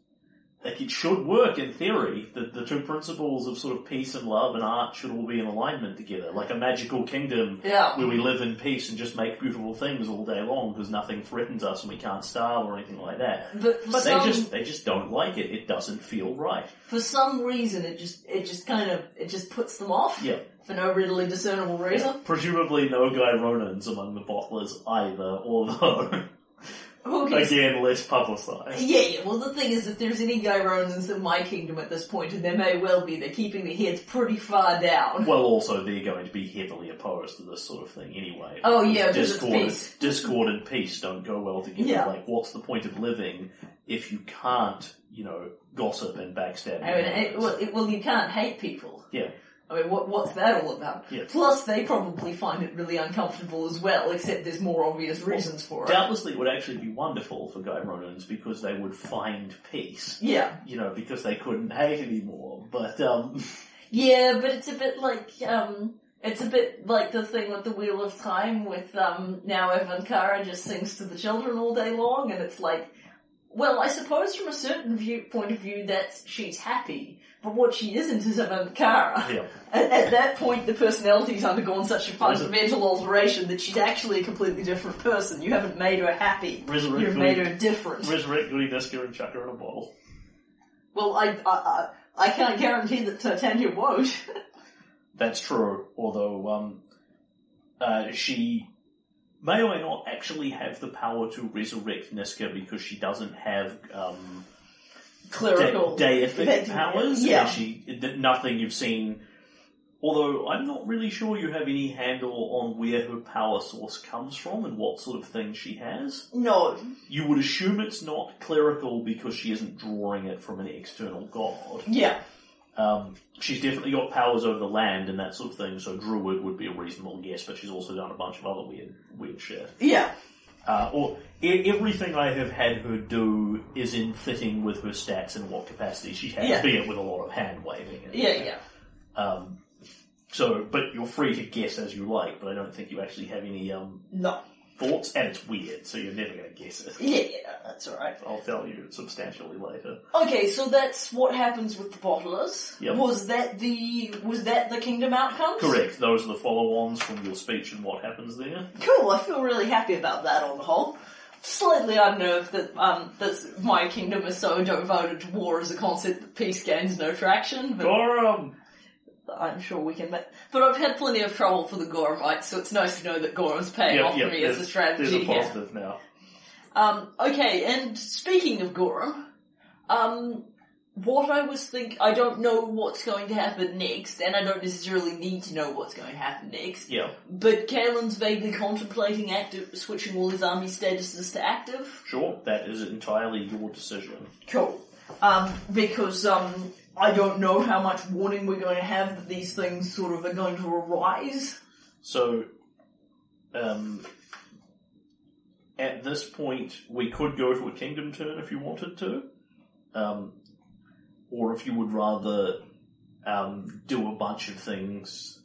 like it should work in theory. that the two principles of sort of peace and love and art should all be in alignment together. Like a magical kingdom Yeah. where we live in peace and just make beautiful things all day long because nothing threatens us and we can't starve or anything like that. But they some, just, they just don't like it. It doesn't feel right. for some reason, it just, it just kind of, it just puts them off. Yeah. For no readily discernible reason. Presumably no Gyronnans among the bottlers either, although, Who can again, less publicised. Yeah, yeah. Well, the thing is, if there's any Gyronnans in my kingdom at this point, and there may well be, they're keeping their heads pretty far down. Well, also they're going to be heavily opposed to this sort of thing anyway. Oh, yeah, because it's discord, peace. discord and peace don't go well together. Yeah. Like, what's the point of living if you can't, you know, gossip and backstab? I mean, it, well, it, well, you can't hate people. Yeah. I mean, what, what's that all about? Yeah. Plus, they probably find it really uncomfortable as well, except there's more obvious reasons for it. Doubtlessly, it would actually be wonderful for Gyronnans because they would find peace. Yeah. You know, because they couldn't hate anymore. But um, Yeah, but it's a bit like, um, it's a bit like the thing with the Wheel of Time with, um, now Evan Kara just sings to the children all day long, and it's like, well, I suppose from a certain view, point of view that she's happy, but what she isn't is Evan Kara. yeah, At, at that point, the personality's undergone such a fundamental alteration that she's actually a completely different person. You haven't made her happy. resurrect You've made her different. resurrect Goody Niska and chuck her in a bottle. Well, I, I, I, I can't guarantee that Titania won't. That's true. Although um, uh, she may or may not actually have the power to resurrect Niska because she doesn't have um, Clerical. de- deific Effective- powers. yeah. She nothing you've seen. Although I'm not really sure you have any handle on where her power source comes from and what sort of thing she has. No. You would assume it's not clerical because she isn't drawing it from an external god. Yeah. Um, she's definitely got powers over the land and that sort of thing, so druid would be a reasonable guess, but she's also done a bunch of other weird, weird shit. Yeah. Uh, or e- everything I have had her do is in fitting with her stats and what capacity she has, Yeah. be it with a lot of hand waving. and- Yeah, yeah. Um, so, but you're free to guess as you like, but I don't think you actually have any um, No. Thoughts, and it's weird, so you're never going to guess it. Yeah, yeah, that's alright. I'll tell you substantially later. Okay, so that's what happens with the bottlers. Yep. Was that the was that the kingdom outcomes? Correct. Those are the follow-ons from your speech and what happens there. Cool. I feel really happy about that on the whole. Slightly unnerved that um that my kingdom is so devoted to war as a concept that peace gains no traction, but Gorum! I'm sure we can. Make... But I've had plenty of trouble for the Gorumites, so it's nice to know that Gorum's paying Yep, off yep, for me as a strategy there's a here. positive now. Um, okay, and speaking of Gorum, Um, what I was think, I don't know what's going to happen next, and I don't necessarily need to know what's going to happen next. Yeah, But Kalen's vaguely contemplating active, switching all his army statuses to active. sure. That is entirely your decision. Cool. Um, because um, I don't know how much warning we're going to have that these things sort of are going to arise. So, um, at this point, we could go to a kingdom turn if you wanted to, um, or if you would rather um, do a bunch of things.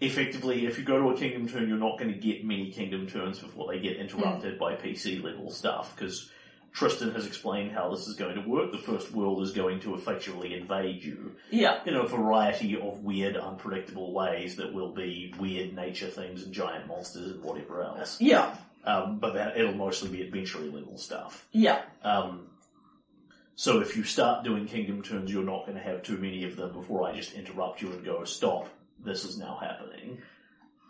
Effectively, if you go to a kingdom turn, you're not going to get many kingdom turns before they get interrupted by PC level stuff because Tristan has explained how this is going to work. The first world is going to effectually invade you Yeah. in a variety of weird, unpredictable ways that will be weird nature things and giant monsters and whatever else. Yeah. Um, but that it'll mostly be adventure level stuff. Yeah. Um, so if you start doing kingdom turns, you're not going to have too many of them before I just interrupt you and go, stop, this is now happening.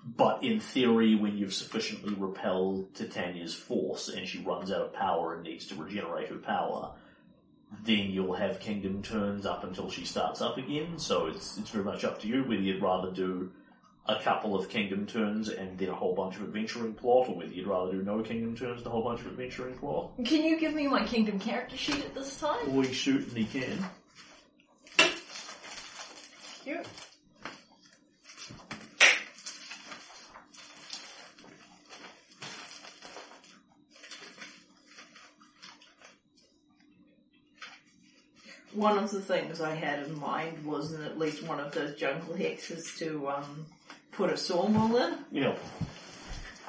But in theory, when you've sufficiently repelled Titania's force and she runs out of power and needs to regenerate her power, then you'll have kingdom turns up until she starts up again. So it's it's very much up to you whether you'd rather do a couple of kingdom turns and then a whole bunch of adventuring plot, or whether you'd rather do no kingdom turns and a whole bunch of adventuring plot. Can you give me my kingdom character sheet at this time? We certainly can. Yeah. One of the things I had in mind was in at least one of those jungle hexes to um, put a sawmill in. Yeah.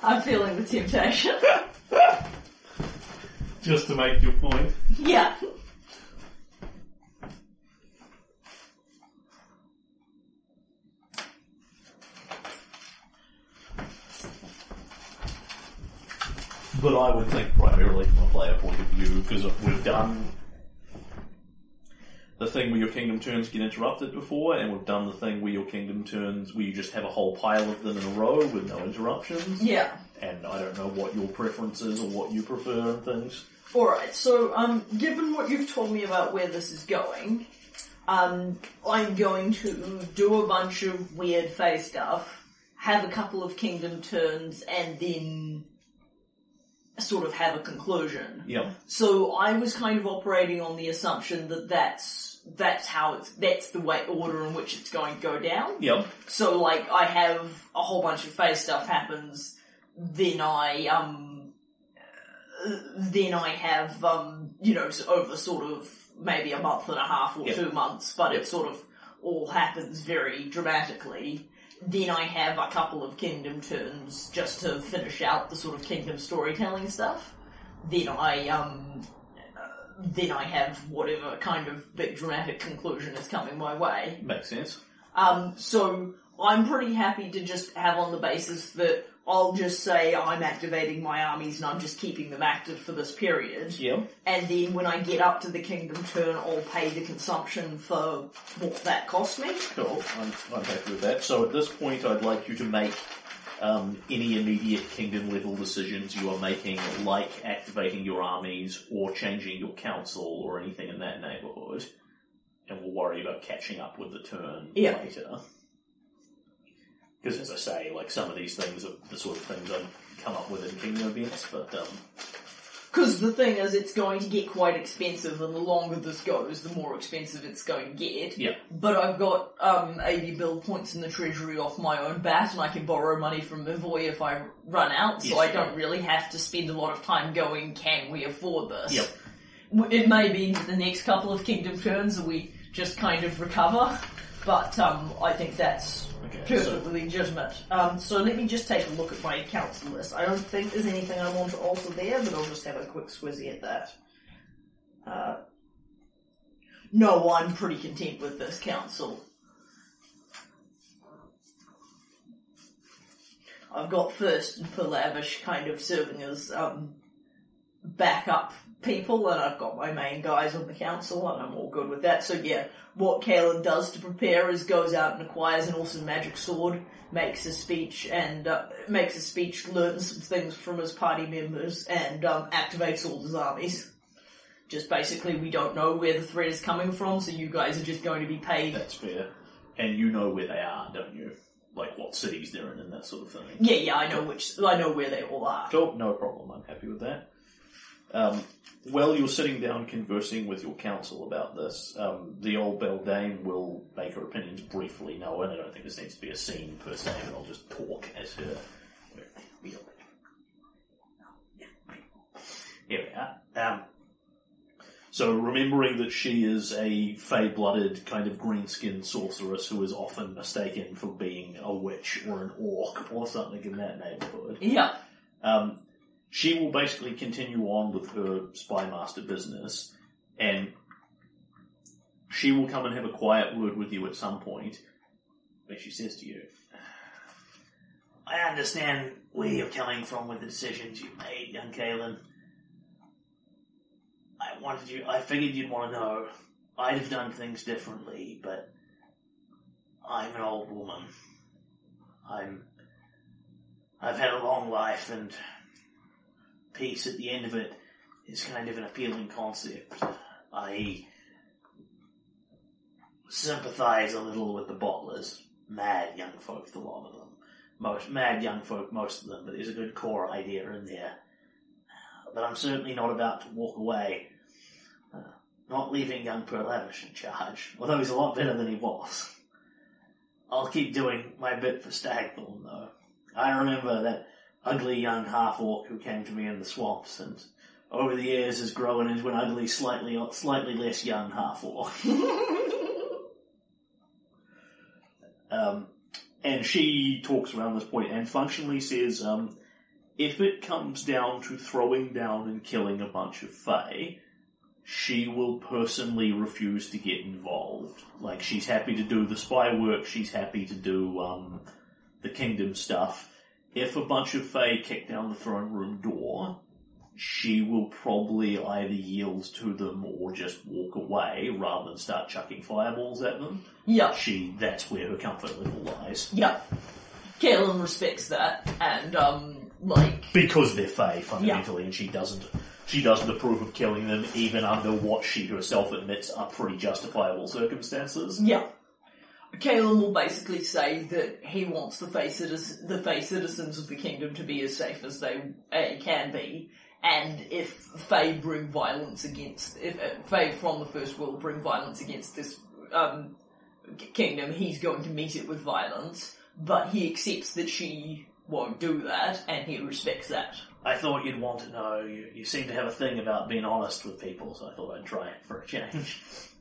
I'm feeling the temptation. Just to make your point. yeah. But I would think primarily from a player point of view, because we've done the thing where your kingdom turns get interrupted before, and we've done the thing where your kingdom turns where you just have a whole pile of them in a row with no interruptions. Yeah. And I don't know what your preference is or what you prefer and things. Alright, so um, given what you've told me about where this is going, um, I'm going to do a bunch of weird phase stuff, have a couple of kingdom turns, and then sort of have a conclusion. Yeah. So I was kind of operating on the assumption that that's that's how it's that's the way order in which it's going to go down. Yep. So like I have a whole bunch of phase stuff happens, then I um then I have um you know over sort of maybe a month and a half or Yep. two months, but Yep. it sort of all happens very dramatically. Then I have a couple of kingdom turns just to finish out the sort of kingdom storytelling stuff. Then I um then I have whatever kind of big dramatic conclusion is coming my way. Makes sense. Um, so I'm pretty happy to just have on the basis that I'll just say I'm activating my armies and I'm just keeping them active for this period. Yeah. And then when I get up to the kingdom turn, I'll pay the consumption for what that cost me. Cool. I'm, I'm happy with that. So at this point, I'd like you to make um, any immediate kingdom level decisions you are making, like activating your armies or changing your council or anything in that neighborhood. And we'll worry about catching up with the turn Yeah. later. Because as I say, like some of these things are the sort of things I've come up with in kingdom events, but um, Because the thing is, it's going to get quite expensive, and the longer this goes, the more expensive it's going to get. yeah, But I've got um, 80 build points in the treasury off my own bat, and I can borrow money from Mivoy if I run out, so Yes, I don't really have to spend a lot of time going, can we afford this? Yep. W- It may be the next couple of kingdom turns that we just kind of recover, but um, I think that's Okay, so- perfectly legitimate. Um, so let me just take a look at my council list. I don't think there's anything I want to alter there, but I'll just have a quick swizzy at that. Uh, no, I'm pretty content with this council. I've got First and Perlivash kind of serving as um, backup people, and I've got my main guys on the council, and I'm all good with that. So yeah, what Kalen does to prepare is goes out and acquires an awesome magic sword, makes a speech, and uh, makes a speech, learns some things from his party members, and um, activates all his armies. Just basically, we don't know where the threat is coming from, so you guys are just going to be paid. That's fair. And you know where they are, don't you? Like what cities they're in and that sort of thing. Yeah, yeah, I know which. I know where they all are. Cool, no problem. I'm happy with that. Um, while you're sitting down conversing with your council about this, um, the old beldame will make her opinions briefly known. I don't think this needs to be a scene per se, but I'll just talk as her. Here we are. Um, so remembering that she is a fey-blooded kind of green-skinned sorceress who is often mistaken for being a witch or an orc or something in that neighborhood. Yeah, Um, she will basically continue on with her spy master business, and she will come and have a quiet word with you at some point, where she says to you, "I understand where you're coming from with the decisions you've made, young Kalen. I wanted you. I figured you'd want to know. I'd have done things differently, but I'm an old woman. I'm. I've had a long life, and peace at the end of it is kind of an appealing concept. I sympathize a little with the bottlers. Mad young folk, the lot of them. Most mad young folk, most of them, but there's a good core idea in there. But I'm certainly not about to walk away. Uh, not leaving young Perlivash in charge, although he's a lot better than he was. I'll keep doing my bit for Stagthorn, though. I remember that ugly young half orc who came to me in the swamps, and over the years has grown into an ugly, slightly slightly less young half orc. um, and she talks around this point and functionally says, um, if it comes down to throwing down and killing a bunch of Fae, she will personally refuse to get involved. Like, she's happy to do the spy work, she's happy to do, um, the kingdom stuff. If a bunch of Fae kick down the throne room door, she will probably either yield to them or just walk away rather than start chucking fireballs at them. yeah, She, that's where her comfort level lies. yeah. Kalen respects that, and um, like, Because they're Fae, fundamentally, and she doesn't, she doesn't approve of killing them even under what she herself admits are pretty justifiable circumstances. yeah. Kalen will basically say that he wants the Fey, citizen, the Fey citizens of the kingdom to be as safe as they uh, can be, and if Fey bring violence against, if uh, from the First World bring violence against this um, kingdom, he's going to meet it with violence, but he accepts that she won't do that, and he respects that. I thought you'd want to know. You, you seem to have a thing about being honest with people, so I thought I'd try it for a change.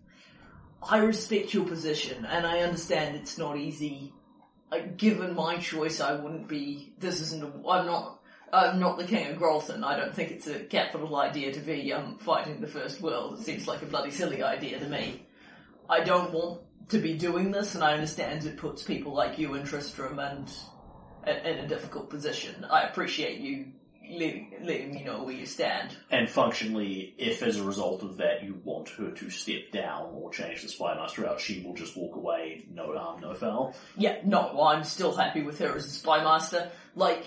I respect your position, and I understand it's not easy. Uh, given my choice, I wouldn't be. This isn't. A, I'm not. I'm not the king of Gralton. I don't think it's a capital idea to be um, fighting the first world. It seems like a bloody silly idea to me. I don't want to be doing this, and I understand it puts people like you and Tristram and in a difficult position. I appreciate you letting, letting me know where you stand. And functionally, if as a result of that you want her to step down or change the spy master out, she will just walk away, no harm, no foul. Yeah, no, well, I'm still happy with her as a spy master. Like,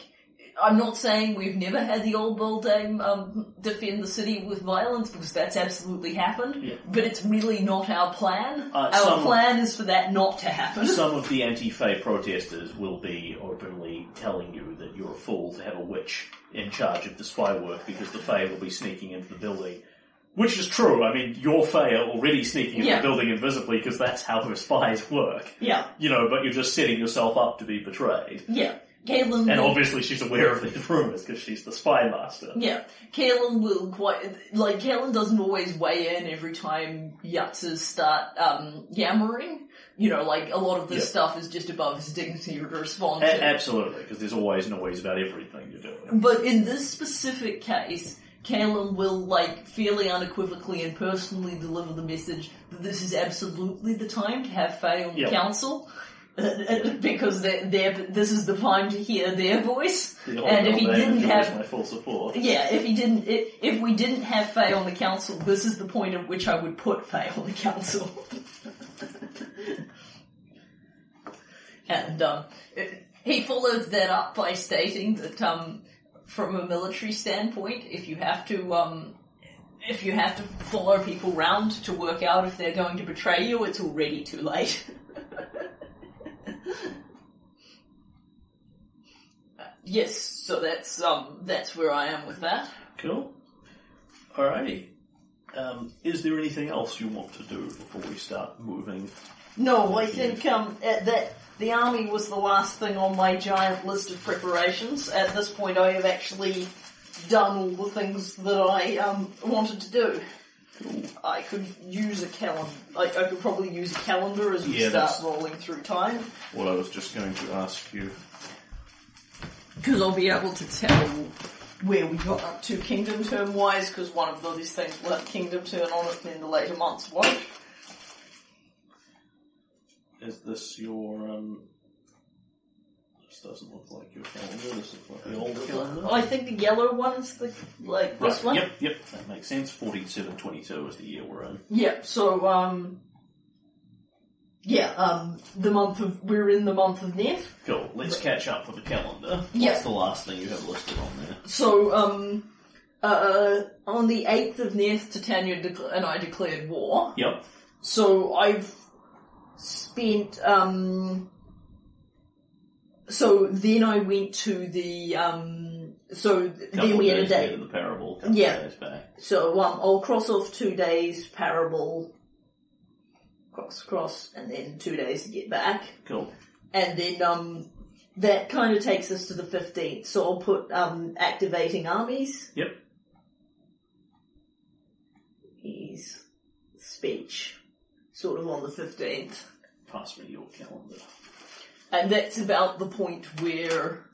I'm not saying we've never had the old beldame um, defend the city with violence because that's absolutely happened. Yeah. But it's really not our plan. Uh, our plan is for that not to happen. Some of the anti-Fae protesters will be openly telling you that you're a fool to have a witch in charge of the spy work because the Fae will be sneaking into the building. Which is true. I mean, your Fae are already sneaking into Yeah. the building invisibly because that's how her spies work. yeah, You know, but you're just setting yourself up to be betrayed. yeah. And obviously she's aware of these rumors because she's the spy master. yeah, Kalen will quite like Kalen doesn't always weigh in every time Yutzes start um, yammering. You know, like a lot of this Yeah. stuff is just above his dignity to respond A- absolutely, because there's always noise about everything you're doing. But in this specific case, Kalen will like fairly unequivocally and personally deliver the message that this is absolutely the time to have Fey on the Yep. council. because they're, they're, this is the time to hear their voice. The And if he didn't have my full support. yeah, if he didn't, if, if we didn't have Fey on the council, this is the point at which I would put Fey on the council. and um, it- he followed that up by stating that um, from a military standpoint, if you have to um, if you have to follow people round to work out if they're going to betray you, it's already too late. yes, so that's um that's where I am with that. Cool. Alrighty. Um, is there anything else you want to do before we start moving? No, I think um at that the army was the last thing on my giant list of preparations. At this point, I have actually done all the things that I um wanted to do. I could use a calendar. Like I could probably use a calendar as we Yeah, start that's- rolling through time. Well, I was just going to ask you. Because I'll be able to tell where we got up to kingdom term wise, because one of these things will have kingdom turn on it, and then the later months won't. Is this your, um... This doesn't look like your calendar, this looks like the old calendar. I think the yellow one's the, like, this Right, one. yep, yep, that makes sense. 4722 is the year we're in. Yep, so, um, yeah, um, the month of, we're in the month of Neth. Cool, let's catch up with the calendar. What's Yeah. the last thing you have listed on there? So, um, uh, on the 8th of Neth, Titania dec- and I declared war. Yep, So I've spent um so then I went to the um so then we had a day. the parable, Yeah. So um I'll cross off two days parable cross cross and then two days to get back. Cool. And then um that kind of takes us to the fifteenth. So I'll put um activating armies. Yep. His speech. Sort of on the fifteenth. Pass me your calendar. And that's about the point where,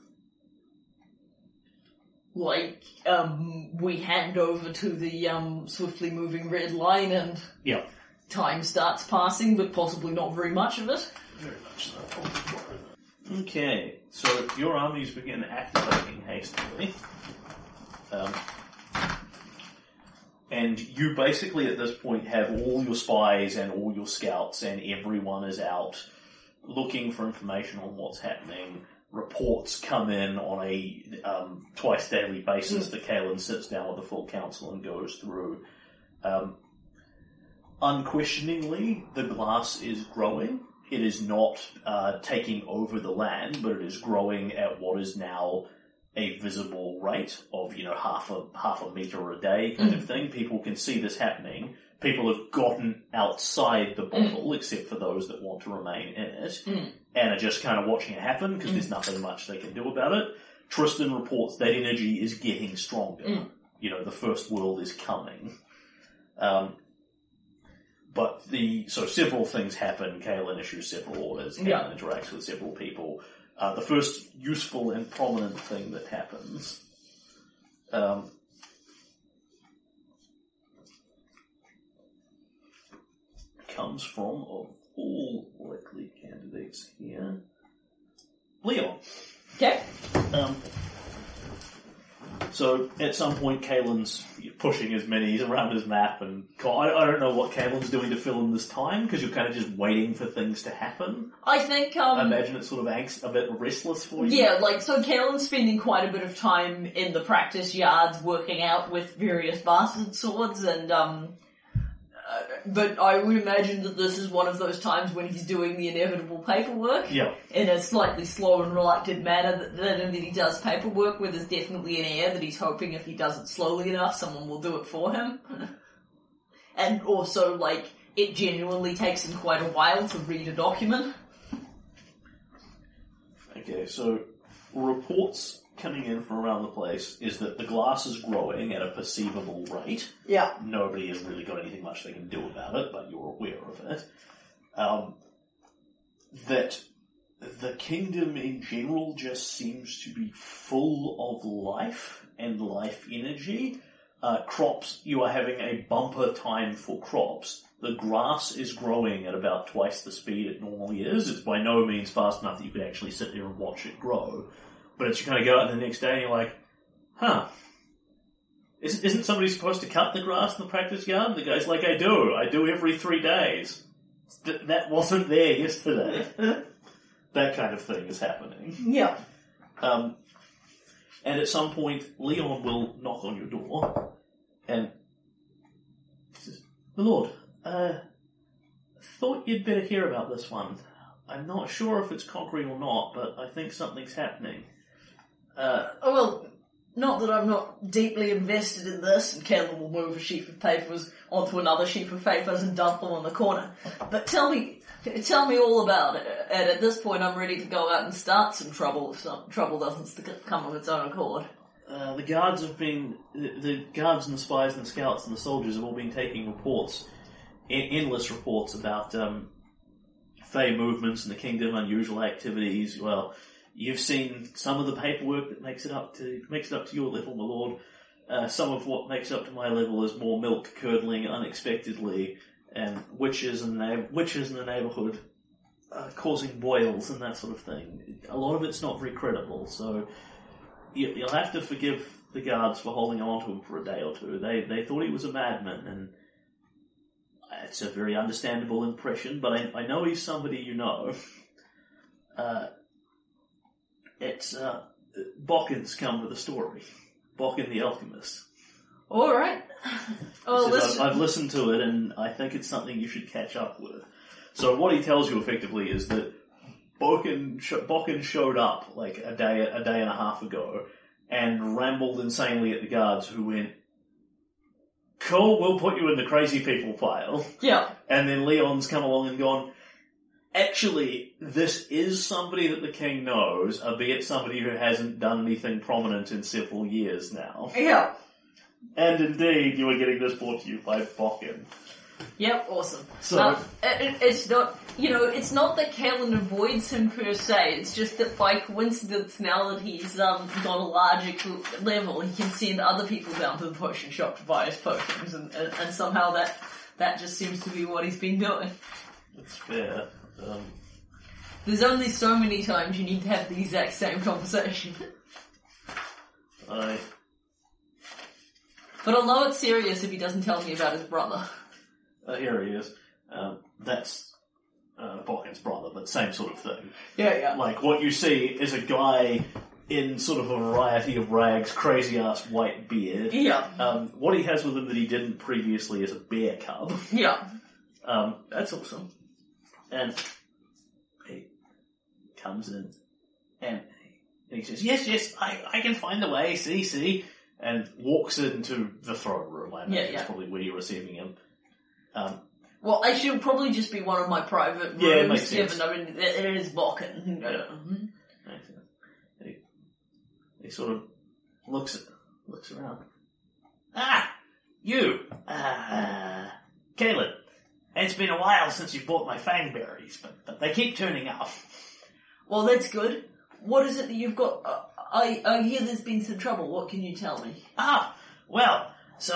like, um, we hand over to the um, swiftly moving red line and Yep. time starts passing, but possibly not very much of it. Very much so. Okay, so your armies begin activating hastily. Um, and you basically at this point have all your spies and all your scouts and everyone is out looking for information on what's happening. Reports come in on a um, twice daily basis that Kalen sits down with the full council and goes through. Um, unquestioningly, the glass is growing. It is not uh, taking over the land, but it is growing at what is now a visible rate of you know half a half a meter a day kind of thing. People can see this happening. People have gotten outside the bottle, except for those that want to remain in it, Mm. and are just kind of watching it happen because there's nothing much they can do about it. Tristan reports that energy is getting stronger. Mm. You know, the first world is coming. Um, but the so several things happen. Kalen issues several orders. Kalen Yeah. interacts with several people. Uh, the first useful and prominent thing that happens um, comes from of all likely candidates here, Leon. Okay. Um, so at some point, Kalen's pushing his minis around his map, and I, I don't know what Kalen's doing to fill in this time because you're kind of just waiting for things to happen. I think, I um, imagine it's sort of angst, a bit restless for you. yeah, like, so Kalen's spending quite a bit of time in the practice yards working out with various bastard swords and, um, Uh, but I would imagine that this is one of those times when he's doing the inevitable paperwork. Yeah. in a slightly slow and reluctant manner that, that, that he does paperwork where there's definitely an air that he's hoping if he does it slowly enough someone will do it for him. and also like it genuinely takes him quite a while to read a document. Okay, so reports coming in from around the place is that the glass is growing at a perceivable rate. Yeah. Nobody has really got anything much they can do about it, but you're aware of it. Um, that the kingdom in general just seems to be full of life and life energy. Uh, crops, you are having a bumper time for crops. The grass is growing at about twice the speed it normally is. It's by no means fast enough that you could actually sit there and watch it grow. But it's you kind of go out the next day and you're like, huh, isn't, isn't somebody supposed to cut the grass in the practice yard? The guy's like, I do. I do every three days. Th- that wasn't there yesterday. that kind of thing is happening. Yeah. Um, and at some point, Leon will knock on your door, and says, My lord, uh, thought you'd better hear about this one. I'm not sure if it's concrete or not, but I think something's happening. Uh, Oh, well, not that I'm not deeply invested in this, and Caleb will move a sheet of papers onto another sheet of papers and dump them on the corner. But tell me, tell me all about it. And at this point, I'm ready to go out and start some trouble if some trouble doesn't come of its own accord. Uh, the guards have been, the, the guards and the spies and the scouts and the soldiers have all been taking reports, en- endless reports about um, Fey movements in the kingdom, unusual activities. Well, you've seen some of the paperwork that makes it up to makes it up to your level, my lord. Uh, some of what makes up to my level is more milk curdling unexpectedly, and witches and na- witches in the neighbourhood uh, causing boils and that sort of thing. A lot of it's not very credible, so you, you'll have to forgive the guards for holding on to him for a day or two. They they thought he was a madman, and it's a very understandable impression. But I, I know he's somebody you know. Uh, it's uh, Bokken's come with a story. Bokken the alchemist. Alright. Oh, listen. I've, I've listened to it, and I think it's something you should catch up with. So what he tells you effectively is that sh- Bokken showed up like a day, a day and a half ago, and rambled insanely at the guards, who went, "Cool, we'll put you in the crazy people pile." Yeah. And then Leon's come along and gone, actually, this is somebody that the king knows, albeit somebody who hasn't done anything prominent in several years now. Yeah. And indeed, you are getting this brought to you by Bokken. Yep, awesome. So- it, it- it's not, you know, it's not that Kalen avoids him per se. It's just that by coincidence, now that he's um, got a larger level, he can send other people down to the potion shop to buy his potions, and, and, and somehow that that just seems to be what he's been doing. That's fair. Um, There's only so many times you need to have the exact same conversation. I, but I'll know it's serious if he doesn't tell me about his brother. uh, here he is. Um, that's uh, Bokken's brother, but same sort of thing. Yeah, yeah. Like, what you see is a guy in sort of a variety of rags, crazy ass white beard. Yeah, Um, what he has with him that he didn't previously is a bear cub. yeah. Um, that's awesome. And he comes in and he says, yes, yes, I, I can find the way, see, see, and walks into the throne room. I imagine Yeah, yeah. probably where you're receiving him. Um, Well, I should probably just be one of my private rooms, Yeah, it makes sense. given I mean, it it is. Yeah. Mhm. he, he sort of looks at, looks around. Ah, you, uh, Caleb. It's been a while since you bought my fangberries, but, but they keep turning up. Well, that's good. What is it that you've got? Uh, I, I hear there's been some trouble. What can you tell me? Ah, well, so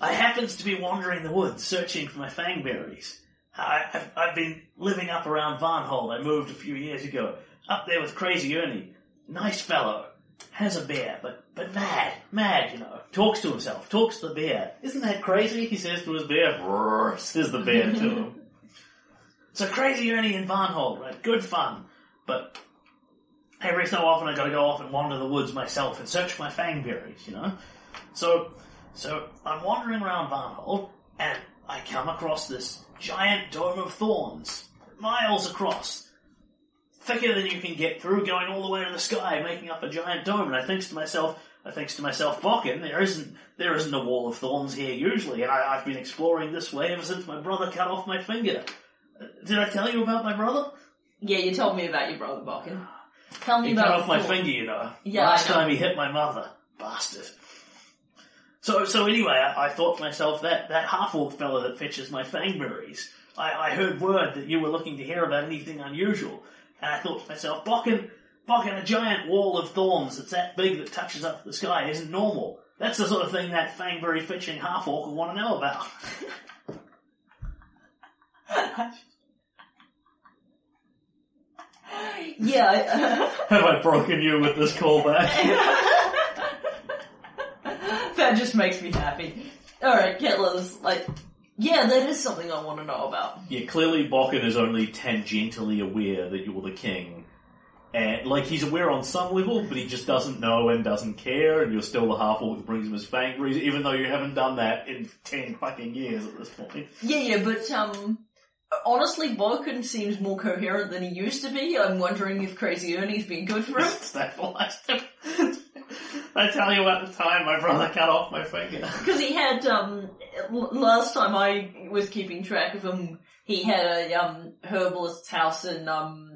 I happens to be wandering the woods searching for my fangberries. I, I've, I've been living up around Varnhold. I moved a few years ago. Up there with Crazy Ernie. Nice fellow. Has a bear, but, but mad. Mad, you know. Talks to himself. Talks to the bear. Isn't that crazy? He says to his bear. Roar, says the bear to him. So Crazy Ernie and Varnhold, right? Good fun. But every so often I gotta go off and wander the woods myself and search for my fangberries, you know? So, so I'm wandering around Varnhold, and I come across this giant dome of thorns, miles across, thicker than you can get through, going all the way to the sky, making up a giant dome. And I thinks to myself, I thinks to myself, Bokken, there isn't, there isn't a wall of thorns here usually, and I, I've been exploring this way ever since my brother cut off my finger. Uh, Did I tell you about my brother? Yeah, you told me about your brother, Bokken. Tell me He about cut off my before. finger, you know. Yeah, Last know. time he hit my mother. Bastard. So, so anyway, I, I thought to myself, that, that half-orc fellow that fetches my fangberries, I, I heard word that you were looking to hear about anything unusual. And I thought to myself, Bokken, Bokken, a giant wall of thorns that's that big that touches up to the sky isn't normal. That's the sort of thing that fangberry fetching half-orc will want to know about. Yeah. Have I broken you with this callback? that just makes me happy. Alright, Ketler's like, yeah, that is something I want to know about. Yeah, clearly Bokken is only tangentially aware that you're the king, And like he's aware on some level, but he just doesn't know and doesn't care, and you're still the half orc that brings him his fangries, even though you haven't done that in ten fucking years at this point. Yeah, yeah, but um, honestly, Bokken seems more coherent than he used to be. I'm wondering if Crazy Ernie's been good for him. Stabilized him. I tell you at the time my brother cut off my finger. Because he had, um, l- last time I was keeping track of him, he had a, um, herbalist's house in, um,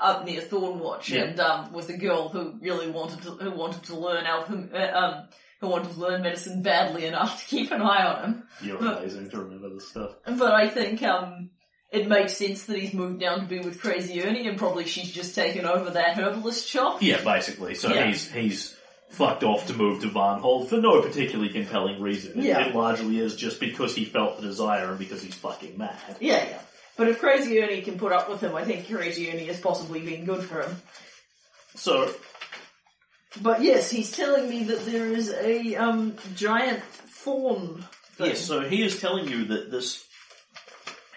up near Thornwatch, Yeah. and, um, with a girl who really wanted to, who wanted to learn alchem, uh, um, who wanted to learn medicine badly enough to keep an eye on him. You're But- amazing to remember this stuff. But I think, um, it makes sense that he's moved down to be with Crazy Ernie, and probably she's just taken over that herbalist shop. Yeah, basically. So Yeah. he's he's fucked off to move to Varnhold for no particularly compelling reason. It, Yeah. it largely is just because he felt the desire and because he's fucking mad. Yeah, yeah. But if Crazy Ernie can put up with him, I think Crazy Ernie has possibly been good for him. So But yes, he's telling me that there is a um giant fawn. Thing. yes, so he is telling you that this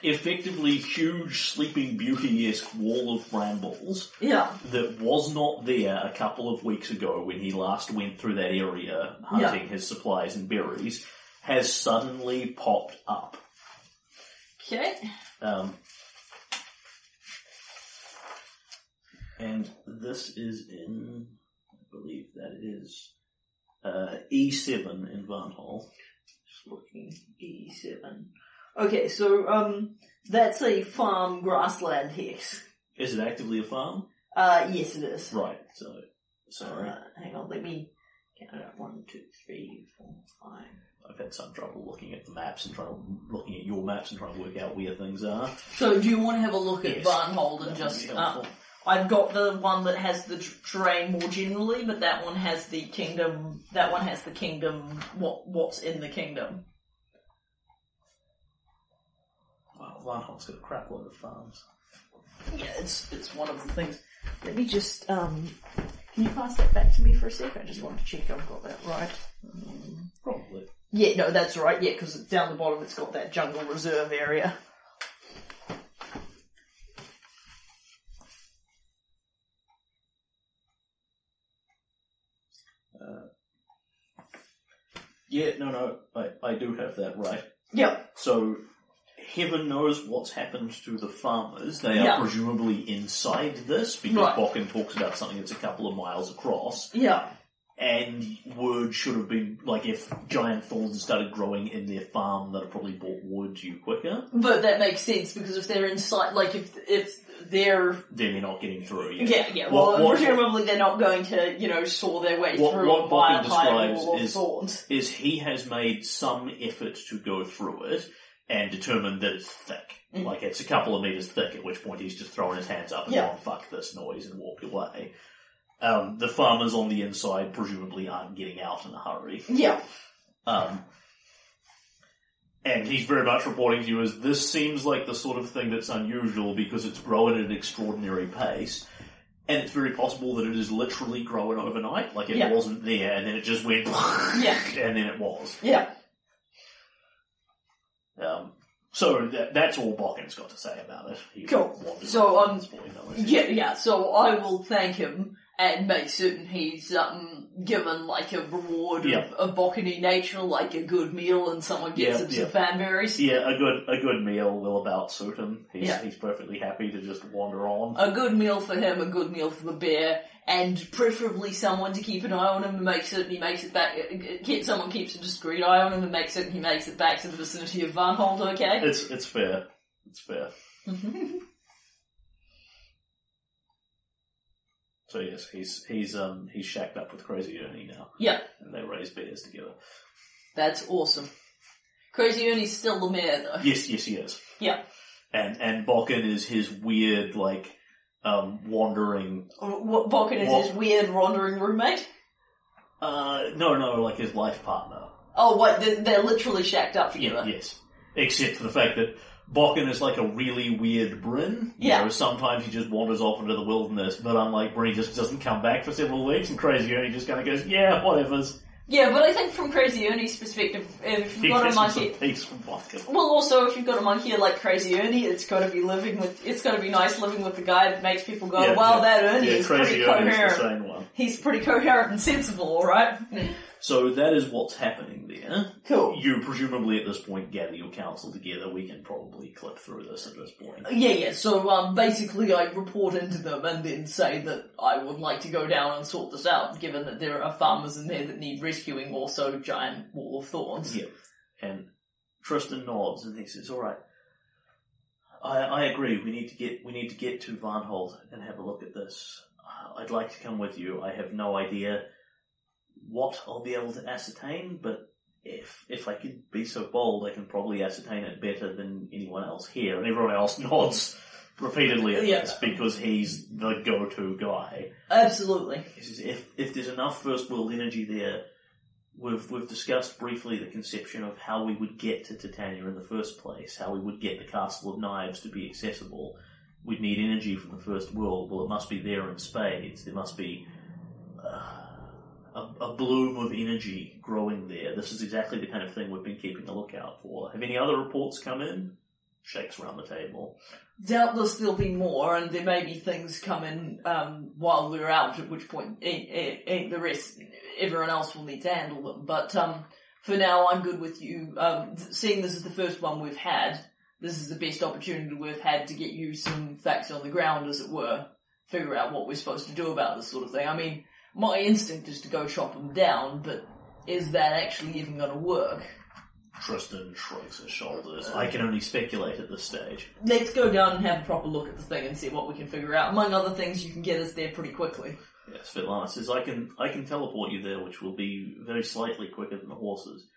effectively huge sleeping beauty-esque wall of brambles Yeah. that was not there a couple of weeks ago when he last went through that area hunting his supplies and berries has suddenly popped up. Okay. Um, and this is in, I believe that is uh, E7 in Varnhold. Just looking E seven. Okay, so um that's a farm grassland hex. Is it actively a farm? Uh yes it is. Right. So, sorry, Uh, hang on, let me count it up. One, two, three, four, five. I've had some trouble looking at the maps and trying to, looking at your maps and trying to work out where things are. So do you want to have a look at Yes. Varnhold and just uh. I've got the one that has the t- terrain more generally, but that one has the kingdom. That one has the kingdom. What what's in the kingdom? Wow, Varnhold's got a crap load of farms. Yeah, it's it's one of the things. Let me just um. Can you pass that back to me for a sec? I just want to check I've got that right. Um, Probably. yeah, no, that's right. Yeah, because down the bottom it's got that jungle reserve area. Yeah, no, no, I, I do have that right. Yep. So, heaven knows what's happened to the farmers. They are Yeah. presumably inside this because Right. Bokken talks about something that's a couple of miles across. Yeah. And word should have been, like, if giant thorns started growing in their farm, that would have probably brought word to you quicker. But that makes sense because if they're inside, like if if they're Then you're not getting through. Yeah. yeah yeah, What- well what- presumably they're not going to you know saw their way What- through what a high describes wall of is- thorns. Is he has made some effort to go through it and determined that it's thick. Mm. Like, it's a couple of meters thick, at which point he's just thrown his hands up and Yeah. gone, fuck this noise, and walked away. Um, the farmers on the inside presumably aren't getting out in a hurry. Yeah, Um, and he's very much reporting to you as this seems like the sort of thing that's unusual because it's growing at an extraordinary pace. And it's very possible that it is literally growing overnight. Like it Yeah. wasn't there and then it just went Yeah. and then it was. yeah. Um, so that, that's all Bokken's got to say about it. He Cool. So, um, though, isn't Yeah, yeah. So I will thank him and make certain he's um given like a reward Yeah. of, of Boccany nature, like a good meal, and someone gets Yeah, him some fanberries. Yeah, a good a good meal will about suit him. He's, Yeah. he's perfectly happy to just wander on. A good meal for him, a good meal for the bear, and preferably someone to keep an eye on him and make certain he makes it back. Keep someone keeps a discreet eye on him and make certain he makes it back to the vicinity of Varnhold. Okay. It's it's fair. It's fair. So yes, he's he's um he's shacked up with Crazy Ernie now, yeah, and they raise bears together. that's awesome. Crazy Ernie's still the mayor though. Yes, yes, he is. Yeah. And and Bokken is his weird like um wandering. What Bokken is What- his weird wandering roommate. Uh, no, no, like his life partner. Oh, what? They're, they're literally shacked up Yeah, together. yes. Except for the fact that Bokken is like a really weird Bryn. You Yeah. know, sometimes he just wanders off into the wilderness, but unlike Bryn, he just doesn't come back for several weeks, and Crazy Ernie just kind of goes, yeah, whatever's. Yeah, but I think from Crazy Ernie's perspective, if you've got a monkey, peace from vodka. well, also if you've got a monkey like Crazy Ernie, it's got to be living with. It's got to be nice living with the guy that makes people go, Yeah, "Wow, yeah. that Ernie Yeah, is crazy pretty Ernie's the coherent. same one. He's pretty coherent and sensible, all right." So that is what's happening there. Cool. You presumably at this point gather your council together. We can probably clip through this at this point. Yeah, yeah. So um, basically, I report into them and then say that I would like to go down and sort this out, given that there are farmers in there that need rescuing. Also, giant wall of thorns. Yeah. And Tristan nods and he says, "All right, I, I agree. We need to get we need to get to Varnhold and have a look at this. Uh, I'd like to come with you. I have no idea what I'll be able to ascertain, but if if I could be so bold, I can probably ascertain it better than anyone else here." And everyone else nods repeatedly at Yeah. this because he's the go-to guy. Absolutely. If if there's enough first world energy there, we've we've discussed briefly the conception of how we would get to Titania in the first place, how we would get the Castle of Knives to be accessible. We'd need energy from the first world. Well, it must be there in spades. There must be uh, a, a bloom of energy growing there. This is exactly the kind of thing we've been keeping a lookout for. Have any other reports come in? Shakes around the table. Doubtless there'll be more, and there may be things coming um, while we're out. At which point, the rest, everyone else will need to handle them. But um, for now, I'm good with you. Um, seeing this is the first one we've had, this is the best opportunity we've had to get you some facts on the ground, as it were. Figure out what we're supposed to do about this sort of thing. I mean, my instinct is to go chop them down, but is that actually even going to work? Tristan shrugs his shoulders. I can only speculate at this stage. Let's go down and have a proper look at the thing and see what we can figure out. Among other things, you can get us there pretty quickly. Yes, Svetlana says, I can I can teleport you there, which will be very slightly quicker than the horses.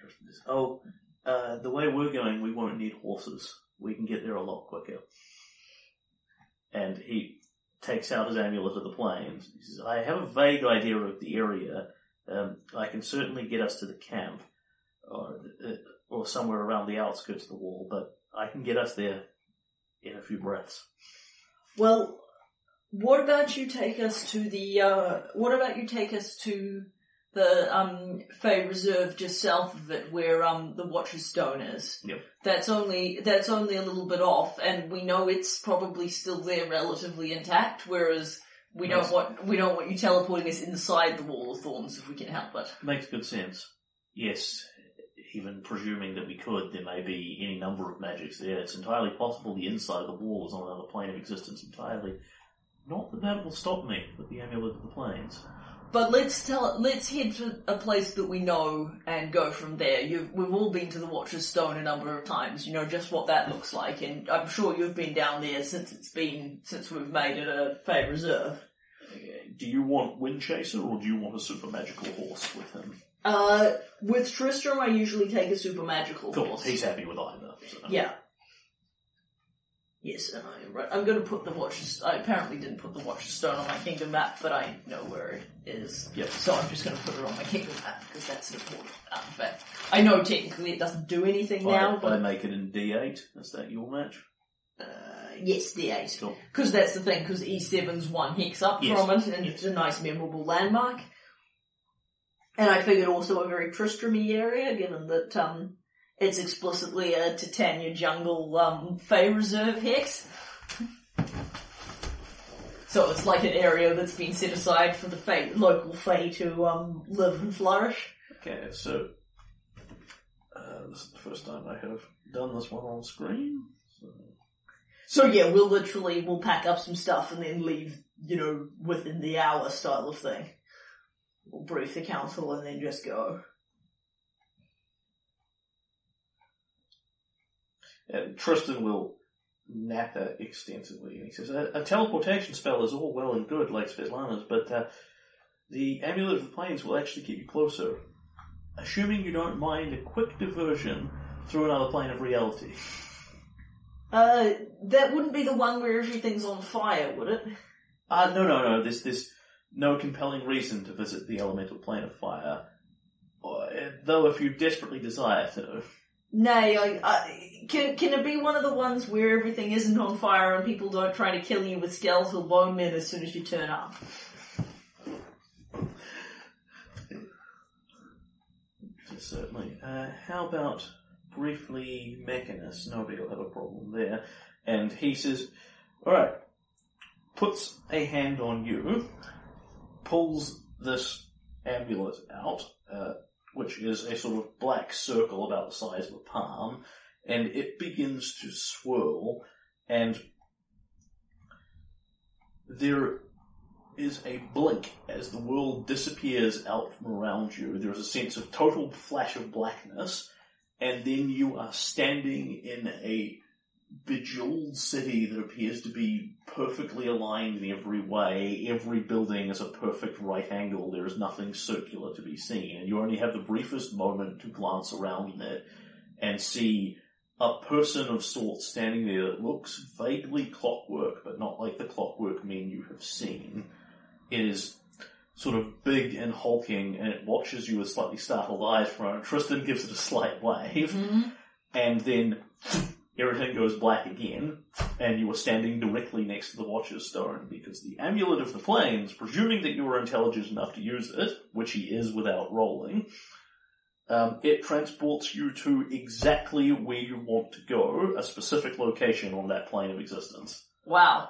Tristan says, oh, uh, the way we're going, we won't need horses. We can get there a lot quicker. And he takes out his amulet of the planes. He says, I have a vague idea of the area. Um, I can certainly get us to the camp, or, uh, or somewhere around the outskirts of the wall, but I can get us there in a few breaths. Well, what about you take us to the, uh, what about you take us to the, um, Fey Reserve just south of it where, um, the Watcher's Stone is? Yep. That's only, that's only a little bit off, and we know it's probably still there relatively intact, whereas we Nice. don't want, we don't want you teleporting us inside the Wall of Thorns if we can help it. Makes good sense. Yes, even presuming that we could, there may be any number of magics there. It's entirely possible the inside of the wall is on another plane of existence entirely. Not that that will stop me with the amulet of the planes. But let's tell, let's head to a place that we know and go from there. You've, we've all been to the Watcher's Stone a number of times. You know just what that looks like, and I'm sure you've been down there since it's been since we've made it a Fey Reserve. Do you want Windchaser or do you want a super magical horse with him? Uh, with Tristram, I usually take a super magical Cool, horse. he's happy with either. so. Yeah. Yes, and I am right. I'm going to put the watch. I apparently didn't put the Watcher's Stone on my kingdom map, but I know where it is. Yep. So I'm just going to put it on my kingdom map because that's an important artifact. I know technically it doesn't do anything now, I, I but make it in D8. Is that your match? uh, yes, D8. Cool. Because that's the thing. Because E7's one hex up Yes. from it, and it's a nice, memorable landmark. And I figured also a very Tristram-y area, given that um, it's explicitly a Titania jungle um, Fey Reserve hex. So it's like an area that's been set aside for the Fey, local Fey to um, live and flourish. Okay, so uh, this is the first time I have done this one on screen. So. So yeah, we'll literally we'll pack up some stuff and then leave, you know, within the hour style of thing. We'll brief the council and then just go. Uh, Tristan will natter extensively, and he says, a, a teleportation spell is all well and good, like Svetlana's, but uh, the Amulet of the Planes will actually get you closer. Assuming you don't mind a quick diversion through another plane of reality. Uh, that wouldn't be the one where everything's on fire, would it? Uh, no, no, no, there's, there's no compelling reason to visit the elemental plane of fire. Uh, though if you desperately desire to. Nay, I, I, can, can it be one of the ones where everything isn't on fire and people don't try to kill you with skeletal bone men as soon as you turn up? certainly. Uh, how about briefly Mechanus? Nobody will have a problem there. And he says, alright, puts a hand on you, pulls this amulet out, uh, which is a sort of black circle about the size of a palm, and it begins to swirl, and there is a blink as the world disappears out from around you. There is a sense of total flash of blackness, and then you are standing in a bejeweled city that appears to be perfectly aligned in every way. Every building is a perfect right angle. There is nothing circular to be seen, and you only have the briefest moment to glance around in it and see a person of sorts standing there that looks vaguely clockwork, but not like the clockwork men you have seen. It is sort of big and hulking, and it watches you with slightly startled eyes from. Tristan gives it a slight wave, mm-hmm. and then everything goes black again, and you are standing directly next to the Watcher's Stone, because the Amulet of the Planes, presuming that you are intelligent enough to use it, which he is without rolling, um, it transports you to exactly where you want to go, a specific location on that plane of existence. Wow.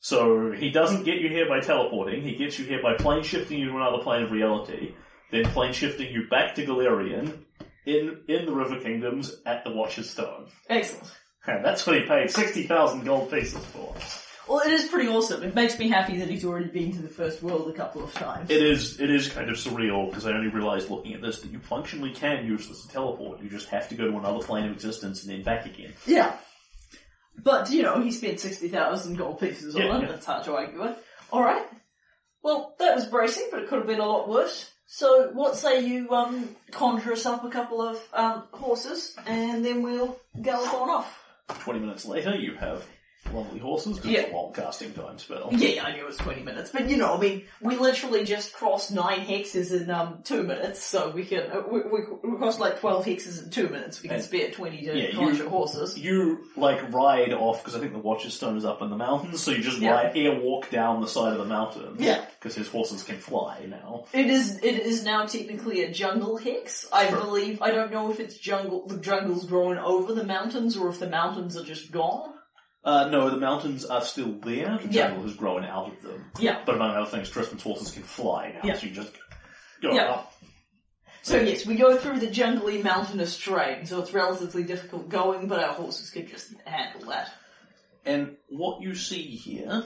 So he doesn't get you here by teleporting, he gets you here by plane shifting you to another plane of reality, then plane shifting you back to Golarion, in, in the River Kingdoms, at the Watcher's Stone. Excellent. And that's what he paid 60,000 gold pieces for. Well, it is pretty awesome. It makes me happy that he's already been to the first world a couple of times. It is, it is kind of surreal, because I only realized looking at this that you functionally can use this to teleport, you just have to go to another plane of existence and then back again. Yeah. But, you know, he spent 60,000 gold pieces on Yeah, it. yeah. That's hard to argue with. Alright. Well, that was bracing, but it could have been a lot worse. So, what say you, um, conjure us up a couple of, um, horses, and then we'll gallop on off. 20 minutes later, you have lovely horses, because Yeah. long casting time spell. Yeah, yeah, I knew it was 20 minutes, but you know, I mean, we literally just crossed 9 hexes in, um, 2 minutes, so we can, uh, we, we, we crossed like 12 hexes in 2 minutes, we can And- spare 20 to Yeah, you- conjure horses. You, like, ride off, because I think the Watcher's Stone is up in the mountains, so you just Yeah. ride, air walk down the side of the mountain. Yeah. Because his horses can fly now. It is, it is now technically a jungle hex. I believe, I don't know if it's jungle, the jungle's growing over the mountains, or if the mountains are just gone. Uh, no, the mountains are still there, the Yeah. jungle has grown out of them. Yeah. But among other things, Tristan's horses can fly now, Yeah. so you just go Yeah. up. So yes, we go through the jungly mountainous terrain, so it's relatively difficult going, but our horses can just handle that. And what you see here,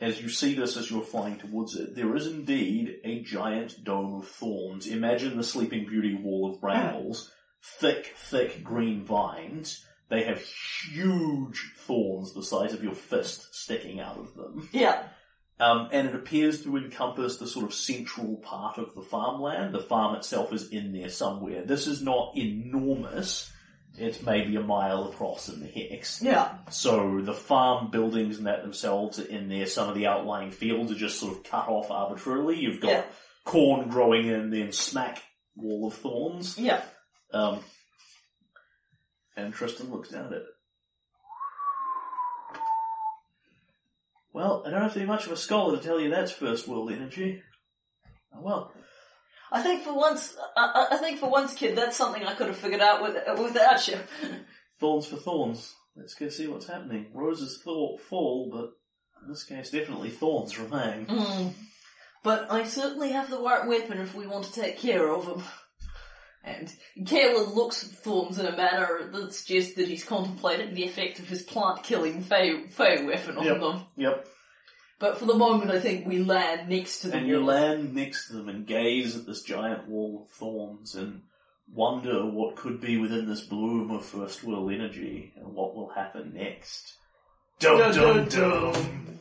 as you see this as you're flying towards it, there is indeed a giant dome of thorns. Imagine the Sleeping Beauty wall of brambles, thick, thick green vines. They have huge thorns the size of your fist sticking out of them. Yeah. Um, and it appears to encompass the sort of central part of the farmland. The farm itself is in there somewhere. This is not enormous. It's maybe a mile across in the hex. Yeah. So the farm buildings and that themselves are in there. Some of the outlying fields are just sort of cut off arbitrarily. You've got Yeah. corn growing in, then smack wall of thorns. Yeah. Um, and Tristan looks down at it. Well, I don't have to be much of a scholar to tell you that's first world energy. Oh, well, I think for once, I, I think for once, kid, that's something I could have figured out with, without you. thorns for thorns. Let's go see what's happening. Roses thought fall, but in this case, definitely thorns remain. Mm. But I certainly have the right weapon if we want to take care of him. And Kalen looks at Thorns in a manner that suggests that he's contemplated the effect of his plant-killing fey, fey weapon on Yep. them. Yep. But for the moment, I think we land next to them. And you wall. land next to them and gaze at this giant wall of thorns and wonder what could be within this bloom of first world energy and what will happen next. Dum Dun, dum dun, dum.